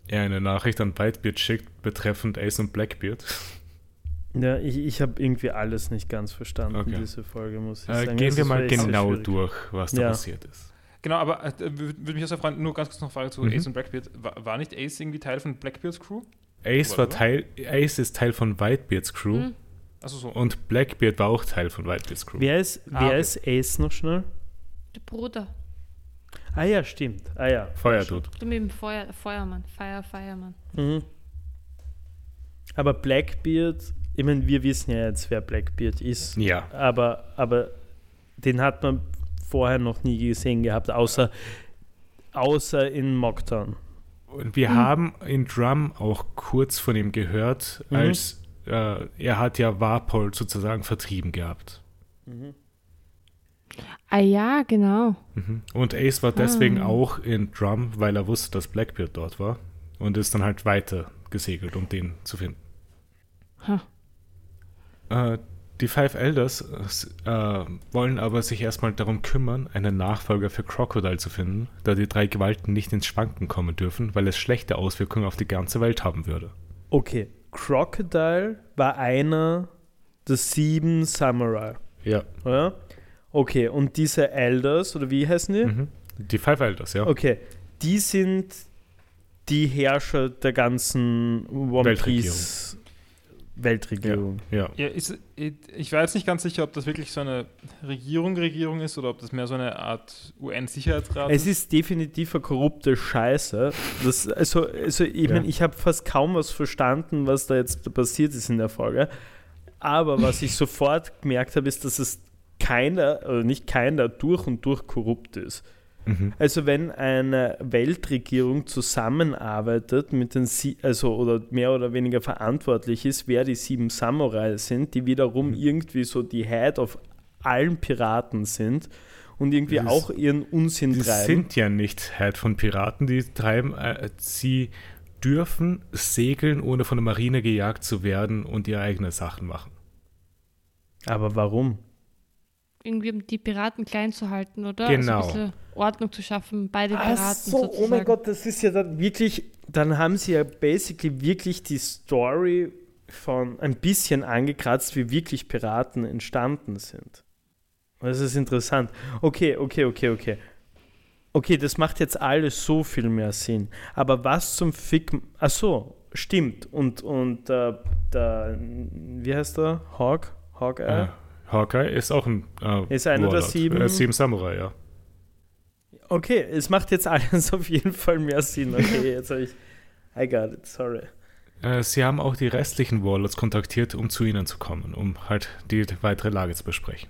Er eine Nachricht an Whitebeard schickt betreffend Ace und Blackbeard. Ja, ich, ich habe irgendwie alles nicht ganz verstanden, Okay. diese Folge, muss ich Äh, sagen. gehen Es wir mal genau schwierig. durch, was da Ja. passiert ist. Genau, aber äh, würde mich auch sehr freuen, nur ganz kurz noch eine Frage zu Mhm. Ace und Blackbeard. War, war nicht Ace irgendwie Teil von Blackbeards Crew? Ace, war? Teil, Ace ist Teil von Whitebeards Crew Hm? Achso, so. und Blackbeard war auch Teil von Whitebeards Crew. Wer ist, wer Ah, okay. ist Ace noch schnell? Der Bruder. Ah ja, stimmt. Ah ja. Feuerdude. Der mit dem Feuer, Feuermann. Feuer, Feuermann. Mhm. Aber Blackbeard, ich meine, wir wissen ja jetzt, wer Blackbeard ist. Ja. Aber, aber den hat man vorher noch nie gesehen gehabt, außer, außer in Mocktown. Und wir Mhm. haben in Drum auch kurz von ihm gehört, Mhm. als äh, er hat ja Warpol sozusagen vertrieben gehabt. Ah ja, genau. Mhm. Und Ace war deswegen Ah. auch in Drum, weil er wusste, dass Blackbeard dort war und ist dann halt weiter gesegelt, um den zu finden. Ha. Äh, Die Five Elders äh, wollen aber sich erstmal darum kümmern, einen Nachfolger für Crocodile zu finden, da die drei Gewalten nicht ins Schwanken kommen dürfen, weil es schlechte Auswirkungen auf die ganze Welt haben würde. Okay, Crocodile war einer der sieben Samurai, Ja. oder? Okay, und diese Elders, oder wie heißen die? Mhm. Die Five Elders, ja. Okay, die sind die Herrscher der ganzen One Weltregierung. Piece Weltregierung. Ja. Ja, ist, ich war jetzt nicht ganz sicher, ob das wirklich so eine Regierung, Regierung ist oder ob das mehr so eine Art UN-Sicherheitsrat Es ist definitiv eine korrupte Scheiße. Das, also, also ich, Ja. mein, ich habe fast kaum was verstanden, was da jetzt passiert ist in der Folge. Aber was ich sofort gemerkt habe, ist, dass es keiner, oder nicht keiner, durch und durch korrupt ist. Mhm. Also wenn eine Weltregierung zusammenarbeitet mit den Sie also oder mehr oder weniger verantwortlich ist, wer die sieben Samurai sind, die wiederum irgendwie so die Head of allen Piraten sind und irgendwie Das auch ihren Unsinn Die treiben. sind ja nicht Head von Piraten, die treiben, äh, sie dürfen segeln, ohne von der Marine gejagt zu werden und ihre eigenen Sachen machen. Aber warum? Irgendwie um die Piraten klein zu halten, oder? Genau. Also ein bisschen Ordnung zu schaffen bei den Ach Piraten so, sozusagen. oh mein Gott, das ist ja dann wirklich, dann haben sie ja basically wirklich die Story von ein bisschen angekratzt, wie wirklich Piraten entstanden sind. Das ist interessant. Okay, okay, okay, okay. Okay, das macht jetzt alles so viel mehr Sinn. Aber was zum Fick. Ach so, stimmt. Und, und äh, der, wie heißt der? Hawk? Hawkeye? Äh, Hawkeye ist auch ein äh, Ist einer der Warlord. sieben- Äh, sieben Samurai, ja. Okay, es macht jetzt alles auf jeden Fall mehr Sinn. Okay, jetzt habe ich. I got it, sorry. Äh, sie haben auch die restlichen Warlords kontaktiert, um zu ihnen zu kommen, um halt die weitere Lage zu besprechen.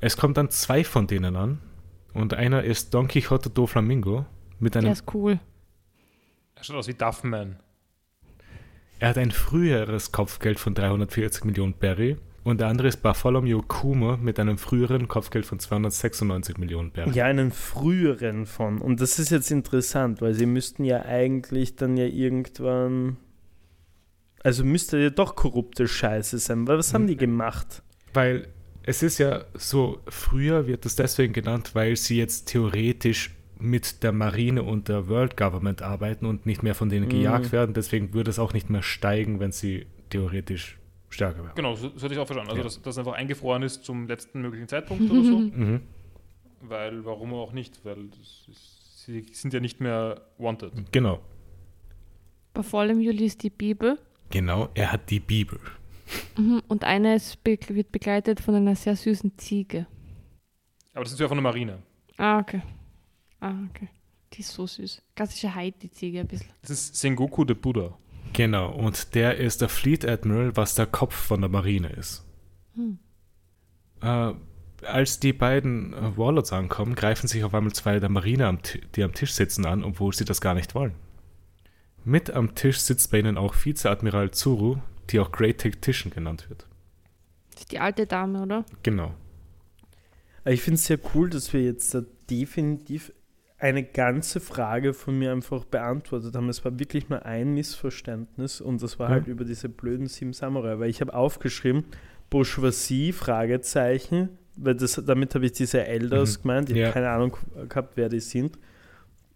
Es kommt dann zwei von denen an und einer ist Don Quixote do Flamingo mit Der einem, ist cool. Er schaut aus wie Duffman. er hat ein früheres Kopfgeld von 340 Millionen Berry und der andere ist Bartholomew Kuma mit einem früheren Kopfgeld von 296 Millionen Berry. Ja, einen früheren von. Und das ist jetzt interessant, weil sie müssten ja eigentlich dann ja irgendwann. Also müsste ja doch korrupte Scheiße sein. Weil was haben die gemacht? Weil es ist ja so, früher wird es deswegen genannt, weil sie jetzt theoretisch mit der Marine und der World Government arbeiten und nicht mehr von denen Mhm. gejagt werden. Deswegen würde es auch nicht mehr steigen, wenn sie theoretisch stärker wären. Genau, so, so hätte ich auch verstanden. Also, Ja. dass das einfach eingefroren ist zum letzten möglichen Zeitpunkt oder so. Mhm. Weil, warum auch nicht? Weil ist, sie sind ja nicht mehr wanted. Genau. Bartholomew liest die Bibel Genau, er hat die Bibel. mhm. und einer ist be wird begleitet von einer sehr süßen Ziege. Aber das ist ja von der Marine. Ah, okay. Ah, okay. Die ist so süß. Klassische Heidi-Ziege ein bisschen. Das ist Sengoku de Buddha. Genau, und der ist der Fleet Admiral, was der Kopf von der Marine ist. Hm. Äh, als die beiden äh, Warlords ankommen, greifen sich auf einmal zwei der Marine, am die am Tisch sitzen, an, obwohl sie das gar nicht wollen. Mit am Tisch sitzt bei ihnen auch Vizeadmiral Zuru, die auch Great Tactician genannt wird. Das ist die alte Dame, oder? Genau. Ich finde es sehr cool, dass wir jetzt da definitiv eine ganze Frage von mir einfach beantwortet haben. Es war wirklich nur ein Missverständnis und das war Ja. halt über diese blöden sieben Samurai, weil ich habe aufgeschrieben, Bourgeoisie, Fragezeichen, weil das, damit habe ich diese Elders Mhm. gemeint, ich Ja. habe keine Ahnung gehabt, wer die sind.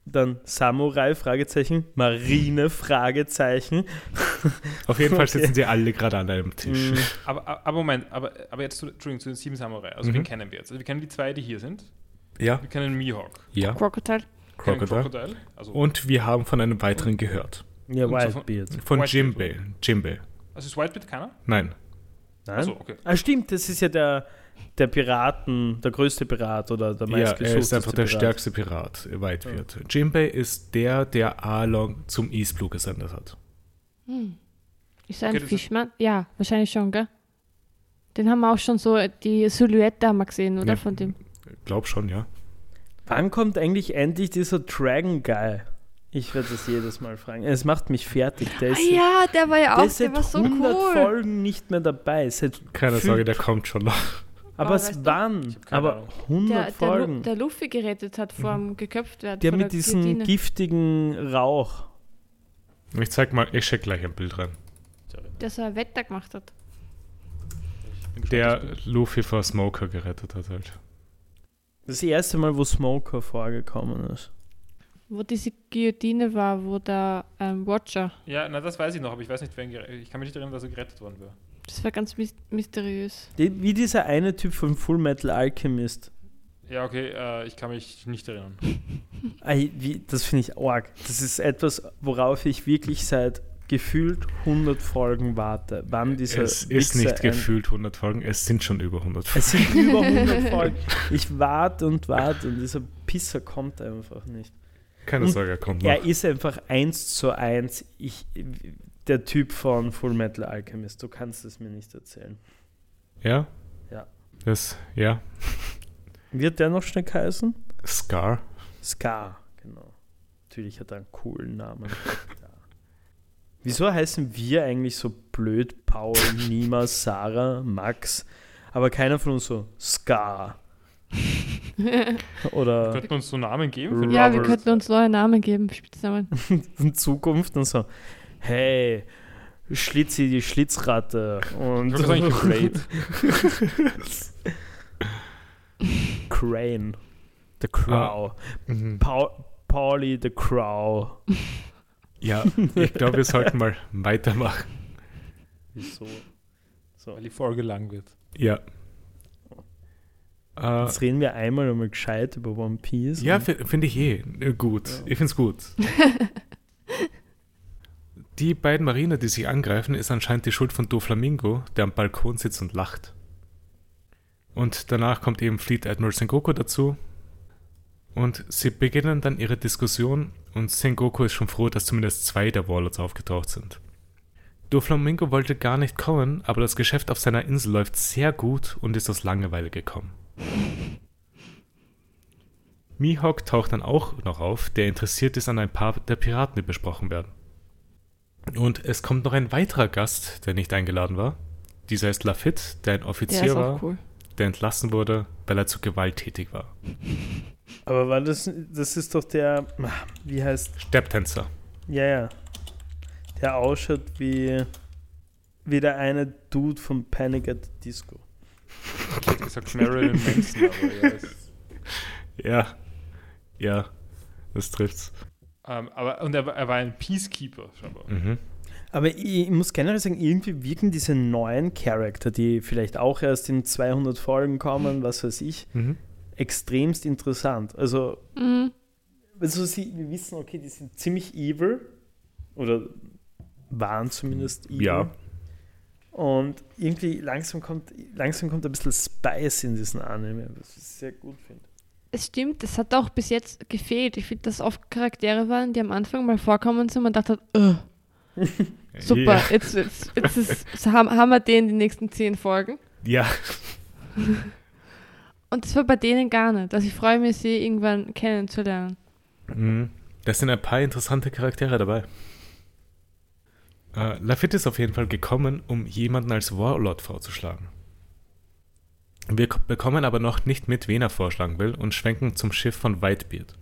Dann Samurai, Fragezeichen, Marine, Fragezeichen. Auf jeden Fall Okay. sitzen sie alle gerade an einem Tisch. Mm, Aber, aber Moment, aber, aber jetzt zu, Entschuldigung, zu den sieben Samurai. Also, Mhm. wen kennen wir jetzt? Also, wir kennen die zwei, die hier sind. Ja, Wir kennen Mihawk. ja, Crocodile. Crocodile. Crocodile. Also, Und wir haben von einem weiteren gehört. ja, so von- Whitebeard. Von Whitebeard. Jimbei. Jimbei. also ist Whitebeard keiner? Nein. Nein? Achso, okay. Ah, stimmt, das ist ja der, der Piraten, der größte Pirat oder der Ja, er ist meistgesuchteste einfach der Pirat. stärkste Pirat, Whitebeard. Jimbei ist der, der Arlong zum East Blue gesendet hat. Hm. Ist er ein Okay, Fischmann? Ja, wahrscheinlich schon, gell? Den haben wir auch schon so, die Silhouette haben wir gesehen, oder? Ja. Von dem. Glaub schon, ja. Wann kommt eigentlich endlich dieser Dragon Guy? Ich werde das jedes Mal fragen. Es macht mich fertig. Der Ah ist, ja, der war ja der auch, der seit war so 100 cool. Folgen nicht mehr dabei. Seit Keine fünf- Sorge, der kommt schon noch. Aber Oh, es wann? Aber Ahnung. 100 Der, der, Lu- Folgen. der Luffy gerettet hat vor dem geköpft werden. der mit der diesem giftigen Rauch. Ich zeig mal, ich check gleich ein Bild rein. Der so ein Wetter gemacht hat. Der Luffy vor Smoker gerettet hat halt. Das erste Mal, wo Smoker vorgekommen ist. Wo diese Guillotine war, wo der ähm, Watcher. Ja, na, das weiß ich noch, aber ich weiß nicht, wer Ich kann mich nicht erinnern, dass er gerettet worden wäre. Das war ganz mys mysteriös. Die, wie dieser eine Typ von Full Metal Alchemist. Ja, okay, äh, ich kann mich nicht erinnern. Das finde ich arg. Das ist etwas, worauf ich wirklich seit gefühlt 100 Folgen warte. Wann dieser es ist Wichser nicht gefühlt 100 Folgen, es sind schon über 100 Folgen. Es sind über 100 Folgen. Ich warte und warte und dieser Pisser kommt einfach nicht. Keine Und Sorge, er kommt noch. Er ist einfach eins zu eins ich, der Typ von Full Metal Alchemist. Du kannst es mir nicht erzählen. Ja? Ja. Das, ja. Wird der noch schnell heißen? Scar. Scar, genau. Natürlich hat er einen coolen Namen. Wieso heißen wir eigentlich so blöd Paul, Nima, Sarah, Max, aber keiner von uns so Scar? Oder Könnten wir uns so Namen geben? Für ja, wir Robert? könnten uns neue Namen geben, Spitznamen. in Zukunft und so, hey, Schlitzi, die Schlitzratte und. Crane, the Crow, Mhm. Paul, Pauli, the Crow. Ja, ich glaube, wir sollten mal weitermachen. Wieso? So. Weil die Folge lang wird. Ja. Äh, Jetzt reden wir einmal einmal gescheit über One Piece. ja, finde ich eh äh, gut. Ja. Ich finde es gut. die beiden Mariner, die sich angreifen, ist anscheinend die Schuld von Doflamingo, der am Balkon sitzt und lacht. Und danach kommt eben Fleet Admiral Sengoku dazu. Und sie beginnen dann ihre Diskussion und Sengoku ist schon froh, dass zumindest zwei der Warlords aufgetaucht sind. Doflamingo wollte gar nicht kommen, aber das Geschäft auf seiner Insel läuft sehr gut und ist aus Langeweile gekommen. Mihawk taucht dann auch noch auf, der interessiert ist an ein paar der Piraten, die besprochen werden. Und es kommt noch ein weiterer Gast, der nicht eingeladen war. Dieser ist Lafitte, der ein Der Offizier ist war, cool. der entlassen wurde, weil er zu gewalttätig war. Aber war das, das ist doch der, wie heißt, Stepptänzer. ja, ja, der ausschaut wie, wie der eine Dude von Panic at the Disco. Ich hätte gesagt Marilyn Manson, aber ja. Ja, ja, das trifft's. ähm, aber, und er, war- er war ein Peacekeeper, scheinbar. Mhm. Aber ich, ich muss generell sagen, irgendwie wirken diese neuen Charakter, die vielleicht auch erst in 200 Folgen kommen, was weiß ich, Mhm. Extremst interessant. Also, Mhm. also sie, wir wissen, okay, die sind ziemlich evil oder waren zumindest evil. Ja. Und irgendwie langsam kommt, langsam kommt ein bisschen Spice in diesen Anime, was ich sehr gut finde. Es stimmt, es hat auch bis jetzt gefehlt. Ich finde, dass oft Charaktere waren, die am Anfang mal vorkommen sind und man dachte, "Ugh, super, jetzt, jetzt, jetzt ist, so haben, haben wir den die nächsten zehn Folgen. ja. Und das war bei denen gar nicht. Also ich freue mich, sie irgendwann kennenzulernen. Mhm. Da sind ein paar interessante Charaktere dabei. Äh, Lafitte ist auf jeden Fall gekommen, um jemanden als Warlord vorzuschlagen. Wir bekommen aber noch nicht mit, wen er vorschlagen will und schwenken zum Schiff von Whitebeard.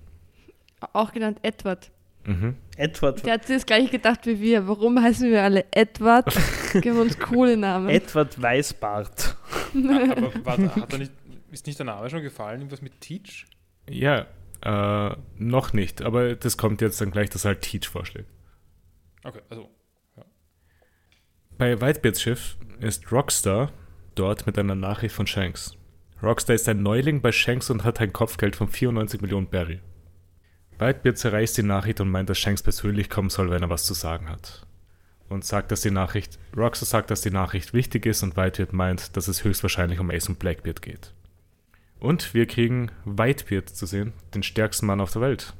Auch genannt Edward. Mhm. Edward, Der hat sich das gleiche gedacht wie wir. Warum heißen wir alle Edward? Geben uns coole Namen. Edward Weißbart. Aber warte, hat er nicht, ist nicht der Name schon gefallen? Irgendwas mit Teach? Ja, äh, noch nicht, aber das kommt jetzt dann gleich, dass er halt Teach vorschlägt. Okay, also. Bei Whitebeards Schiff ist Rockstar dort mit einer Nachricht von Shanks. Rockstar ist ein Neuling bei Shanks und hat ein Kopfgeld von 94 Millionen Berry. Whitebeard zerreißt die Nachricht und meint, dass Shanks persönlich kommen soll, wenn er was zu sagen hat. Und sagt, dass die Nachricht, Rockstar sagt, dass die Nachricht wichtig ist und Whitebeard meint, dass es höchstwahrscheinlich um Ace und Blackbeard geht. Und wir kriegen Whitebeard zu sehen, den stärksten Mann auf der Welt.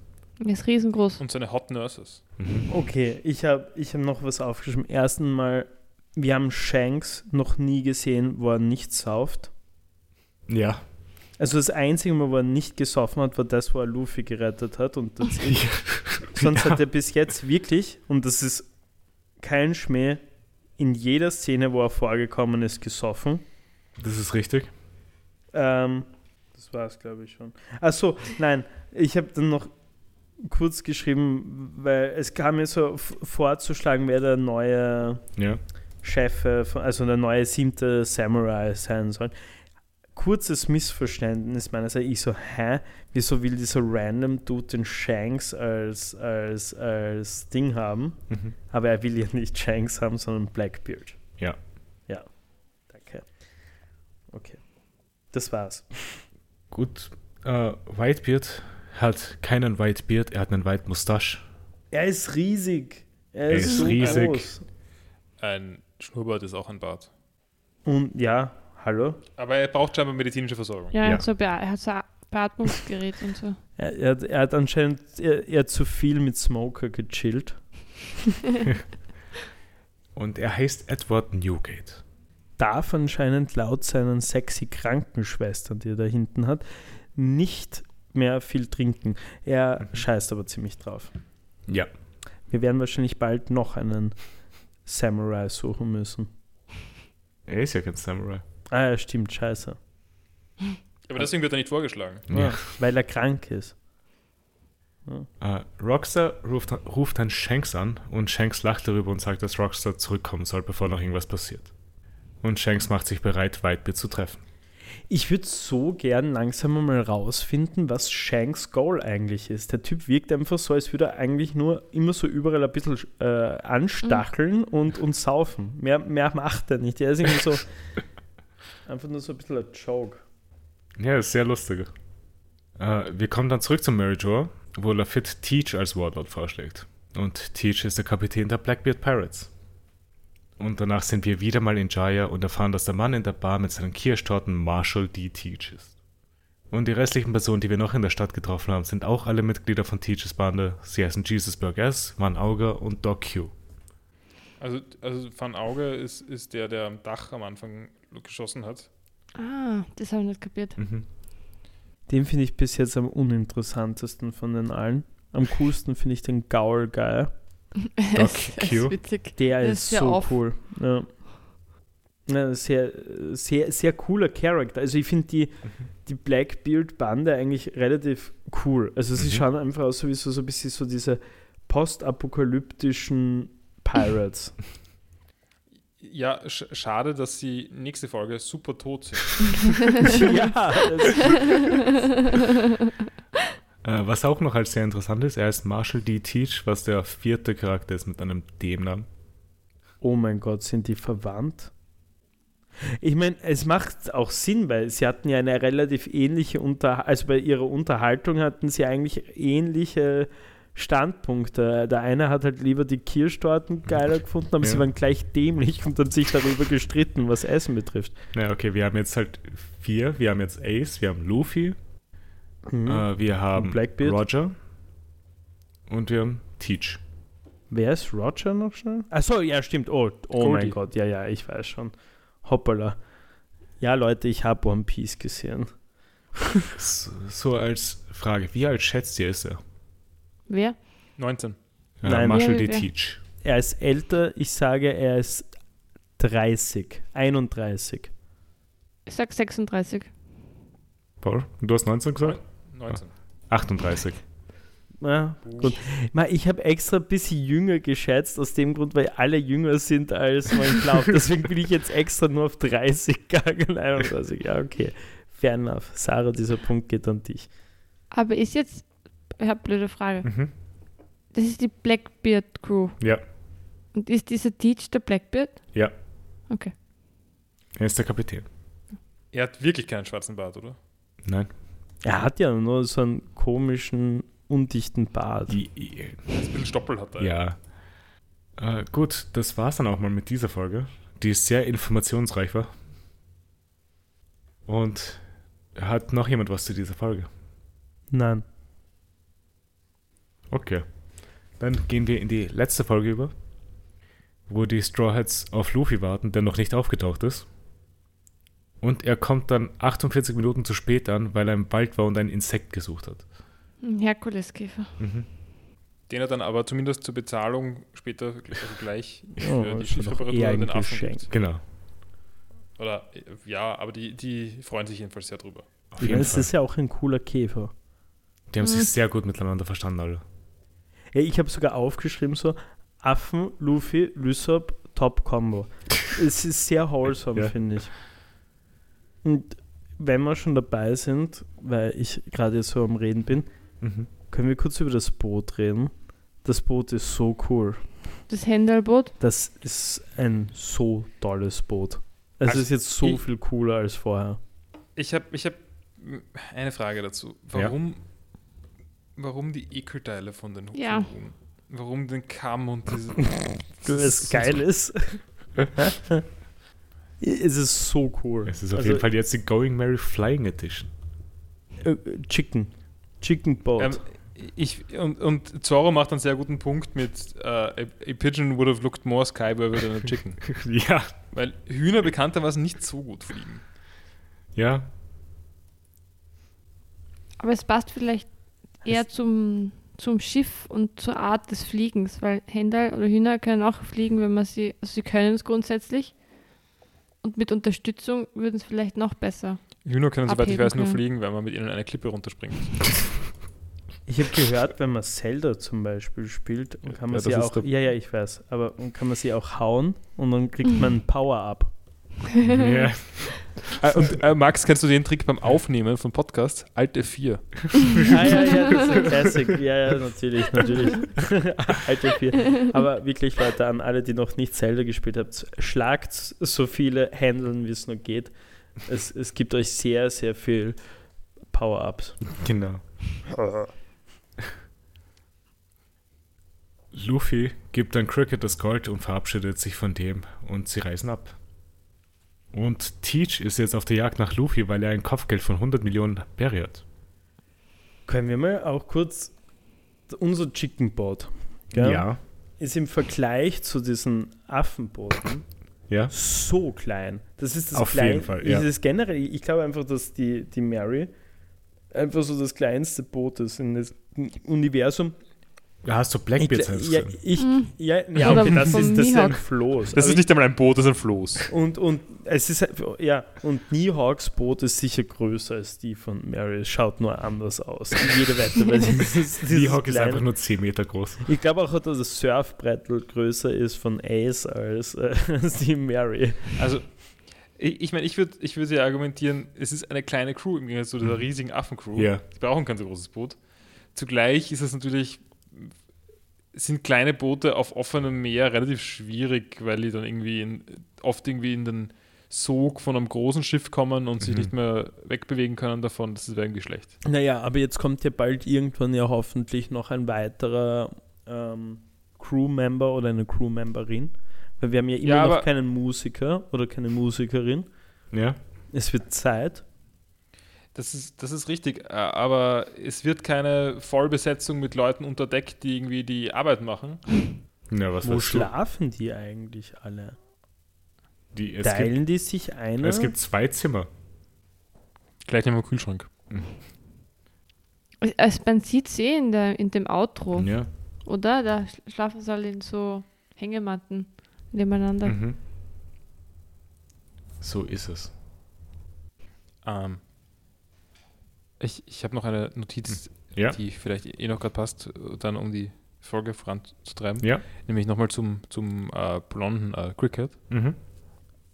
Er ist riesengroß. Und seine Hot Nurses. Mhm. Okay, ich habe ich hab noch was aufgeschrieben. Ersten Mal, wir haben Shanks noch nie gesehen, wo er nicht sauft. Ja. Also das einzige Mal, wo er nicht gesoffen hat, war das, wo er Luffy gerettet hat. Und das Sonst Ja. hat er bis jetzt wirklich, und das ist kein Schmäh, in jeder Szene, wo er vorgekommen ist, gesoffen. Das ist richtig. Ähm, das war es, glaube ich, schon. Achso, nein, ich habe dann noch kurz geschrieben, weil es kam mir so vorzuschlagen, wer der neue Ja. Chefe, von, also der neue siebte Samurai sein soll. Kurzes Missverständnis meinerseits. Ich so, hä? Wieso will dieser random Dude den Shanks als, als, als Ding haben? Mhm. Aber er will ja nicht Shanks haben, sondern Blackbeard. Ja. Ja. Danke. Okay. Das war's. Gut. Äh, Whitebeard hat keinen Whitebeard, er hat einen White Mustache. Er ist riesig. Er, Er ist, ist riesig. groß. Ein Schnurrbart ist auch ein Bart. Und ja, hallo? Aber er braucht scheinbar medizinische Versorgung. Ja, Er, Ja. hat so er hat so ein Beatmungsgerät und so. Er, er, hat- er hat anscheinend er, er hat zu viel mit Smoker gechillt. Und er heißt Edward Newgate. Darf anscheinend laut seinen sexy Krankenschwestern, die er da hinten hat, nicht mehr viel trinken. Er Mhm. scheißt aber ziemlich drauf. Ja. Wir werden wahrscheinlich bald noch einen Samurai suchen müssen. Er ist ja kein Samurai. Ah ja, stimmt, scheiße. Aber deswegen wird er nicht vorgeschlagen. Ja. Weil er krank ist. Äh, Rockstar ruft, ruft dann Shanks an und Shanks lacht darüber und sagt, dass Rockstar zurückkommen soll, bevor noch irgendwas passiert. Und Shanks macht sich bereit, Whitebeard zu treffen. Ich würde so gern langsam mal rausfinden, was Shanks Goal eigentlich ist. Der Typ wirkt einfach so, als würde er eigentlich nur immer so überall ein bisschen äh, anstacheln und, und saufen. Mehr, mehr macht er nicht. Er ist irgendwie so einfach nur so ein bisschen ein Joke. Ja, ist sehr lustig. Äh, wir kommen dann zurück zu Mary Jo, wo Lafitte Teach als Warlord vorschlägt. Und Teach ist der Kapitän der Blackbeard Pirates. Und danach sind wir wieder mal in Jaya und erfahren, dass der Mann in der Bar mit seinen Kirschtorten Marshall D. Teach ist. Und die restlichen Personen, die wir noch in der Stadt getroffen haben, sind auch alle Mitglieder von Teaches Bande. Sie heißen Jesus Burgess, Van Auger und Doc Q. Also, also Van Auge ist, ist der, der am Dach am Anfang geschossen hat. Ah, das habe ich nicht kapiert. Mhm. Den finde ich bis jetzt am uninteressantesten von den allen. Am coolsten finde ich den Gaul Guy. Doc ist Q. witzig. Der ist ist so auf. cool. Ja. Ja, sehr, sehr, sehr cooler Charakter. Also ich finde die, die Blackbeard-Bande eigentlich relativ cool. Also sie Mhm. schauen einfach aus wie so, so ein bisschen so diese postapokalyptischen Pirates. Ja, sch schade, dass sie nächste Folge super tot sind. ja, das, Äh, was auch noch als sehr interessant ist, er ist Marshall D. Teach, was der vierte Charakter ist mit einem D-Namen. oh mein Gott, sind die verwandt? Ich meine, es macht auch Sinn, weil sie hatten ja eine relativ ähnliche Unter also bei ihrer Unterhaltung hatten sie eigentlich ähnliche Standpunkte. Der eine hat halt lieber die Kirschtorten geiler gefunden, aber Ja. sie waren gleich dämlich und dann sich darüber gestritten, was Essen betrifft. Ja, okay, wir haben jetzt halt vier. Wir haben jetzt Ace, wir haben Luffy, Mhm. äh, wir haben Blackbeard. Roger und wir haben Teach. Wer ist Roger noch schnell? Achso, ja, stimmt. Oh, oh mein Gott, ja, ja, ich weiß schon. Hoppala. Ja, Leute, ich habe One Piece gesehen. So, so als Frage, wie alt schätzt ihr ist er? Wer? 19. Ja, Nein. Marshall D. Teach. Er ist älter, ich sage, er ist 30, 31. Ich sag 36. Paul, du hast 19 gesagt? 19. 38. Ja, gut. Ich habe extra ein bisschen jünger geschätzt, aus dem Grund, weil alle jünger sind als man glaubt. Deswegen bin ich jetzt extra nur auf 30 gegangen. 31, ja, okay. Fair enough. Sarah, dieser Punkt geht an dich. Aber ist jetzt, ich habe blöde Frage. Mhm. Das ist die Blackbeard Crew. Ja, Und ist dieser Teach der Blackbeard? ja. Okay. Er ist der Kapitän. Er hat wirklich keinen schwarzen Bart, oder? Nein. Er hat ja nur so einen komischen, undichten Bart. I- Ein bisschen Stoppel hat er. Ja. Äh, gut, das war's dann auch mal mit dieser Folge, die sehr informationsreich war. Und hat noch jemand was zu dieser Folge? Nein. Okay. Dann gehen wir in die letzte Folge über, wo die Straw Hats auf Luffy warten, der noch nicht aufgetaucht ist. Und er kommt dann 48 Minuten zu spät an, weil er im Wald war und ein Insekt gesucht hat. Ein Herkuleskäfer. Mhm. Den er dann aber zumindest zur Bezahlung später also gleich Oh, für die Schiffreparatur an den Affen gibt. Genau. Oder ja, aber die, die freuen sich jedenfalls sehr drüber. Auf meine, es ist ja auch ein cooler Käfer. Die haben Mhm. sich sehr gut miteinander verstanden, alle. Ja, ich habe sogar aufgeschrieben so, Affen, Luffy, Lysop, Top-Combo. es ist sehr wholesome, Ja. finde ich. Und wenn wir schon dabei sind, weil ich gerade jetzt so am Reden bin, Mhm. können wir kurz über das Boot reden. Das Boot ist so cool. Das Händelboot. Das ist ein so tolles Boot. Es Also ist jetzt so ich- viel cooler als vorher. Ich habe ich hab eine Frage dazu. Warum, warum die Ekelteile von den Ja. Hupfenhuhn? Warum den Kamm und diese. Es geil ist. es ist so cool. Es ist auf Also, jeden Fall jetzt die Going Mary Flying Edition. äh, Chicken. Chicken Boat. Ähm, ich, und, und Zorro macht einen sehr guten Punkt mit äh, a, pigeon would have looked more skyward than a chicken. ja. Weil Hühner bekanntermaßen nicht so gut fliegen. Ja. Aber es passt vielleicht eher zum, zum Schiff und zur Art des Fliegens, weil Händel oder Hühner können auch fliegen, wenn man sie, also sie können es grundsätzlich. Und mit Unterstützung würden es vielleicht noch besser. Hühner können, soweit ich weiß, nur können. fliegen, weil man mit ihnen eine Klippe runterspringt. Ich habe gehört, wenn man Zelda zum Beispiel spielt, dann kann man Ja, sie auch. Ja, ja, ich weiß. Aber dann kann man sie auch hauen und dann kriegt man Power-Up. Ja. äh, und äh, Max, kennst du den Trick beim Aufnehmen von Podcasts? Alt F4. ah, ja, ja, das ist ein Classic. Ja, ja, natürlich, natürlich. Alte vier. Aber wirklich, Leute, an alle, die noch nicht Zelda gespielt habt, schlagt so viele Handeln, wie es nur geht. Es, es gibt euch sehr, sehr viel Power-Ups. Genau. Luffy gibt dann Cricket das Gold und verabschiedet sich von dem und sie reisen ab. Und Teach ist jetzt auf der Jagd nach Luffy, weil er ein Kopfgeld von 100 Millionen Berry hat. Können wir mal auch kurz unser Chicken Boat gell, ist im Vergleich zu diesen Affenbooten Ja. so klein. Das ist das Auf klein, jeden Fall, ja. Ist generell, ich glaube einfach, dass die, die Mary einfach so das kleinste Boot ist in das Universum. Da hast du Ich, Blackbeard gl- ja, ich, Mhm. ja, ja Oder okay, das ist, das ist ein. Floß. Das ist nicht einmal ein Boot, das ist ein Floß. und, und es ist ja, und Niehawks Boot ist sicher größer als die von Mary. Es schaut nur anders aus. Jede Wette, weil dieses, dieses Mihawk ist einfach nur 10 Meter groß. Ich glaube auch, dass das Surfbrettel größer ist von Ace als, äh, als die Mary. Also, ich, ich meine, ich würde ich würd ja argumentieren, es ist eine kleine Crew im Gegensatz zu dieser riesigen Affencrew. Ja. Die brauchen kein so großes Boot. Zugleich ist es natürlich, sind kleine Boote auf offenem Meer relativ schwierig, weil die dann irgendwie in, oft irgendwie in den Sog von einem großen Schiff kommen und sich Mhm. nicht mehr wegbewegen können davon. Das ist irgendwie schlecht. Naja, aber jetzt kommt ja bald irgendwann ja hoffentlich noch ein weiterer ähm, Crewmember oder eine Crewmemberin. Weil wir haben ja immer Ja, noch keinen Musiker oder keine Musikerin. Ja. Es wird Zeit. Das ist, das ist richtig, äh, aber es wird keine Vollbesetzung mit Leuten unter Deck, die irgendwie die Arbeit machen. Ja, was Wo weißt du? schlafen die eigentlich alle? Die, es, Teilen gibt, die sich eine? es gibt zwei Zimmer. Gleich neben dem Kühlschrank. Also man sieht sie in, der, in dem Outro, Ja. oder? Da sch- schlafen sie alle in so Hängematten nebeneinander. Mhm. So ist es. Ähm, ich ich habe noch eine Notiz, Ja. die vielleicht eh noch gerade passt, dann um die Folge voranzutreiben. Ja. Nämlich nochmal zum, zum äh, blonden äh, Cricket. Mhm.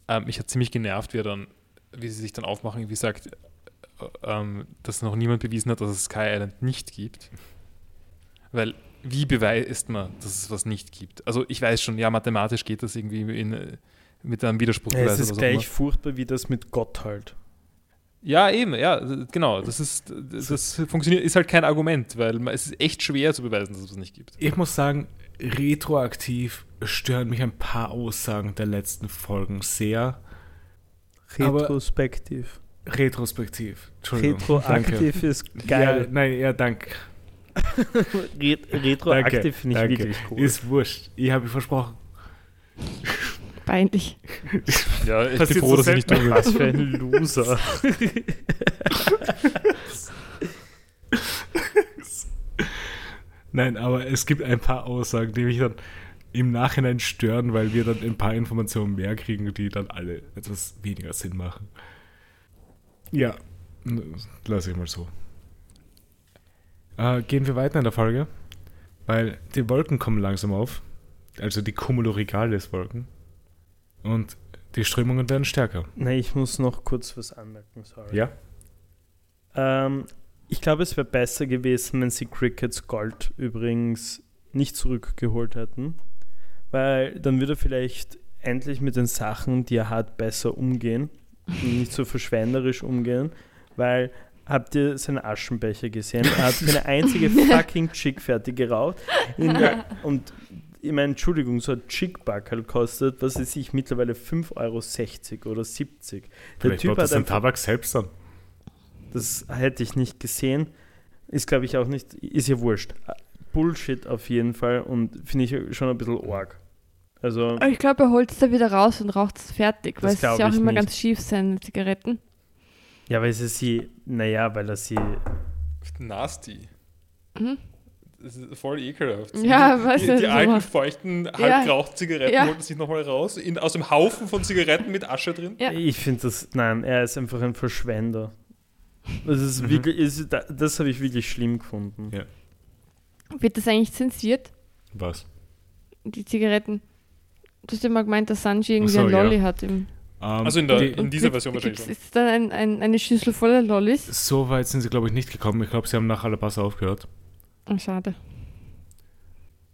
Ähm, mich hat ziemlich genervt, wie er dann, wie sie sich dann aufmachen, wie sagt, äh, ähm, dass noch niemand bewiesen hat, dass es Sky Island nicht gibt. Weil, wie beweist man, dass es was nicht gibt? Also ich weiß schon, ja, mathematisch geht das irgendwie in, äh, mit einem Widerspruchsbeweis es ist gleich furchtbar wie das mit Gott halt. Ja, eben, ja, genau. Das ist, das funktioniert, ist halt kein Argument, weil es ist echt schwer zu beweisen, dass es was nicht gibt. Ich muss sagen, retroaktiv stören mich ein paar Aussagen der letzten Folgen sehr. Aber- Retrospektiv. Retrospektiv. Entschuldigung. Retroaktiv ist Danke. geil. Ja, nein, ja, danke. Ret retroaktiv finde ich danke. wirklich cool. Ist wurscht. Ich habe versprochen. Peinlich. Ja, ich Passiert bin froh, so dass ich nicht selten. tun Was für ein Loser. Nein, aber es gibt ein paar Aussagen, die mich dann im Nachhinein stören, weil wir dann ein paar Informationen mehr kriegen, die dann alle etwas weniger Sinn machen. Ja, lasse ich mal so. Äh, gehen wir weiter in der Folge, weil die Wolken kommen langsam auf. Also die Cumulorigalis-Wolken. Und die Strömungen werden stärker. Nein, ich muss noch kurz was anmerken, sorry. Ja? Ähm, ich glaube, es wäre besser gewesen, wenn sie Crickets Gold übrigens nicht zurückgeholt hätten, weil dann würde er vielleicht endlich mit den Sachen, die er hat, besser umgehen und nicht so verschwenderisch umgehen, weil habt ihr seine Aschenbecher gesehen? Er hat keine einzige fucking Chick fertig geraucht In der, und ich meine, Entschuldigung, so ein Chick-Backel kostet, was weiß ich, mittlerweile 5,60 Euro oder 70. Der Vielleicht Typ baut hat das den Tabak selbst an. das hätte ich nicht gesehen. Ist, glaube ich, auch nicht, ist ja wurscht. Bullshit auf jeden Fall und finde ich schon ein bisschen arg. Also, Aber ich glaube, er holt es da wieder raus und raucht es fertig, weil es ist ja auch immer nicht. ganz schief, seine Zigaretten. ja, weil sie sie, naja, weil er sie, Nasty. Mhm. Das ist voll ekelhaft. Ja, die, weiß die, die so. alten, feuchten, Halbgeraucht-Zigaretten Ja. holt er sich nochmal raus, in, aus dem Haufen von Zigaretten mit Asche drin. Ja. ich finde das, nein, er ist einfach ein Verschwender. Das ist Mhm. wirklich, ist, das, habe ich wirklich schlimm gefunden. Ja. Wird das eigentlich zensiert, Was? die Zigaretten? Du hast ja mal gemeint, dass Sanji irgendwie so, ein ja. Lolli hat. Im Ähm, Also in, der, die, in dieser Version wahrscheinlich schon. Ist da ein, ein, eine Schüssel voller Lollis? so weit sind sie, glaube ich, nicht gekommen. Ich glaube, sie haben nach Alabasta aufgehört. Schade.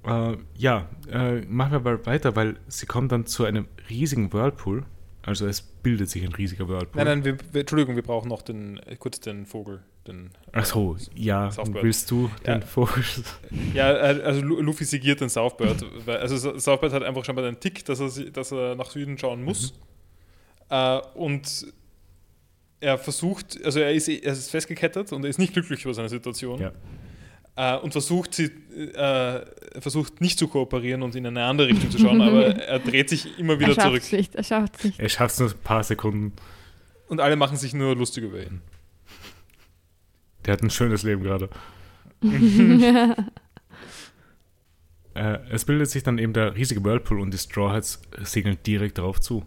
Äh, ja, äh, machen wir mal weiter, weil sie kommen dann zu einem riesigen Whirlpool. Also es bildet sich ein riesiger Whirlpool. Nein, nein, wir, wir, Entschuldigung, wir brauchen noch den, äh, kurz den Vogel. Den, Ach so, ja, Southbird. willst du Ja. den Vogel? Ja, äh, also Lu- Luffy sigiert den Southbird. weil, also Southbird hat einfach schon mal den Tick, dass er, dass er nach Süden schauen muss. Äh, und er versucht, also er ist, er ist festgekettet und er ist nicht glücklich über seine Situation. Ja. Äh, und versucht, sie, äh, versucht nicht zu kooperieren und in eine andere Richtung zu schauen, aber er dreht sich immer wieder er schafft zurück. es nicht, er schafft es nicht. Er schafft es nur ein paar Sekunden. Und alle machen sich nur lustig über ihn. Der hat ein schönes Leben gerade. Äh, es bildet sich dann eben der riesige Whirlpool und die Straw Hats segeln direkt darauf zu.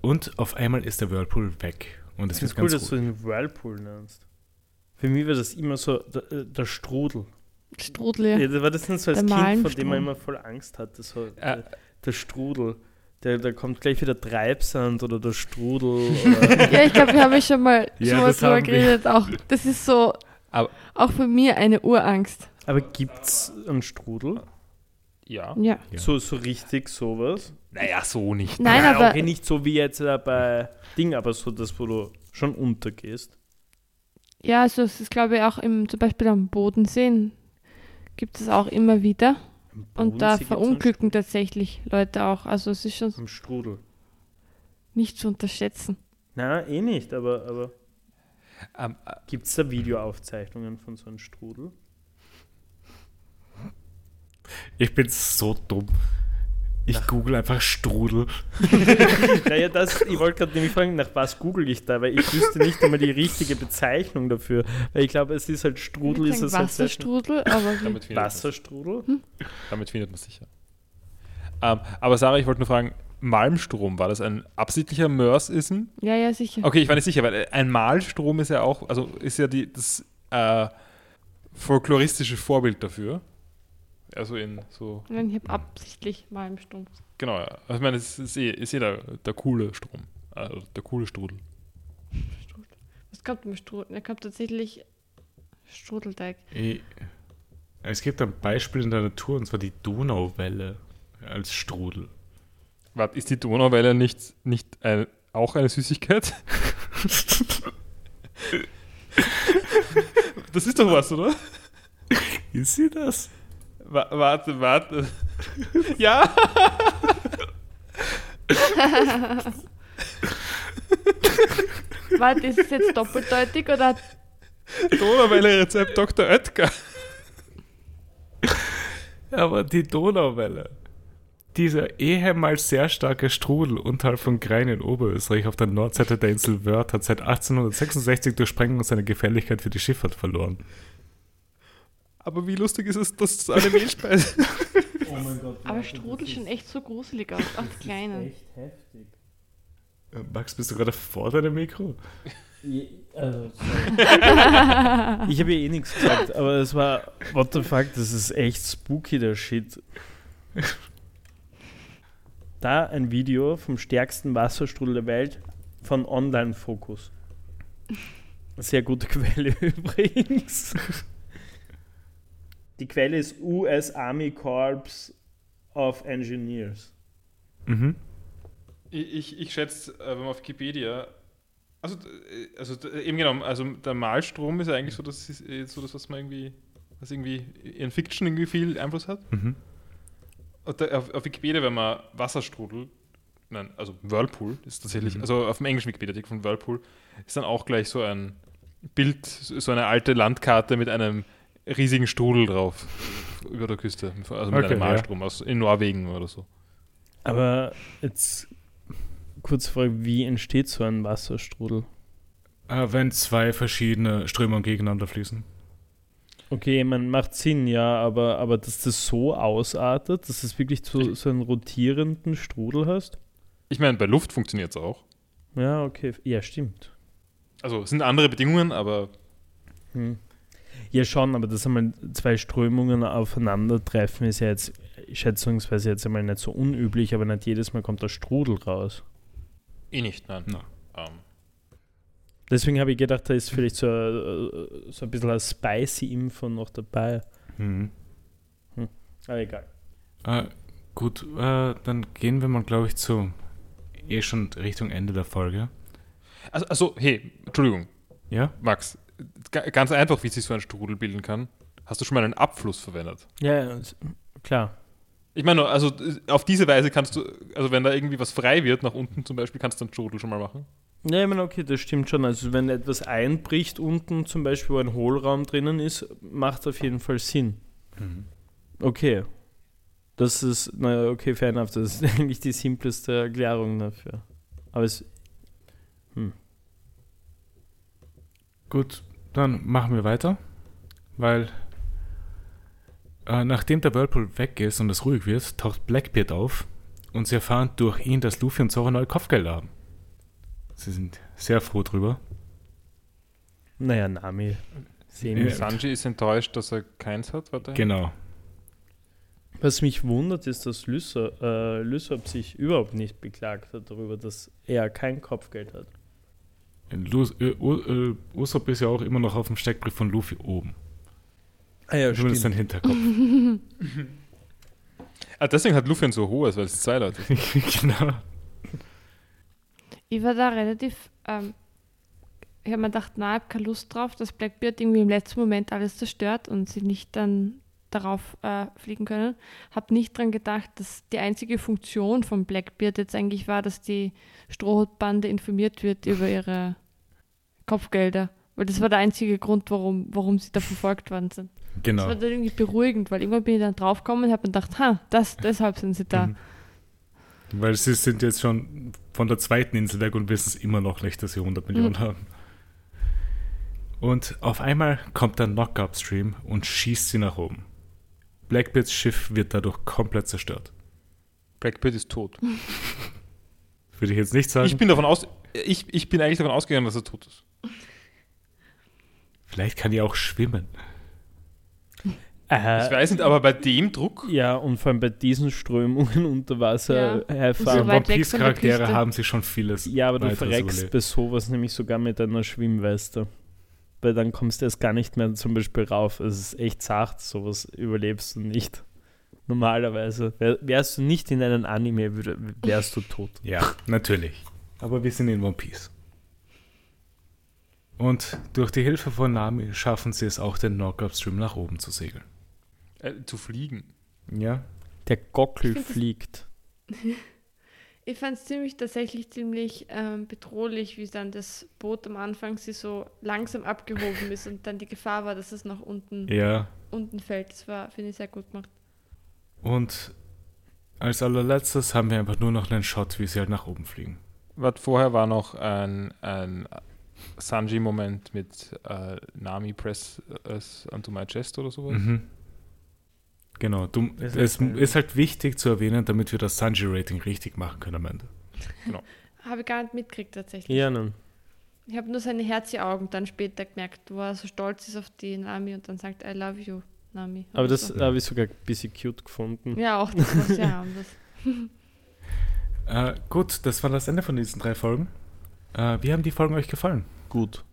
Und auf einmal ist der Whirlpool weg. Und es Ich wird finde cool, ganz dass du den Whirlpool nennst. Für mich war das immer so der, äh, der Strudel. Strudel, Ja. ja. war das nicht so als Der Kind, vor Malmstrom. dem man immer voll Angst hatte. So, Äh. der, der Strudel. Der, da kommt gleich wieder Treibsand oder der Strudel. Oder Ja, ich glaube, wir haben ja schon mal, Ja, schon mal das drüber geredet. Auch, das ist so, Aber- auch für mir eine Urangst. Aber gibt's einen Strudel? Ja. Ja. Ja. So, so richtig sowas? Naja, so nicht. Nein, Ja, aber Okay, nicht so wie jetzt äh, bei Ding, aber so das, wo du schon untergehst. Ja, also es ist, glaube ich, auch im, zum Beispiel am Bodensee gibt es auch immer wieder. Und da verunglücken tatsächlich Leute auch. Also es ist schon Strudel. Am Strudel. nicht zu unterschätzen. Nein, eh nicht, aber, aber Ähm, äh, gibt es da Videoaufzeichnungen von so einem Strudel? Ich bin so dumm. Ich google einfach Strudel. naja, das, ich wollte gerade nämlich fragen, nach was google ich da, weil ich wüsste nicht einmal die richtige Bezeichnung dafür. Weil ich glaube, es ist halt Strudel, Ich ist es halt Wasserstrudel, aber wie? damit, findet man, Wasserstrudel? damit findet man sicher. Ähm, aber Sarah, ich wollte nur fragen, Malmstrom, war das ein absichtlicher Mörsism? ja, ja, sicher. Okay, ich war nicht sicher, weil ein Malstrom ist ja auch, also ist ja die, das äh, folkloristische Vorbild dafür. Also in so, Nein, ich habe absichtlich mal im Sturm. genau, ja. Also ich meine, es ist eh, ist eh der, der coole Strom, also der coole Strudel. Was kommt im Strudel? Da kommt tatsächlich Strudelteig. Ich, es gibt ein Beispiel in der Natur, und zwar die Donauwelle als Strudel. Warte, ist die Donauwelle nicht, nicht ein, auch eine Süßigkeit? das ist doch was, oder? Ist sie das? Wa warte, warte. ja! Warte, ist es jetzt doppeldeutig oder Donauwelle-Rezept Dr. Oetker. Aber die Donauwelle. Dieser ehemals sehr starke Strudel unterhalb von Grein in Oberösterreich auf der Nordseite der Insel Wörth hat seit 1866 durch Sprengung seine Gefährlichkeit für die Schifffahrt verloren. Aber wie lustig ist es, dass es eine Mehlspeise Oh mein Gott. Aber Strudel schon echt so gruselig aus, auch die kleinen. Echt heftig. Äh, Max, bist du gerade vor deinem Mikro? Also, ich habe ja eh nichts gesagt, aber es war, what the fuck, das ist echt spooky, der Shit. Da ein Video vom stärksten Wasserstrudel der Welt von Online Focus. Sehr gute Quelle übrigens. Die Quelle ist US Army Corps of Engineers. Mhm. Ich, ich, ich schätze, äh, wenn man auf Wikipedia, also, äh, also äh, eben genau, also der Malstrom ist ja eigentlich so das, ist, so das was man irgendwie, was irgendwie in Fiction irgendwie viel Einfluss hat. Mhm. Und da, auf, auf Wikipedia, wenn man Wasserstrudel, nein, also Whirlpool ist tatsächlich, Mhm. also auf dem englischen Wikipedia von Whirlpool ist dann auch gleich so ein Bild, so eine alte Landkarte mit einem riesigen Strudel drauf über der Küste, also mit Okay, einem ja. Malstrom aus in Norwegen oder so. Aber jetzt kurz Frage, wie entsteht so ein Wasserstrudel? Äh, wenn zwei verschiedene Strömungen gegeneinander fließen. Okay, man macht Sinn, ja, aber, aber dass das so ausartet, dass es wirklich so, so einen rotierenden Strudel hast? Ich meine, bei Luft funktioniert es auch. Ja, okay. Ja, stimmt. Also es sind andere Bedingungen, aber Hm. Ja, schon, aber dass einmal zwei Strömungen aufeinandertreffen, ist ja jetzt schätzungsweise jetzt einmal nicht so unüblich, aber nicht jedes Mal kommt der Strudel raus. eh nicht, nein. Na. Ähm, Deswegen habe ich gedacht, da ist vielleicht so, äh, so ein bisschen ein Spicy-Info noch dabei. Mhm. Aber egal. Äh, gut, äh, dann gehen wir mal, glaube ich, zu eh schon Richtung Ende der Folge. also, also, hey, Entschuldigung, Ja? Max, ganz einfach, wie sich so ein Strudel bilden kann. Hast du schon mal einen Abfluss verwendet? Ja, klar. Ich meine, also auf diese Weise kannst du, also wenn da irgendwie was frei wird, nach unten zum Beispiel, kannst du einen Strudel schon mal machen. Ja, ich meine, okay, das stimmt schon. Also wenn etwas einbricht unten, zum Beispiel, wo ein Hohlraum drinnen ist, macht auf jeden Fall Sinn. Mhm. Okay. Das ist, naja, okay, fair enough. Das ist eigentlich die simpleste Erklärung dafür. Aber es, Gut, dann machen wir weiter, weil äh, nachdem der Whirlpool weg ist und es ruhig wird, taucht Blackbeard auf und sie erfahren durch ihn, dass Luffy und Zoro neue Kopfgelder haben. Sie sind sehr froh drüber. naja, Nami. Sehen Ja. wir. Sanji ist enttäuscht, dass er keins hat, warte. Genau. Was mich wundert, ist, dass Lysop, äh, Lysop sich überhaupt nicht beklagt hat darüber, dass er kein Kopfgeld hat. Usopp ist ja auch immer noch auf dem Steckbrief von Luffy oben. Ah ja, Zumindest sein Hinterkopf. Ah, deswegen hat Luffy ein so hohes, weil es zwei Leute genau. Ich war da relativ, ähm, ich habe mir gedacht, na, ich habe keine Lust drauf, dass Blackbeard irgendwie im letzten Moment alles zerstört und sie nicht dann darauf äh, fliegen können. Habe nicht dran gedacht, dass die einzige Funktion von Blackbeard jetzt eigentlich war, dass die Strohhutbande informiert wird über ihre Kopfgelder. Weil das war der einzige Grund, warum, warum sie da verfolgt worden sind. Das Genau. war dann irgendwie beruhigend, weil irgendwann bin ich dann draufgekommen und habe mir gedacht, ha, das, deshalb sind sie da. Mhm. Weil sie sind jetzt schon von der zweiten Insel weg und wissen es immer noch nicht, dass sie 100 Millionen Mhm. haben. Und auf einmal kommt der Knock-Up-Stream und schießt sie nach oben. Blackbeards Schiff wird dadurch komplett zerstört. Blackbeard ist tot. Würde ich jetzt nicht sagen. Ich bin davon aus, ich, ich bin eigentlich davon ausgegangen, dass er tot ist. Vielleicht kann die auch schwimmen. Äh, Ich weiß nicht, aber bei dem Druck, Ja, und vor allem bei diesen Strömungen unter Wasser Ja. herfahren. so One Piece-Charaktere haben sie schon vieles. Ja, aber du verreckst überlebt. bei sowas nämlich sogar mit einer Schwimmweste. Weil dann kommst du erst gar nicht mehr zum Beispiel rauf. Es ist echt zart, sowas überlebst du nicht. Normalerweise. Wär, wärst du nicht in einem Anime, wärst du tot. Ja, natürlich. Aber wir sind in One Piece. Und durch die Hilfe von Nami schaffen sie es auch, den Knock-Up-Stream nach oben zu segeln. äh, zu fliegen. Ja, Der Gockel fliegt. Ich fand es ziemlich tatsächlich ziemlich ähm, bedrohlich, wie dann das Boot am Anfang sie so langsam abgehoben ist und dann die Gefahr war, dass es nach unten, ja. unten fällt. Das war, finde ich, sehr gut gemacht. Und als allerletztes haben wir einfach nur noch einen Shot, wie sie halt nach oben fliegen. Was vorher war noch ein, ein Sanji-Moment mit äh, Nami Press us onto my chest oder sowas. Mhm. Genau, du, es ist, äh, ist halt wichtig zu erwähnen, damit wir das Sanji-Rating richtig machen können am Ende. Habe ich gar nicht mitgekriegt tatsächlich. Ja, nein. Ich habe nur seine Herzi-Augen dann später gemerkt, wo er so stolz ist auf die Nami und dann sagt, I love you, Nami. Aber das so. habe ich sogar ein bisschen cute gefunden. Ja, auch das war sehr harmlos. Äh, gut, das war das Ende von diesen drei Folgen. Äh, wie haben die Folgen euch gefallen? Gut.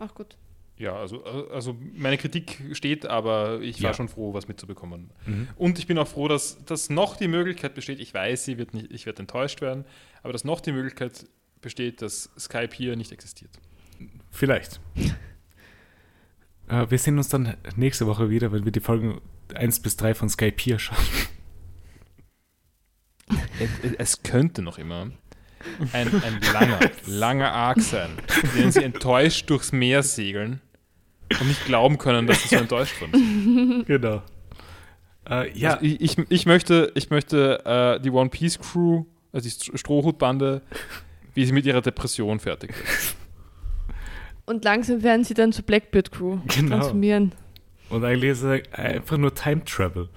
Auch gut. Ja, also, also meine Kritik steht, aber ich war Ja. schon froh, was mitzubekommen. Mhm. Und ich bin auch froh, dass, dass noch die Möglichkeit besteht, ich weiß, sie wird nicht, ich werde enttäuscht werden, aber dass noch die Möglichkeit besteht, dass Skype hier nicht existiert. Vielleicht. äh, wir sehen uns dann nächste Woche wieder, wenn wir die Folgen 1 bis 3 von Skype hier schauen. Es, es könnte noch immer ein, ein langer, langer Arc sein, in dem sie enttäuscht durchs Meer segeln und nicht glauben können, dass sie so enttäuscht wurden. genau. Äh, ja, Also ich, ich, ich möchte, ich möchte äh, die One Piece Crew, also die St- Strohhutbande, wie sie mit ihrer Depression fertig wird. Und langsam werden sie dann zur Blackbeard Crew Genau. transformieren. und eigentlich ist es einfach nur Time Travel.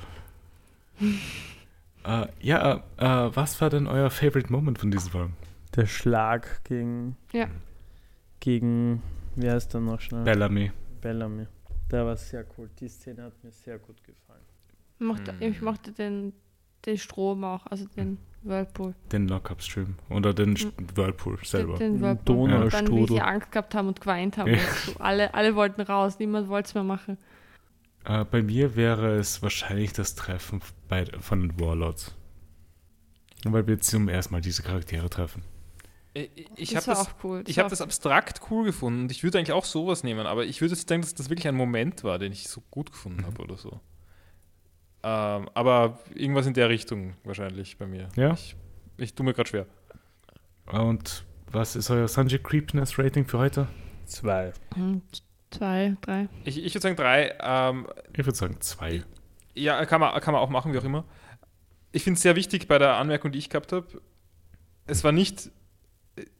äh, ja, äh, was war denn euer Favorite Moment von diesen Folgen? Der Schlag gegen. Ja. Gegen. Wie heißt der noch schnell? Bellamy. Bellamy. Der war sehr cool. Die Szene hat mir sehr gut gefallen. Ich mochte, Hm. ich mochte den, den Strom auch, also den Whirlpool. Den Lockup-Stream. Oder den St- Whirlpool selber. Den, den Whirlpool. Donaustrudel. Und dann, wie sie Angst gehabt haben und geweint haben. Ja. Und so. alle, alle wollten raus, niemand wollte es mehr machen. Äh, bei mir wäre es wahrscheinlich das Treffen bei, von den Warlords. Weil wir zum ersten Mal diese Charaktere treffen. Ich, ich das habe das, auch cool. ich war hab das abstrakt cool gefunden und ich würde eigentlich auch sowas nehmen, aber ich würde jetzt denken, dass das wirklich ein Moment war, den ich so gut gefunden Mhm. habe oder so. Ähm, aber irgendwas in der Richtung wahrscheinlich bei mir. Ja? Ich, ich tue mir gerade schwer. Und was ist euer Sanji Creepness Rating für heute? Zwei. Hm, Zwei, drei. Ich, ich würde sagen drei. Ähm, Ich würde sagen zwei. Ja, kann man, kann man auch machen, wie auch immer. Ich finde es sehr wichtig bei der Anmerkung, die ich gehabt habe. Es war nicht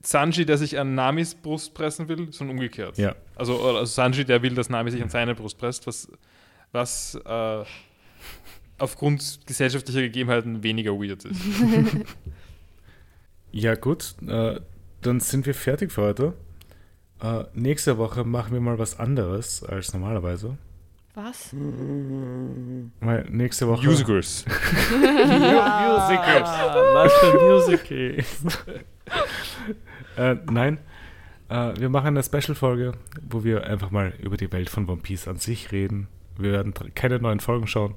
Sanji, der sich an Namis Brust pressen will, sondern umgekehrt. Ja. Also, also Sanji, der will, dass Nami sich an seine Brust presst, was, was äh, aufgrund gesellschaftlicher Gegebenheiten weniger weird ist. Ja, gut. Äh, dann sind wir fertig für heute. Äh, nächste Woche machen wir mal was anderes als normalerweise. Was? Weil nächste Woche. Musicals. Musicals. Was für ein Musical. Äh, nein. Äh, wir machen eine Special-Folge, wo wir einfach mal über die Welt von One Piece an sich reden. Wir werden keine neuen Folgen schauen.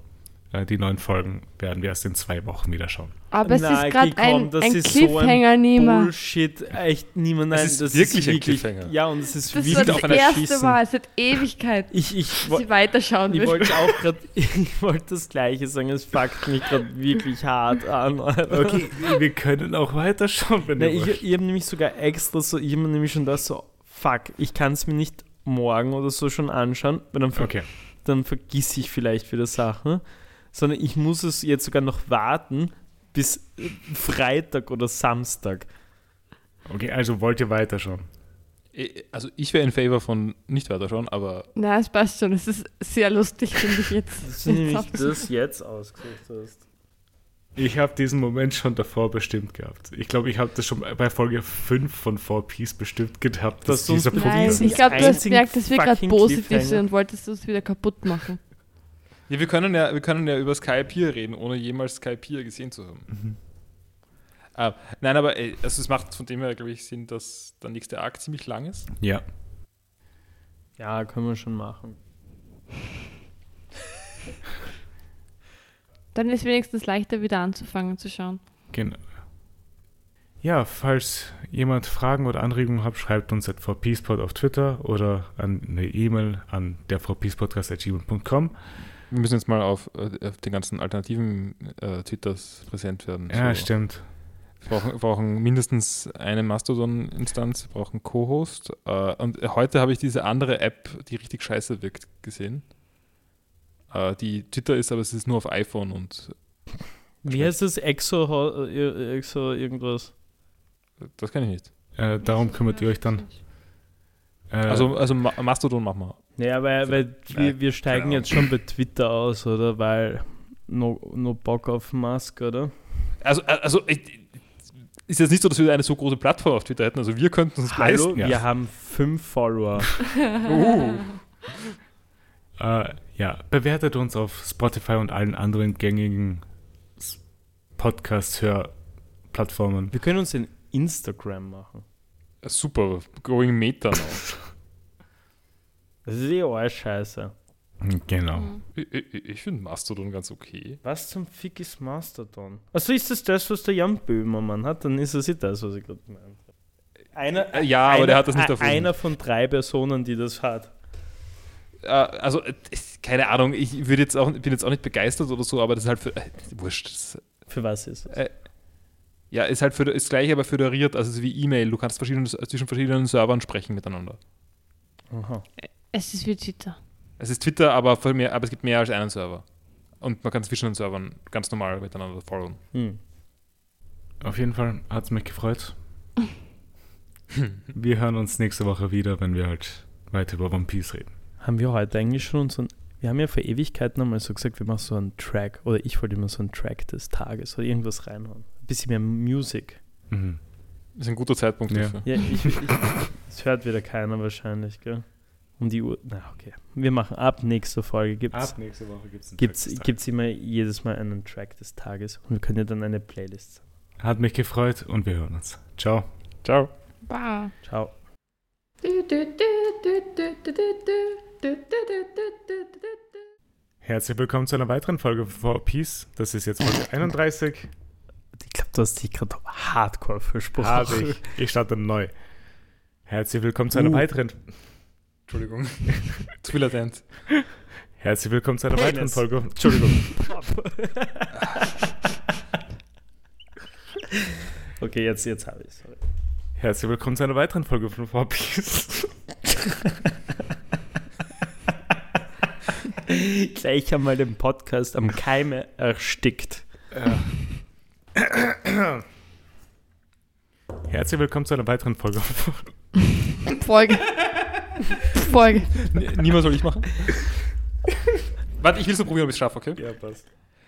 Äh, die neuen Folgen werden wir erst in zwei Wochen wieder schauen. Aber es Nein, ist gerade ein, das ein ist so ein Cliffhanger. Bullshit. Echt niemand. Nein, ist das wirklich ist ein Cliffhanger. Ja, und es ist Das wirklich auf das einer erste Schießen. Mal seit Ewigkeit, Ich, ich, dass sie weiterschauen ich will. wollte auch gerade, ich wollte das Gleiche sagen. Es fuckt mich gerade wirklich hart an. Alter. Okay, wir können auch weiterschauen, wenn Na, ihr ich wollt. ich habe nämlich sogar extra so, ich habe mir nämlich schon das so, fuck, ich kann es mir nicht morgen oder so schon anschauen, weil dann, ver Okay. dann vergiss ich vielleicht wieder Sachen, sondern ich muss es jetzt sogar noch warten bis äh, Freitag oder Samstag. Okay, also wollt ihr weiterschauen? Eh, Also ich wäre in Favor von nicht weiterschauen, aber Na, es passt schon. Es ist sehr lustig, finde ich jetzt. Das ist nämlich das jetzt ausgesucht hast. Ich habe diesen Moment schon davor bestimmt gehabt. Ich glaube, ich habe das schon bei Folge 5 von 4Piece bestimmt gehabt, dass Das dieser bewiesen Nein, Punkt ich ist glaube, du hast gemerkt, dass wir gerade positiv sind und wolltest uns wieder kaputt machen. Ja, wir können ja, wir können ja über Skype hier reden, ohne jemals Skype hier gesehen zu haben. Mhm. Ah, nein, aber ey, also es macht von dem her, glaube ich, Sinn, dass der nächste Arc ziemlich lang ist. Ja. Ja, können wir schon machen. Dann ist wenigstens leichter wieder anzufangen zu schauen. Genau. Ja, falls jemand Fragen oder Anregungen hat, schreibt uns at 4peacepod auf Twitter oder an eine E-Mail an der 4peacepodcast.gmail.com. Wir müssen jetzt mal auf, äh, auf den ganzen alternativen äh, Twitters präsent werden. Ja, So. stimmt. Wir brauchen, brauchen mindestens eine Mastodon-Instanz, wir brauchen Co-Host. Äh, und heute habe ich diese andere App, die richtig scheiße wirkt, gesehen. Äh, die Twitter ist, aber es ist nur auf iPhone und Wie heißt das? Exo, äh, Exo irgendwas? das kann ich nicht. Äh, darum kümmert ihr euch dann. Äh, Also, also Ma Mastodon machen wir. Naja, weil, weil wir, wir steigen keine jetzt schon bei Twitter aus, oder? Weil no, no Bock auf Musk, oder? Also, äh, also ich, ist jetzt nicht so, dass wir eine so große Plattform auf Twitter hätten. Also wir könnten uns Hallo, leisten. ja. wir haben fünf Follower. Uh. Äh, ja, bewertet uns auf Spotify und allen anderen gängigen S- Podcast-Hör Plattformen. Wir können uns ein Instagram machen. Super, going Meta now. Das ist eh alles scheiße. Genau. Mhm. ich ich, ich finde Mastodon ganz okay. Was zum Fick ist Mastodon? Also ist das das, was der Jan Böhmermann hat? Dann ist das nicht das, was ich gerade gemeint habe. Einer, Äh, ja, aber einer, der hat das nicht erfunden. Einer von drei Personen, die das hat. Äh, also, äh, keine Ahnung, ich würde jetzt auch, bin jetzt auch nicht begeistert oder so, aber das ist halt für, äh, wurscht. Das, Für was ist es? äh, ja, ist halt für, ist gleich, aber föderiert, also es ist wie E-Mail. Du kannst verschiedene, zwischen verschiedenen Servern sprechen miteinander. Aha. Es ist wie Twitter. Es ist Twitter, aber, für mehr, aber es gibt mehr als einen Server. Und man kann zwischen den Servern ganz normal miteinander folgen. Hm. Auf jeden Fall hat es mich gefreut. Wir hören uns nächste Woche wieder, wenn wir halt weiter über One Piece reden. Haben wir heute eigentlich schon unseren. Wir haben ja vor Ewigkeiten einmal so gesagt, wir machen so einen Track, oder ich wollte immer so einen Track des Tages oder irgendwas reinhauen. Ein bisschen mehr Musik. Mhm. Das ist ein guter Zeitpunkt Ja. dafür. Ja, ich, ich, das hört wieder keiner wahrscheinlich, gell? Um die Uhr. Na, okay. Wir machen ab nächster Folge. Gibt's, nächste Woche gibt es gibt's, gibt's immer jedes Mal einen Track des Tages und wir können ja dann eine Playlist. Hat mich gefreut und wir hören uns. Ciao. Ciao. Wow. Ciao. Herzlich willkommen zu einer weiteren Folge von Peace. Das ist jetzt Folge 31. Ich glaube, du hast dich gerade hardcore versprochen. Habe ich. Ich starte neu. Herzlich willkommen zu einer Uh. weiteren. Entschuldigung. Viel latent. Herzlich willkommen zu einer Penis. weiteren Folge. Entschuldigung. okay, jetzt, jetzt habe ich es. Herzlich willkommen zu einer weiteren Folge von 4Peace. Gleich einmal den Podcast am Keime erstickt. Herzlich willkommen zu einer weiteren Folge. Folge. Folge. Niemand soll ich machen? Warte, ich will so probieren, ob ich es schaffe, okay? Ja, passt.